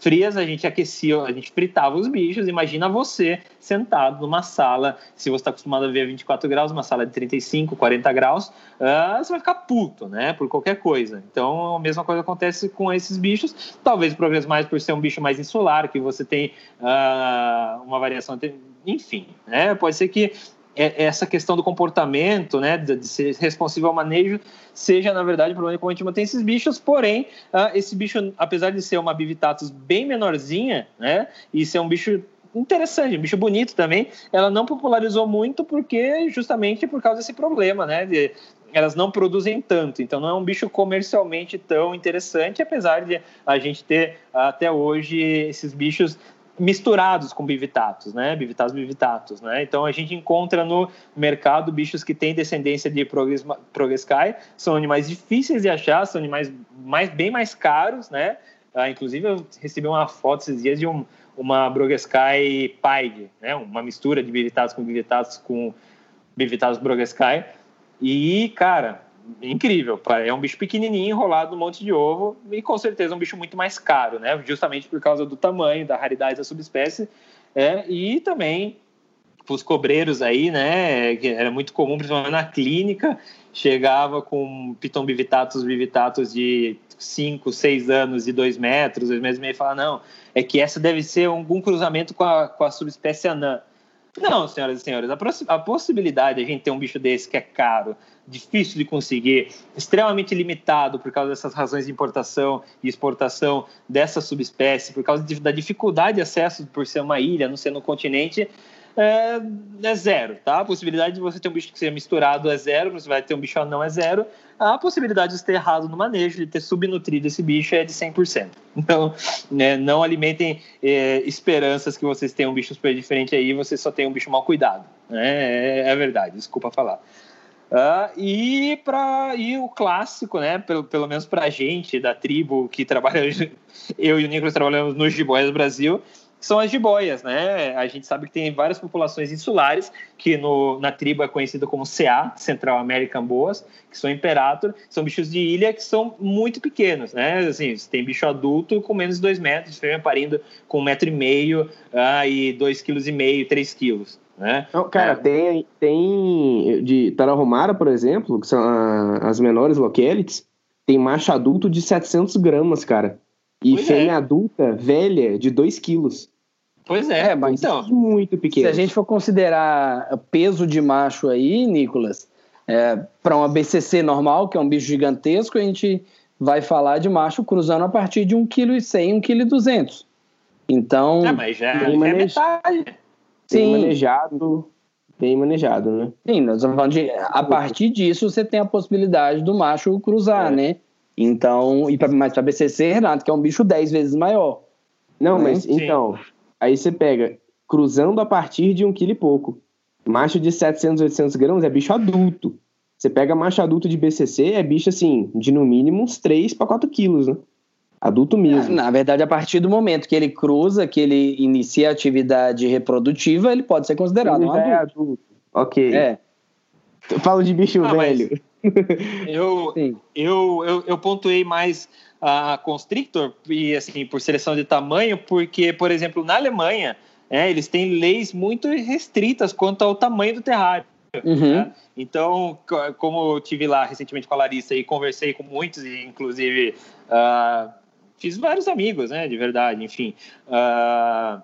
frias, a gente aquecia, a gente fritava os bichos. Imagina você sentado numa sala, se você está acostumado a ver 24 graus, uma sala de 35, 40 graus, uh, você vai ficar puto, né? Por qualquer coisa. Então, a mesma coisa acontece com esses bichos. Talvez progresso mais por ser um bicho mais insular, que você tem uh, uma variação. Enfim, né? Pode ser que essa questão do comportamento, né, de ser responsivo ao manejo, seja, na verdade, o problema como a gente mantém esses bichos, porém, uh, esse bicho, apesar de ser uma bivitatus bem menorzinha, né, e ser um bicho interessante, um bicho bonito também, ela não popularizou muito porque, justamente por causa desse problema, né, de, elas não produzem tanto, então não é um bicho comercialmente tão interessante, apesar de a gente ter até hoje esses bichos misturados com bivitatos, né? Bivitatos bivitatos, né? Então a gente encontra no mercado bichos que têm descendência de Progrescae, são animais difíceis de achar, são animais mais, bem mais caros, né? Ah, inclusive eu recebi uma foto esses dias de um, uma Brogescae Pied, né? Uma mistura de bivitatos com bivitatos com bivitatos Brogescae. E, cara, incrível. É um bicho pequenininho enrolado num monte de ovo e com certeza um bicho muito mais caro, né? Justamente por causa do tamanho, da raridade da subespécie. É, e também os cobreiros aí, né? Que era muito comum, principalmente na clínica, chegava com piton bivitatus bivitatus de 5, 6 anos e 2 metros, 2 metros e meio, falava, não, é que essa deve ser algum cruzamento com a, com a subespécie anã. Não, senhoras e senhores, a, a possibilidade de a gente ter um bicho desse que é caro, difícil de conseguir, extremamente limitado por causa dessas razões de importação e exportação dessa subespécie, por causa de, da dificuldade de acesso por ser uma ilha, não ser no continente, é, é, zero, tá? A possibilidade de você ter um bicho que seja misturado é zero, você vai ter um bicho anão é zero. A possibilidade de ter errado no manejo, de ter subnutrido esse bicho é de 100%. Então, né, não alimentem é, esperanças que vocês tenham um bicho super diferente aí, você só tem um bicho mal cuidado. Né? É, é verdade, desculpa falar. Uh, e para e o clássico, né? Pelo, pelo menos para a gente da tribo que trabalha, eu e o Nicolas trabalhamos no Jiboias Brasil, são as jiboias, né? A gente sabe que tem várias populações insulares, que no, na tribo é conhecida como CA, Central American Boas, que são imperator, são bichos de ilha que são muito pequenos, né? Assim, tem bicho adulto com menos de 2 metros, fêmea parindo com um metro e meio uh, e 2,5 kg, 3 quilos. Né? Não, cara, é. tem, tem de Tarahumara, por exemplo, que são as menores localities, tem macho adulto de 700 gramas, cara. E pois fêmea é. adulta, velha, de 2 quilos. Pois é, é mas então, muito pequeno. Se a gente for considerar peso de macho aí, Nicolas, é, para uma BCC normal, que é um bicho gigantesco, a gente vai falar de macho cruzando a partir de 1,1 kg, 1,2 kg. Então. É, mas já, já é metade. Sim. Bem manejado, bem manejado, né? Sim, nós estamos falando de. A partir disso, você tem a possibilidade do macho cruzar, é. né? Então, e pra, mais para BCC, Renato, que é um bicho 10 vezes maior. Não, né? mas Sim. então, aí você pega cruzando a partir de um quilo e pouco. Macho de 700, 800 gramas é bicho adulto. Você pega macho adulto de BCC, é bicho assim, de no mínimo uns 3 para 4 quilos, né? Adulto mesmo. Na verdade, a partir do momento que ele cruza, que ele inicia a atividade reprodutiva, ele pode ser considerado um é adulto. adulto. Ok. É. Eu falo de bicho ah, velho. Eu, eu, eu, eu pontuei mais a Constrictor e assim por seleção de tamanho, porque, por exemplo, na Alemanha, é, eles têm leis muito restritas quanto ao tamanho do terrário. Uhum. Né? Então, como eu tive lá recentemente com a Larissa e conversei com muitos, inclusive uh, fiz vários amigos, né, de verdade, enfim. Uh,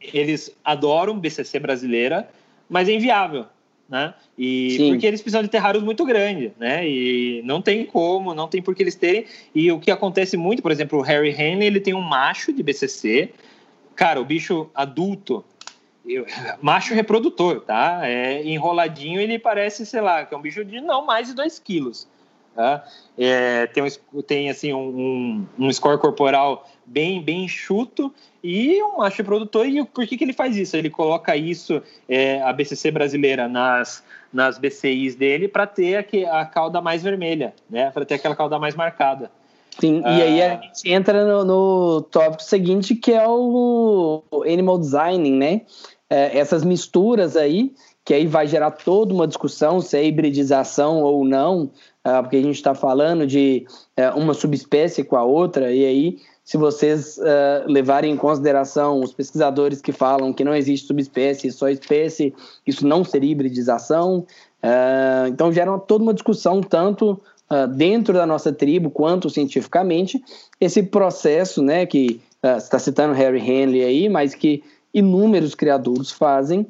eles adoram BCC brasileira, mas é inviável, né? E Sim. porque eles precisam de terrários muito grandes, né? E não tem como, não tem por que eles terem. E o que acontece muito, por exemplo, o Harry Henley, ele tem um macho de BCC. Cara, o bicho adulto, eu, macho reprodutor, tá? É enroladinho, ele parece, sei lá, que é um bicho de não mais de 2 quilos. Tá? É, tem, um, tem assim um, um, score corporal bem bem enxuto e um macho produtor. E por que, que ele faz isso? Ele coloca isso, é, a BCC brasileira, nas, nas BCIs dele para ter a, a cauda mais vermelha, né? para ter aquela cauda mais marcada. Sim, ah. e aí a gente entra no, no tópico seguinte, que é o animal designing, né? É, essas misturas aí, que aí vai gerar toda uma discussão se é hibridização ou não, ah, porque a gente está falando de é, uma subespécie com a outra, e aí se vocês uh, levarem em consideração os pesquisadores que falam que não existe subespécie, só espécie, isso não seria hibridização. Uh, então gera toda uma discussão, tanto dentro da nossa tribo quanto cientificamente, esse processo, né, que está citando Harry Henley aí, mas que inúmeros criadores fazem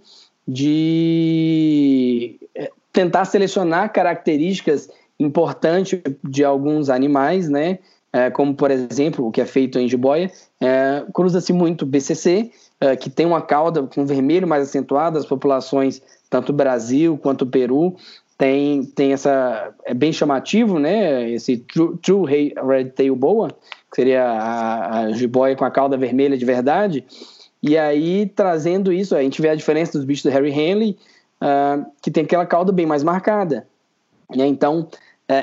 de eh, tentar selecionar características importantes de alguns animais, né? É, como por exemplo o que é feito em jiboia, é, cruza-se muito BCC, é, que tem uma cauda com vermelho mais acentuado, as populações, tanto Brasil quanto Peru, tem, tem essa. É bem chamativo, né? Esse True, true Red Tail Boa, que seria a, a jiboia com a cauda vermelha de verdade. E aí, trazendo isso, a gente vê a diferença dos bichos do Harry Henley, uh, que tem aquela cauda bem mais marcada. Né? Então,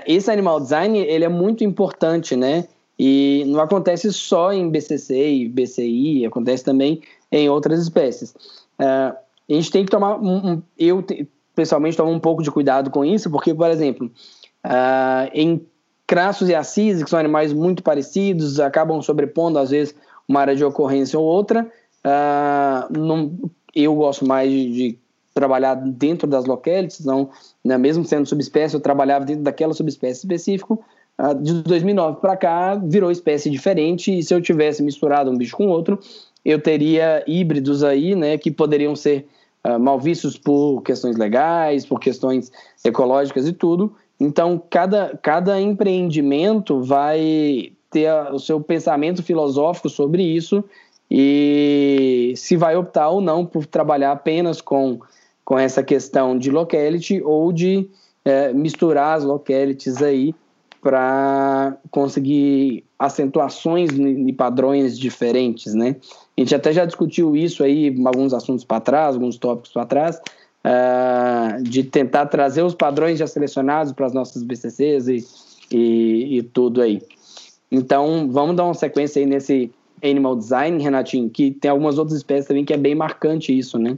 esse animal design ele é muito importante, né? E não acontece só em BCC e BCI, acontece também em outras espécies. Uh, a gente tem que tomar, um, um, eu te, pessoalmente tomo um pouco de cuidado com isso, porque, por exemplo, em crassos e assis, que são animais muito parecidos, acabam sobrepondo, às vezes, uma área de ocorrência ou outra, Uh, não, eu gosto mais de, de, trabalhar dentro das localities, não, né, mesmo sendo subespécie, eu trabalhava dentro daquela subespécie específica. Uh, de 2009 para cá, virou espécie diferente, e se eu tivesse misturado um bicho com outro, eu teria híbridos aí, né, que poderiam ser uh, mal vistos por questões legais, por questões ecológicas e tudo. Então, cada, cada empreendimento vai ter o seu pensamento filosófico sobre isso e se vai optar ou não por trabalhar apenas com, com essa questão de locality ou de é, misturar as localities aí para conseguir acentuações e padrões diferentes, né? A gente até já discutiu isso aí, alguns assuntos para trás, alguns tópicos para trás, uh, de tentar trazer os padrões já selecionados para as nossas BCCs e, e, e tudo aí. Então, vamos dar uma sequência aí nesse animal design, Renatinho, que tem algumas outras espécies também que é bem marcante isso, né?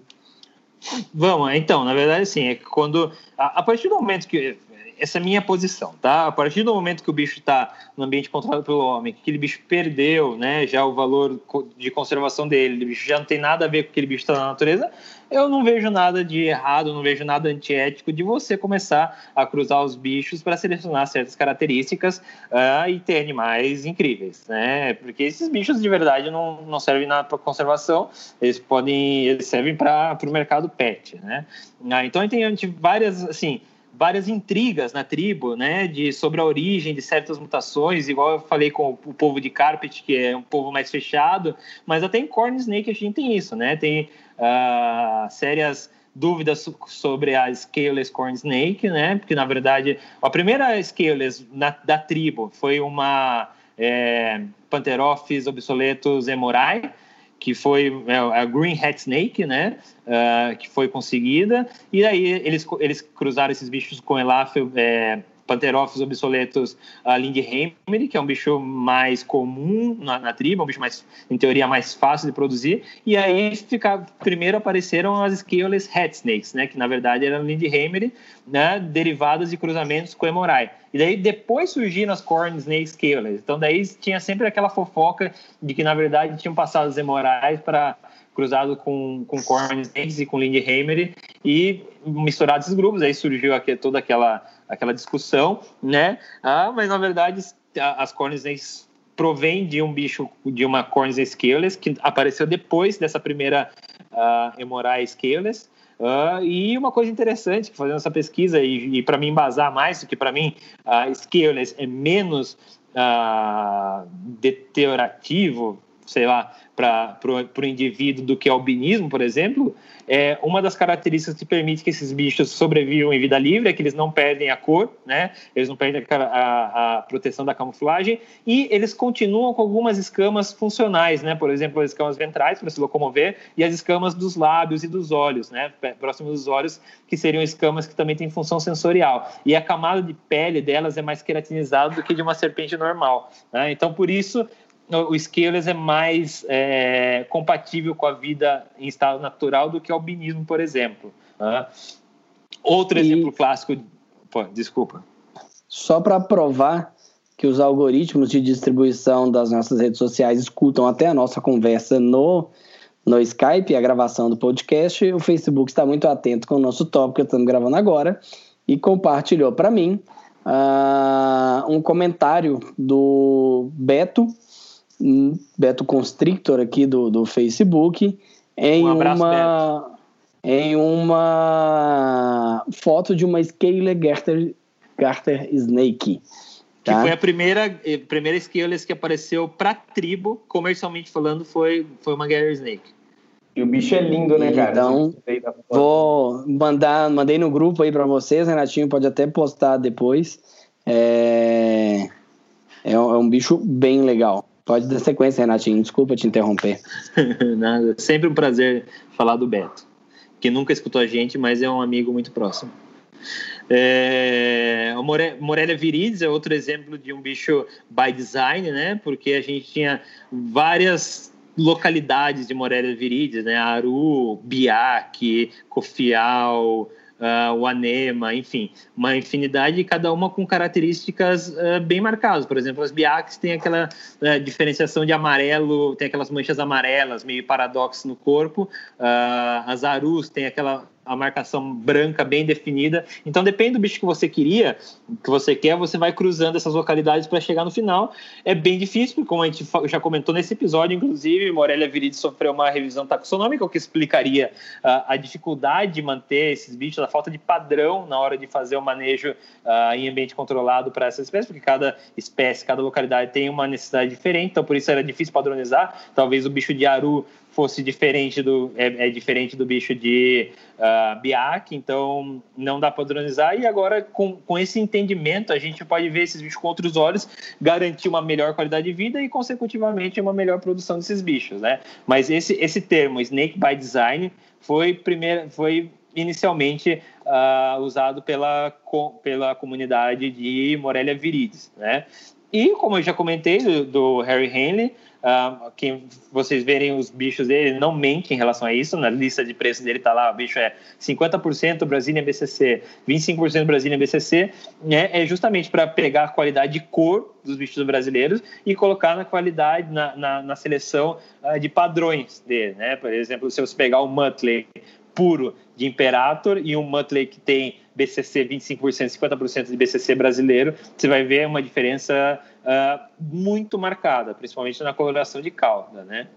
Vamos, então, na verdade, sim, é que quando. A, a partir do momento que essa é a minha posição, tá? A partir do momento que o bicho está no ambiente controlado pelo homem, que aquele bicho perdeu, né, já o valor de conservação dele, o bicho já não tem nada a ver com aquele bicho está na natureza, eu não vejo nada de errado, não vejo nada antiético de você começar a cruzar os bichos para selecionar certas características uh, e ter animais incríveis, né? Porque esses bichos de verdade não, não servem nada para conservação, eles podem, eles servem para o mercado pet, né? Uh, então tem várias, assim, várias intrigas na tribo, né, de sobre a origem de certas mutações, igual eu falei com o povo de Carpet, que é um povo mais fechado, mas até em Corn Snake a gente tem isso, né, tem uh, sérias dúvidas sobre a Scaleless Corn Snake, né, porque na verdade a primeira Scaleless na, da tribo foi uma é, Pantherophis obsoletus emorai, que foi é, a Green Hat Snake, né, uh, que foi conseguida, e aí eles, eles cruzaram esses bichos com Elafel, é, Panterófilos obsoletos a Lindheimer, que é um bicho mais comum na, na, tribo, um bicho mais, em teoria, mais fácil de produzir. E aí, fica, primeiro apareceram as Scaleless Hat Snakes, né, que na verdade eram Lindheimer, né, derivadas de cruzamentos com Emorai. E daí depois surgiram as Corn Snake Scaleless. Então daí tinha sempre aquela fofoca de que na verdade tinham passado os Emorais para cruzado com, com Corn Snakes e com Lindheimer e misturado esses grupos. Aí surgiu aqui, toda aquela aquela discussão, né? Ah, mas na verdade as cornes provém de um bicho, de uma cornes scaleless, que apareceu depois dessa primeira uh, Emorai scaleless. Uh, e uma coisa interessante, fazendo essa pesquisa, e, e para mim embasar mais, do que para mim a uh, scaleless é menos uh, deteriorativo, sei lá, para o indivíduo do que albinismo, por exemplo, é uma das características que permite que esses bichos sobrevivam em vida livre é que eles não perdem a cor, né? Eles não perdem a, a, a proteção da camuflagem e eles continuam com algumas escamas funcionais, né? Por exemplo, as escamas ventrais para se locomover e as escamas dos lábios e dos olhos, né? Próximos dos olhos, que seriam escamas que também têm função sensorial. E a camada de pele delas é mais queratinizada do que de uma serpente normal, né? Então, por isso o Scalers é mais é, compatível com a vida em estado natural do que o albinismo, por exemplo. Né? Outro e... exemplo clássico. Pô, desculpa. Só para provar, que os algoritmos de distribuição das nossas redes sociais escutam até a nossa conversa no, no Skype, a gravação do podcast. O Facebook está muito atento com o nosso tópico que estamos gravando agora e compartilhou para mim uh, um comentário do Beto, Beto Constrictor aqui do, do Facebook, em um abraço, uma. Beto. Em uma foto de uma Scaler Garter, Garter Snake. Tá? Que foi a primeira, eh, primeira Skillers que apareceu pra tribo, comercialmente falando, foi, foi uma Gather Snake. E o bicho é lindo, né, cara? Então, vou mandar, mandei no grupo aí para vocês, Renatinho pode até postar depois. É, é um, é um bicho bem legal. Pode dar sequência, Renatinho, desculpa te interromper. Nada, sempre um prazer falar do Beto, que nunca escutou a gente, mas é um amigo muito próximo. É, o More, Morelia viridis é outro exemplo de um bicho by design, né? Porque a gente tinha várias localidades de Morelia viridis, né? Aru, Biak, Cofial, uh, o anema, enfim, uma infinidade, cada uma com características uh, bem marcadas. Por exemplo, as biaques têm aquela uh, diferenciação de amarelo, tem aquelas manchas amarelas, meio paradoxo no corpo. as arus têm aquela a marcação branca bem definida. Então, depende do bicho que você queria, que você quer, você vai cruzando essas localidades para chegar no final. É bem difícil, como a gente já comentou nesse episódio, inclusive, Morelia Viridis sofreu uma revisão taxonômica, o que explicaria uh, a dificuldade de manter esses bichos, a falta de padrão na hora de fazer o manejo uh, em ambiente controlado para essas espécies, porque cada espécie, cada localidade tem uma necessidade diferente, então por isso era difícil padronizar. Talvez o bicho de Aru fosse diferente do é, é diferente do bicho de uh, então não dá padronizar. E agora, com, com esse entendimento, a gente pode ver esses bichos com outros olhos, garantir uma melhor qualidade de vida e, consecutivamente, uma melhor produção desses bichos, né? Mas esse, esse termo, Snake by Design, foi, primeiro, foi inicialmente uh, usado pela, pela comunidade de Morelia viridis, né? E, como eu já comentei, do, do Harry Henley, Uh, quem vocês verem os bichos dele não mente em relação a isso. Na lista de preços dele está lá, o bicho é 50% Brasília BCC, 25% Brasília BCC. Né? É justamente para pegar a qualidade de cor dos bichos brasileiros e colocar na qualidade, na, na, na seleção uh, de padrões dele. Né? Por exemplo, se você pegar o Muttley puro de Imperator e um Muttley que tem BCC 25%, 50% de BCC brasileiro, você vai ver uma diferença uh, muito marcada, principalmente na coloração de cauda, né?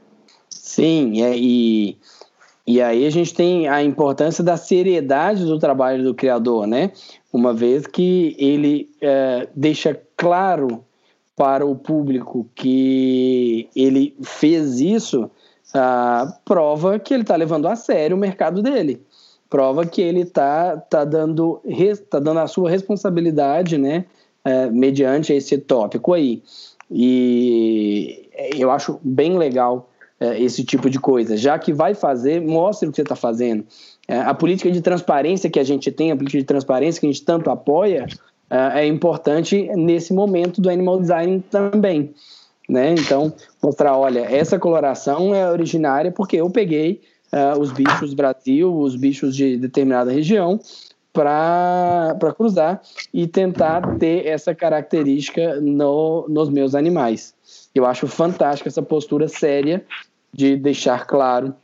Sim, é, e, e aí a gente tem a importância da seriedade do trabalho do criador, né? Uma vez que ele uh, deixa claro para o público que ele fez isso, prova que ele está levando a sério o mercado dele. Prova que ele está tá dando, tá dando a sua responsabilidade, né? É, mediante esse tópico aí. E eu acho bem legal é, esse tipo de coisa. Já que vai fazer, mostre o que você está fazendo. É, a política de transparência que a gente tem, a política de transparência que a gente tanto apoia, é, é importante nesse momento do animal design também. Né? Então, mostrar, olha, essa coloração é originária porque eu peguei uh, os bichos do Brasil, os bichos de determinada região, para cruzar e tentar ter essa característica no, nos meus animais. Eu acho fantástica essa postura séria de deixar claro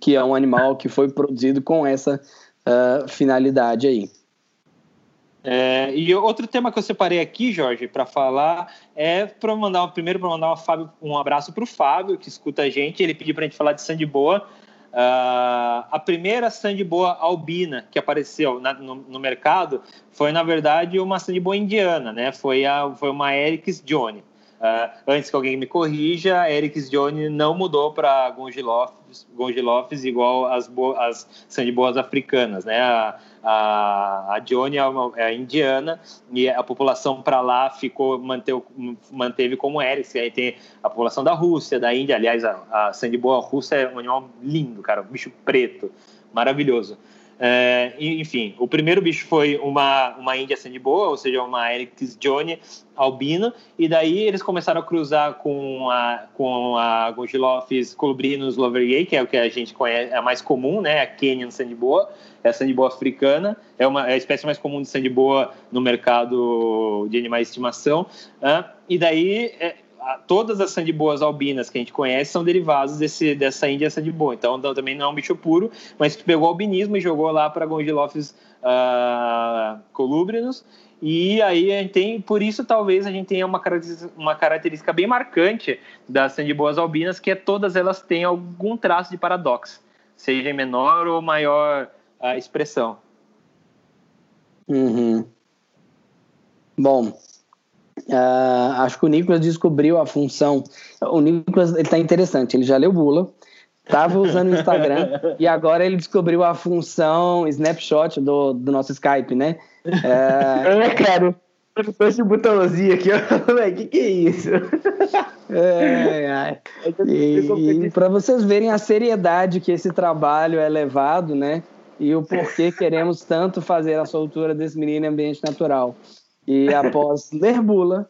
que é um animal que foi produzido com essa uh, finalidade aí. É, e outro tema que eu separei aqui, Jorge, para falar é para mandar primeiro para mandar um, um abraço para o Fábio que escuta a gente. Ele pediu para a gente falar de sangue boa. Uh, a primeira boa albina que apareceu na, no, no, mercado foi, na verdade, uma boa indiana, né? Foi, a, foi uma Eric's Johnny. Uh, antes que alguém me corrija, a Eric's Johnny não mudou para Gongilofes, igual as, as boas africanas, né? A, a, a Johnny é, uma, é indiana e a população para lá ficou manteve, manteve como era. Aí tem a população da Rússia, da Índia. Aliás, a, a Sandy Boa russa é um animal lindo, cara, um bicho preto, maravilhoso. É, enfim, o primeiro bicho foi uma, uma Índia Sandiboa, ou seja, uma Erectus Johnny albino, e daí eles começaram a cruzar com a, com a Gonchilophis colubrinus loveriae, que é o que a gente conhece, é a mais comum, né, a Kenyan Sandiboa, é a Sandiboa africana, é, uma, é a espécie mais comum de Sandiboa no mercado de animais de estimação, uh, e daí... É, todas as sandiboas albinas que a gente conhece são derivados desse, dessa Índia sandiboa. Então, também não é um bicho puro, mas que pegou albinismo e jogou lá para Gondilophis uh, colubrinus. E aí a gente tem, por isso talvez a gente tenha uma característica, uma característica bem marcante das sandiboas albinas, que é todas elas têm algum traço de paradoxo, seja em menor ou maior uh, expressão. Uhum. Bom, Uh, acho que o Nicolas descobriu a função. O Nicolas ele tá interessante, ele já leu Bula, estava usando o Instagram e agora ele descobriu a função snapshot do, do nosso Skype, né? Uh, é, cara. Esse botãozinho aqui, ó. O que, que é isso? É, é. E, e para vocês verem a seriedade que esse trabalho é levado, né? E o porquê queremos tanto fazer a soltura desse menino em ambiente natural. E após ler bula,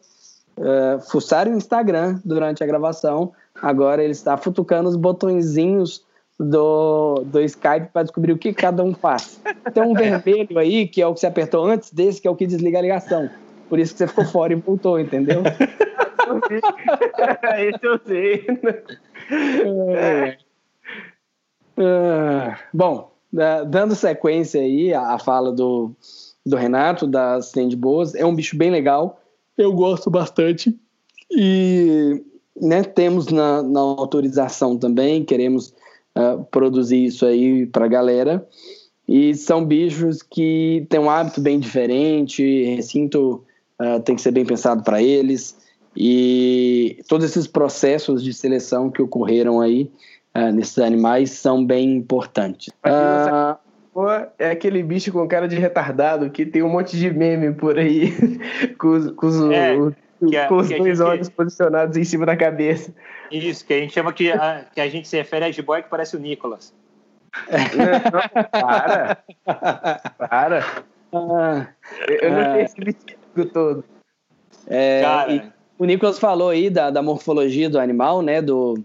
uh, fuçar o Instagram durante a gravação, agora ele está futucando os botõezinhos do, do Skype para descobrir o que cada um faz. Tem um vermelho aí, que é o que você apertou antes desse, que é o que desliga a ligação. Por isso que você ficou fora e voltou, entendeu? Esse eu sei. É. Uh, bom, dando sequência aí à fala do, do Renato, das Boas. É um bicho bem legal. Eu gosto bastante. E né, temos na, na autorização também, queremos uh, produzir isso aí para a galera. E são bichos que têm um hábito bem diferente, recinto uh, tem que ser bem pensado para eles. E todos esses processos de seleção que ocorreram aí uh, nesses animais são bem importantes. É aquele bicho com cara de retardado que tem um monte de meme por aí, com os, com os, é, é, com os dois gente... olhos posicionados em cima da cabeça. Isso, que a gente chama que a, que a gente se refere a Jiboy que parece o Nicolas. Não, para! Para! Ah, eu não tenho esse bicho todo. É, Cara, o Nicolas falou aí da, da morfologia do animal, né? Do,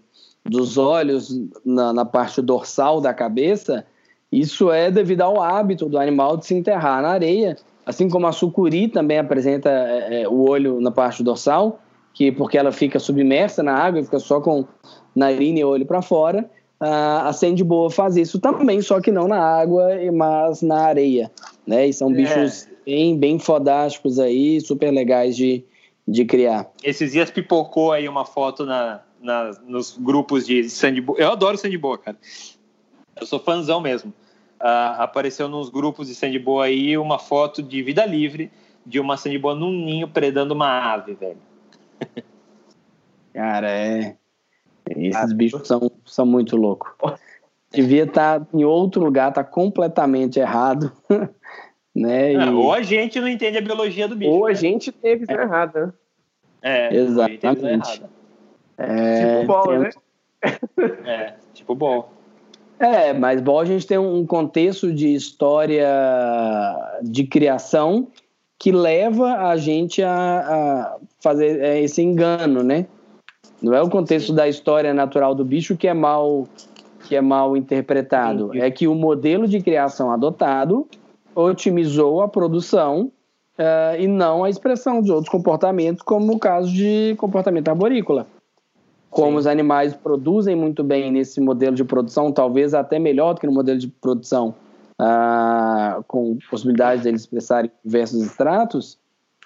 dos olhos na, na parte dorsal da cabeça. Isso é devido ao hábito do animal de se enterrar na areia, assim como a sucuri também apresenta é, é, o olho na parte dorsal, que porque ela fica submersa na água, fica só com narina e olho para fora. a boa faz isso também, só que não na água, mas na areia, né? E são é. bichos bem, bem fodásticos aí, super legais de, de criar. Esses dias pipocou aí uma foto na, na nos grupos de boa. Eu adoro boa, cara. Eu sou fãzão mesmo. Uh, apareceu nos grupos de Sandiboa aí uma foto de vida livre de uma Sandiboa num ninho predando uma ave, velho. Cara, é. Esses bichos são, são muito loucos. Devia estar tá em outro lugar, tá completamente errado. né? É, ou a gente não entende a biologia do bicho. Ou a né? gente teve visão é. errada. É, exatamente. É, tipo bola, né? É, tipo bol. É, mas bom a gente tem um contexto de história de criação que leva a gente a, a fazer é, esse engano, né? Não é o contexto da história natural do bicho que é mal que é mal interpretado, Entendi. é que o modelo de criação adotado otimizou a produção uh, e não a expressão dos outros comportamentos, como o caso de comportamento arborícola como Sim. os animais produzem muito bem nesse modelo de produção, talvez até melhor do que no modelo de produção, ah, com possibilidade de eles expressarem diversos estratos,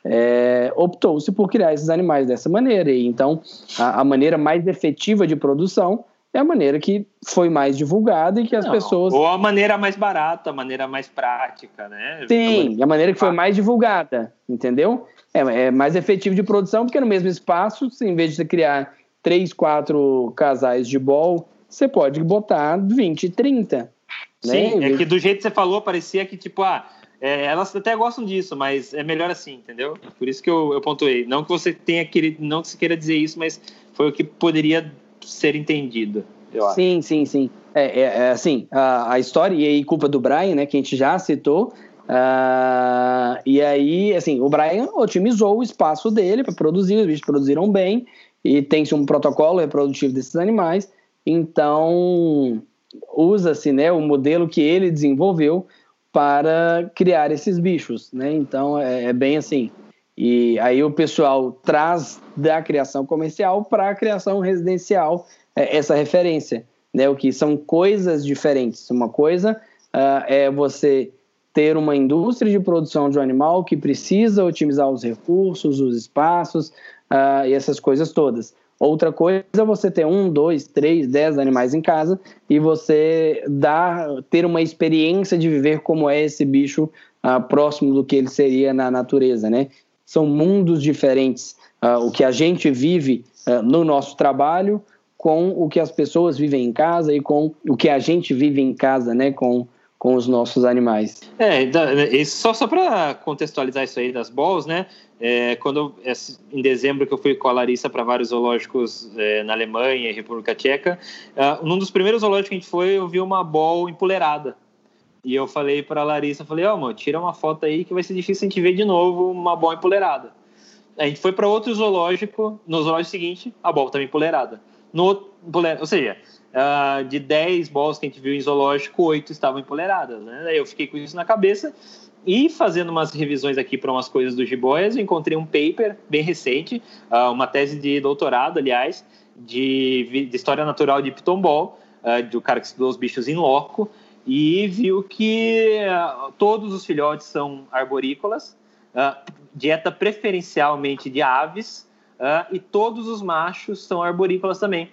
é, optou-se por criar esses animais dessa maneira. E então, a, a, maneira mais efetiva de produção é a maneira que foi mais divulgada e que as Não, pessoas. Ou a maneira mais barata, a maneira mais prática, né? Sim, a maneira que foi mais divulgada, entendeu? É, é mais efetivo de produção, porque no mesmo espaço, em vez de você criar três, quatro casais de bol, você pode botar 20, 30. Né? Sim, né? é que do jeito que você falou, parecia que, tipo, ah, é, elas até gostam disso, mas é melhor assim, entendeu? Por isso que eu, eu pontuei. Não que você tenha querido, não que você queira dizer isso, mas foi o que poderia ser entendido. sim, sim, sim. É, é, é assim, a, a, história, e aí culpa do Brian, né, que a gente já citou, uh, e aí, assim, o Brian otimizou o espaço dele para produzir, os bichos produziram bem, e tem-se um protocolo reprodutivo desses animais, então usa-se né, o modelo que ele desenvolveu para criar esses bichos, né? Então é, é bem assim. E aí o pessoal traz da criação comercial para a criação residencial é, essa referência, né? O que são coisas diferentes. Uma coisa uh, é você ter uma indústria de produção de um animal que precisa otimizar os recursos, os espaços uh, e essas coisas todas. Outra coisa é você ter um, dois, três, dez animais em casa e você dar, ter uma experiência de viver como é esse bicho uh, próximo do que ele seria na natureza, né? São mundos diferentes. Uh, o que a gente vive uh, no nosso trabalho com o que as pessoas vivem em casa e com o que a gente vive em casa, né? Com com os nossos animais. É, só, só para contextualizar isso aí das balls, né? É, quando em dezembro que eu fui com a Larissa para vários zoológicos é, na Alemanha e República Tcheca, uh, num dos primeiros zoológicos que a gente foi, eu vi uma ball empoleirada. E eu falei para a Larissa, falei, ó, oh, mano, tira uma foto aí que vai ser difícil a gente ver de novo uma ball empoleirada. A gente foi para outro zoológico, no zoológico seguinte, a ball também empoleirada. No, ou seja, uh, de 10 bolas que a gente viu em zoológico, 8 estavam empoleradas, né? Eu fiquei com isso na cabeça e fazendo umas revisões aqui para umas coisas do Jiboias, eu encontrei um paper bem recente, uh, uma tese de doutorado, aliás, de, de História Natural de Pitombol, uh, do cara que estudou os bichos em loco, e viu que uh, todos os filhotes são arborícolas, dieta preferencialmente de aves, e todos os machos são arborícolas também.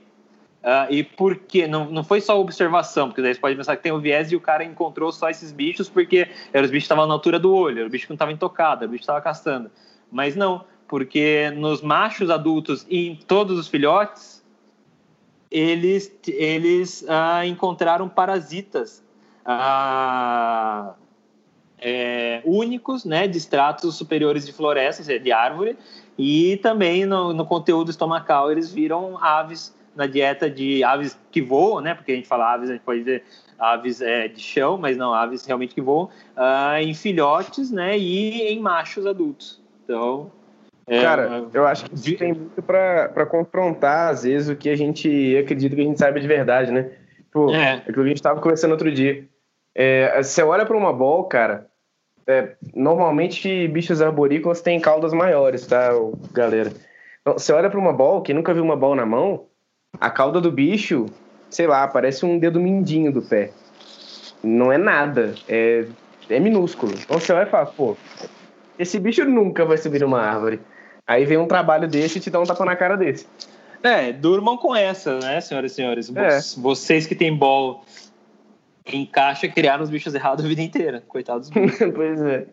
Uh, e por quê? Não, não foi só observação, porque daí você pode pensar que tem o viés e o cara encontrou só esses bichos porque eram os bichos que estavam na altura do olho, era o bicho que não estava intocado, era o bicho que estava castando. Mas não, porque nos machos adultos e em todos os filhotes, eles, eles uh, encontraram parasitas uh, é, únicos, né, de estratos superiores de floresta, de árvore, e também no, no conteúdo estomacal eles viram aves na dieta de aves que voam, né? Porque a gente fala aves, a gente pode dizer aves é, de chão, mas não, aves realmente que voam, uh, em filhotes, né? E em machos adultos. Então. É, Cara, eu acho que isso tem muito para confrontar, às vezes, o que a gente acredita que a gente sabe de verdade, né? Tipo, é. aquilo que a gente estava conversando outro dia. É, você olha para uma bol, cara, é, normalmente bichos arborícolas têm caudas maiores, tá, galera? Então, você olha para uma bol, quem nunca viu uma bol na mão, a cauda do bicho, sei lá, parece um dedo mindinho do pé. Não é nada, é, é minúsculo. Então você vai falar, pô, esse bicho nunca vai subir uma árvore. Aí vem um trabalho desse e te dá um tapa na cara desse. É, durmam com essa, né, senhoras e senhores? É. Vocês que têm bol em caixa criaram os bichos errados a vida inteira. Coitados dos pois é.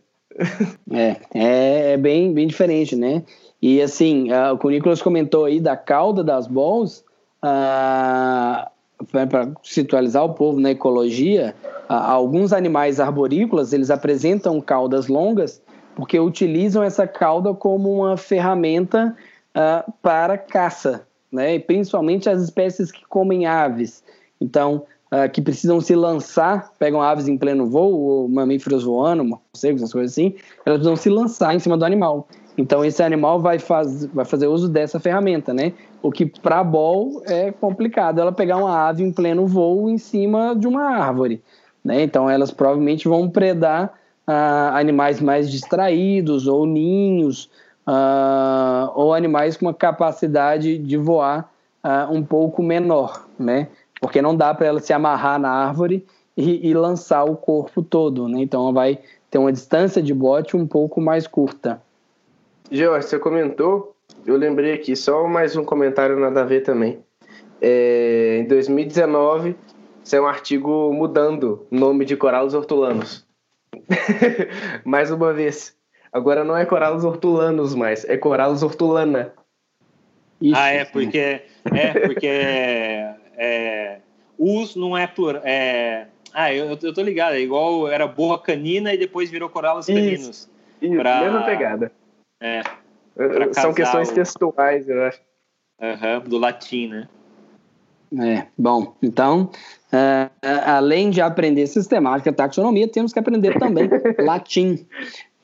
é. É, é bem, bem diferente, né? E assim, uh, o Nicolas comentou aí da cauda das balls, ah, para situalizar o povo na ecologia, ah, alguns animais arborícolas eles apresentam caudas longas porque utilizam essa cauda como uma ferramenta ah, para caça, né? E principalmente as espécies que comem aves. Então, que precisam se lançar, pegam aves em pleno voo, ou mamíferos voando, morcegos, essas coisas assim, elas precisam se lançar em cima do animal. Então esse animal vai, faz, vai fazer uso dessa ferramenta, né? O que para a bol é complicado, ela pegar uma ave em pleno voo em cima de uma árvore, né? Então elas provavelmente vão predar ah, animais mais distraídos ou ninhos ah, ou animais com uma capacidade de voar ah, um pouco menor, né? Porque não dá para ela se amarrar na árvore e, e lançar o corpo todo, né? Então ela vai ter uma distância de bote um pouco mais curta. Jorge, você comentou, eu lembrei aqui, só mais um comentário nada a ver também. É, em 2019, saiu um artigo mudando o nome de Coralos hortulanos. mais uma vez. Agora não é Coralos hortulanos mais, é Coralos hortulana. Isso. Ah, é, porque. É, porque. é, us não é plural. É, ah, eu, eu tô ligado, é igual era boa canina e depois virou Coralos caninos. Isso, pra... mesma pegada. É. São questões textuais, eu acho. Uhum, do latim, né? É, bom, então, uh, além de aprender sistemática, taxonomia, temos que aprender também latim.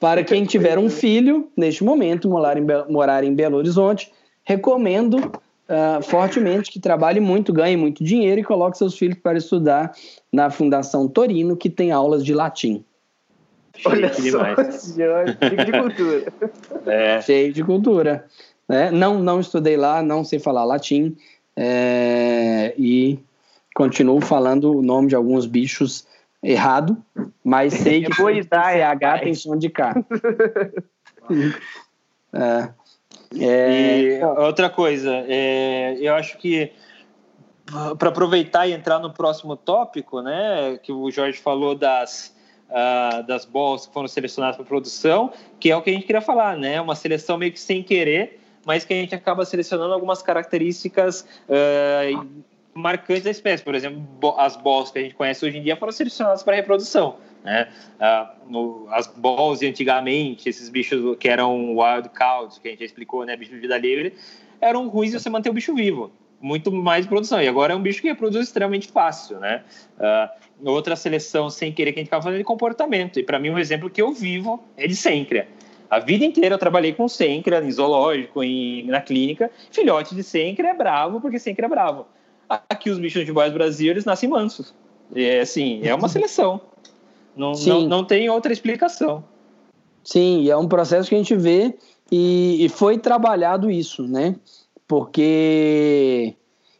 Para quem tiver um filho, neste momento, morar em, morar em Belo Horizonte, recomendo uh, fortemente que trabalhe muito, ganhe muito dinheiro e coloque seus filhos para estudar na Fundação Torino, que tem aulas de latim. Olha Chique só, cheio de cultura. É. Cheio de cultura. É, não, não estudei lá, não sei falar latim é, e continuo falando o nome de alguns bichos errado, mas sei que CH tem som de K. é, é, e outra coisa, é, eu acho que para aproveitar e entrar no próximo tópico, né, que o Jorge falou das uh, das balls que foram selecionadas para produção, que é o que a gente queria falar, né, uma seleção meio que sem querer mas que a gente acaba selecionando algumas características uh, marcantes da espécie. Por exemplo, as balls que a gente conhece hoje em dia foram selecionadas para reprodução. Né? Uh, as balls antigamente, esses bichos que eram wild cows, que a gente já explicou, né, bicho de vida livre, eram ruins de você manter o bicho vivo. Muito mais produção. E agora é um bicho que reproduz extremamente fácil, né? Uh, outra seleção sem querer que a gente acaba fazendo é de comportamento. E para mim, um exemplo que eu vivo é de Sencria. A vida inteira eu trabalhei com Sencra, em zoológico, em, na clínica. Filhote de Sencra é bravo porque Sencra é bravo. Aqui os bichos de bois Brasil, eles nascem mansos. É assim, é uma seleção. Não, não, não tem outra explicação. Sim, é um processo que a gente vê e, e foi trabalhado isso, né? Porque...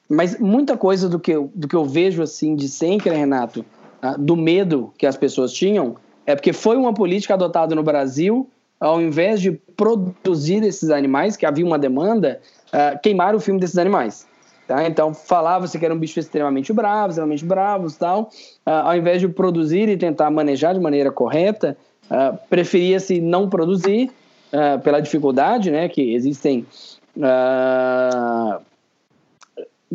Mas muita coisa do que eu, do que eu vejo assim de Sencra, Renato, ah, do medo que as pessoas tinham, é porque foi uma política adotada no Brasil ao invés de produzir esses animais, que havia uma demanda, uh, queimaram o filme desses animais. Tá? Então falava-se que era um bicho extremamente bravo, extremamente bravos tal. Uh, ao invés de produzir e tentar manejar de maneira correta, uh, preferia-se não produzir pela dificuldade, né? Que existem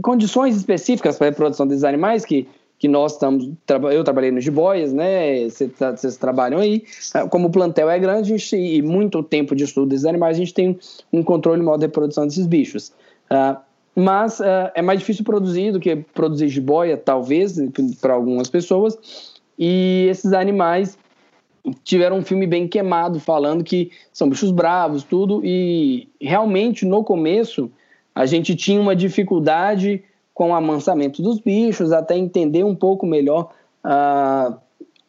condições específicas para a reprodução desses animais que que nós estamos. Eu trabalhei nos jiboias, né? Tá, vocês trabalham aí. Ah, como o plantel é grande gente, e muito tempo de estudo desses animais, a gente tem um controle modo de reprodução desses bichos. Uh, mas é mais difícil produzir do que produzir jiboia, talvez, para algumas pessoas. E esses animais tiveram um filme bem queimado, falando que são bichos bravos, tudo. E realmente, no começo, a gente tinha uma dificuldade com o amansamento dos bichos, até entender um pouco melhor uh,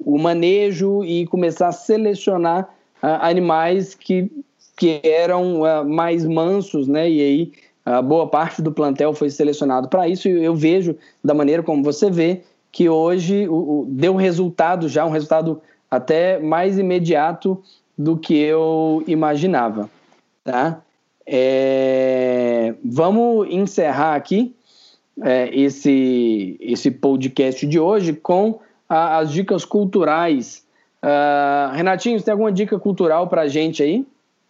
o manejo e começar a selecionar uh, animais que, que eram uh, mais mansos, né? E aí a boa parte do plantel foi selecionado para isso. E eu vejo, da maneira como você vê, que hoje o, o, deu resultado já, um resultado até mais imediato do que eu imaginava. Tá? É, vamos encerrar aqui é, esse, esse podcast de hoje com a, as dicas culturais. Uh, Renatinho, você tem alguma dica cultural para a gente aí?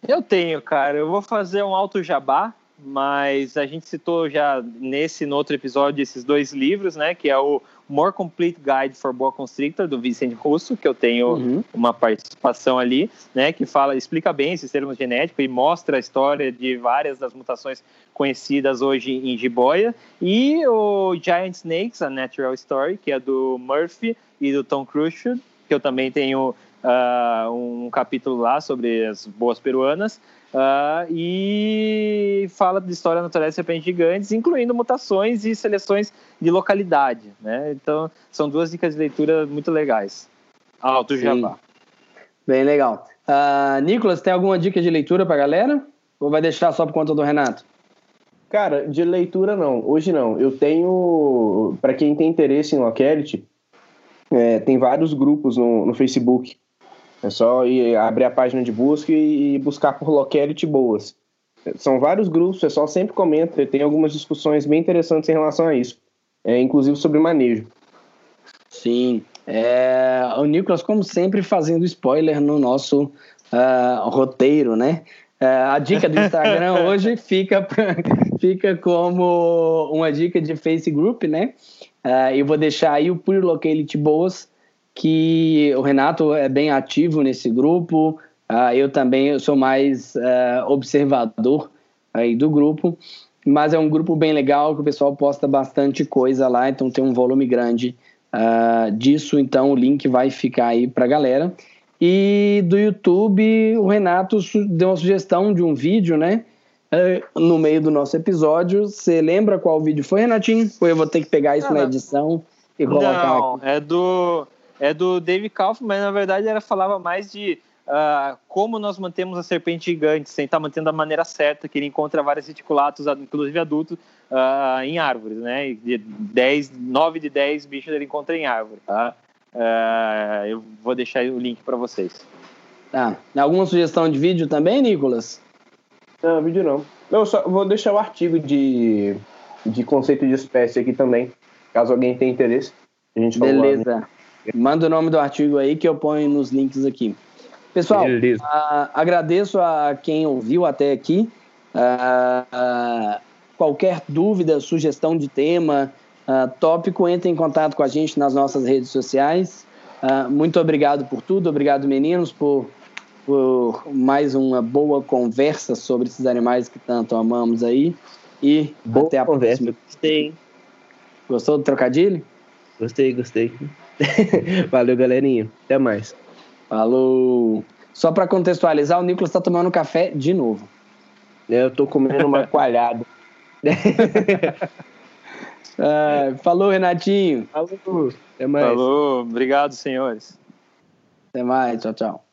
Eu tenho, cara. Eu vou fazer um alto jabá, mas a gente citou já nesse no outro episódio esses dois livros, né? Que é o More Complete Guide for Boa Constrictor, do Vicente Russo, que eu tenho uhum. uma participação ali, né, que fala, explica bem esses termos genéticos e mostra a história de várias das mutações conhecidas hoje em jiboia, e o Giant Snakes, a Natural Story, que é do Murphy e do Tom Crucial, que eu também tenho uh, um capítulo lá sobre as boas peruanas, Uh, e fala de história natural de serpentes gigantes, incluindo mutações e seleções de localidade. Né? Então, são duas dicas de leitura muito legais. Alto Jabá. Bem legal. Uh, Nicolas, tem alguma dica de leitura para a galera? Ou vai deixar só por conta do Renato? Cara, de leitura não. Hoje não. Eu tenho. Para quem tem interesse em locality, é, tem vários grupos no, no Facebook é só ir, abrir a página de busca e, buscar por locality boas. São vários grupos, o pessoal sempre comenta, tem algumas discussões bem interessantes em relação a isso, é, inclusive sobre manejo. Sim, é, o Nicolas, como sempre, fazendo spoiler no nosso uh, roteiro, né? Uh, a dica do Instagram hoje fica, fica como uma dica de Face Group, né? Uh, eu vou deixar aí o Pure Locality Boas que o Renato é bem ativo nesse grupo, uh, eu também eu sou mais uh, observador aí do grupo, mas é um grupo bem legal que o pessoal posta bastante coisa lá, então tem um volume grande uh, disso, então o link vai ficar aí para a galera. E do YouTube, o Renato deu uma sugestão de um vídeo, né? Uh, no meio do nosso episódio. Você lembra qual vídeo foi, Renatinho? Ou eu vou ter que pegar isso na edição e colocar Não, aqui? é do, é do Dave Kaufman, mas na verdade ela falava mais de uh, como nós mantemos a serpente gigante sem estar mantendo da maneira certa, que ele encontra vários reticulatos, inclusive adultos, uh, em árvores, né? De 10, 9 de 10 bichos ele encontra em árvore, tá? Uh, eu vou deixar o link para vocês. Tá. Alguma sugestão de vídeo também, Nicolas? Não, vídeo não. Eu só vou deixar o artigo de, de conceito de espécie aqui também, caso alguém tenha interesse. A gente Beleza. Manda o nome do artigo aí que eu ponho nos links aqui. Pessoal, uh, agradeço a quem ouviu até aqui. Uh, qualquer dúvida, sugestão de tema, tópico, entre em contato com a gente nas nossas redes sociais. muito obrigado por tudo, obrigado meninos por, por mais uma boa conversa sobre esses animais que tanto amamos aí. E boa até a conversa. próxima. Gostei. Gostou do trocadilho? Gostei, gostei. Valeu, galerinha. Até mais. Falou. Só para contextualizar, o Nicolas está tomando café de novo. Eu tô comendo uma coalhada. é, falou, Renatinho. Falou. Até mais. Falou. Obrigado, senhores. Até mais. Tchau, tchau.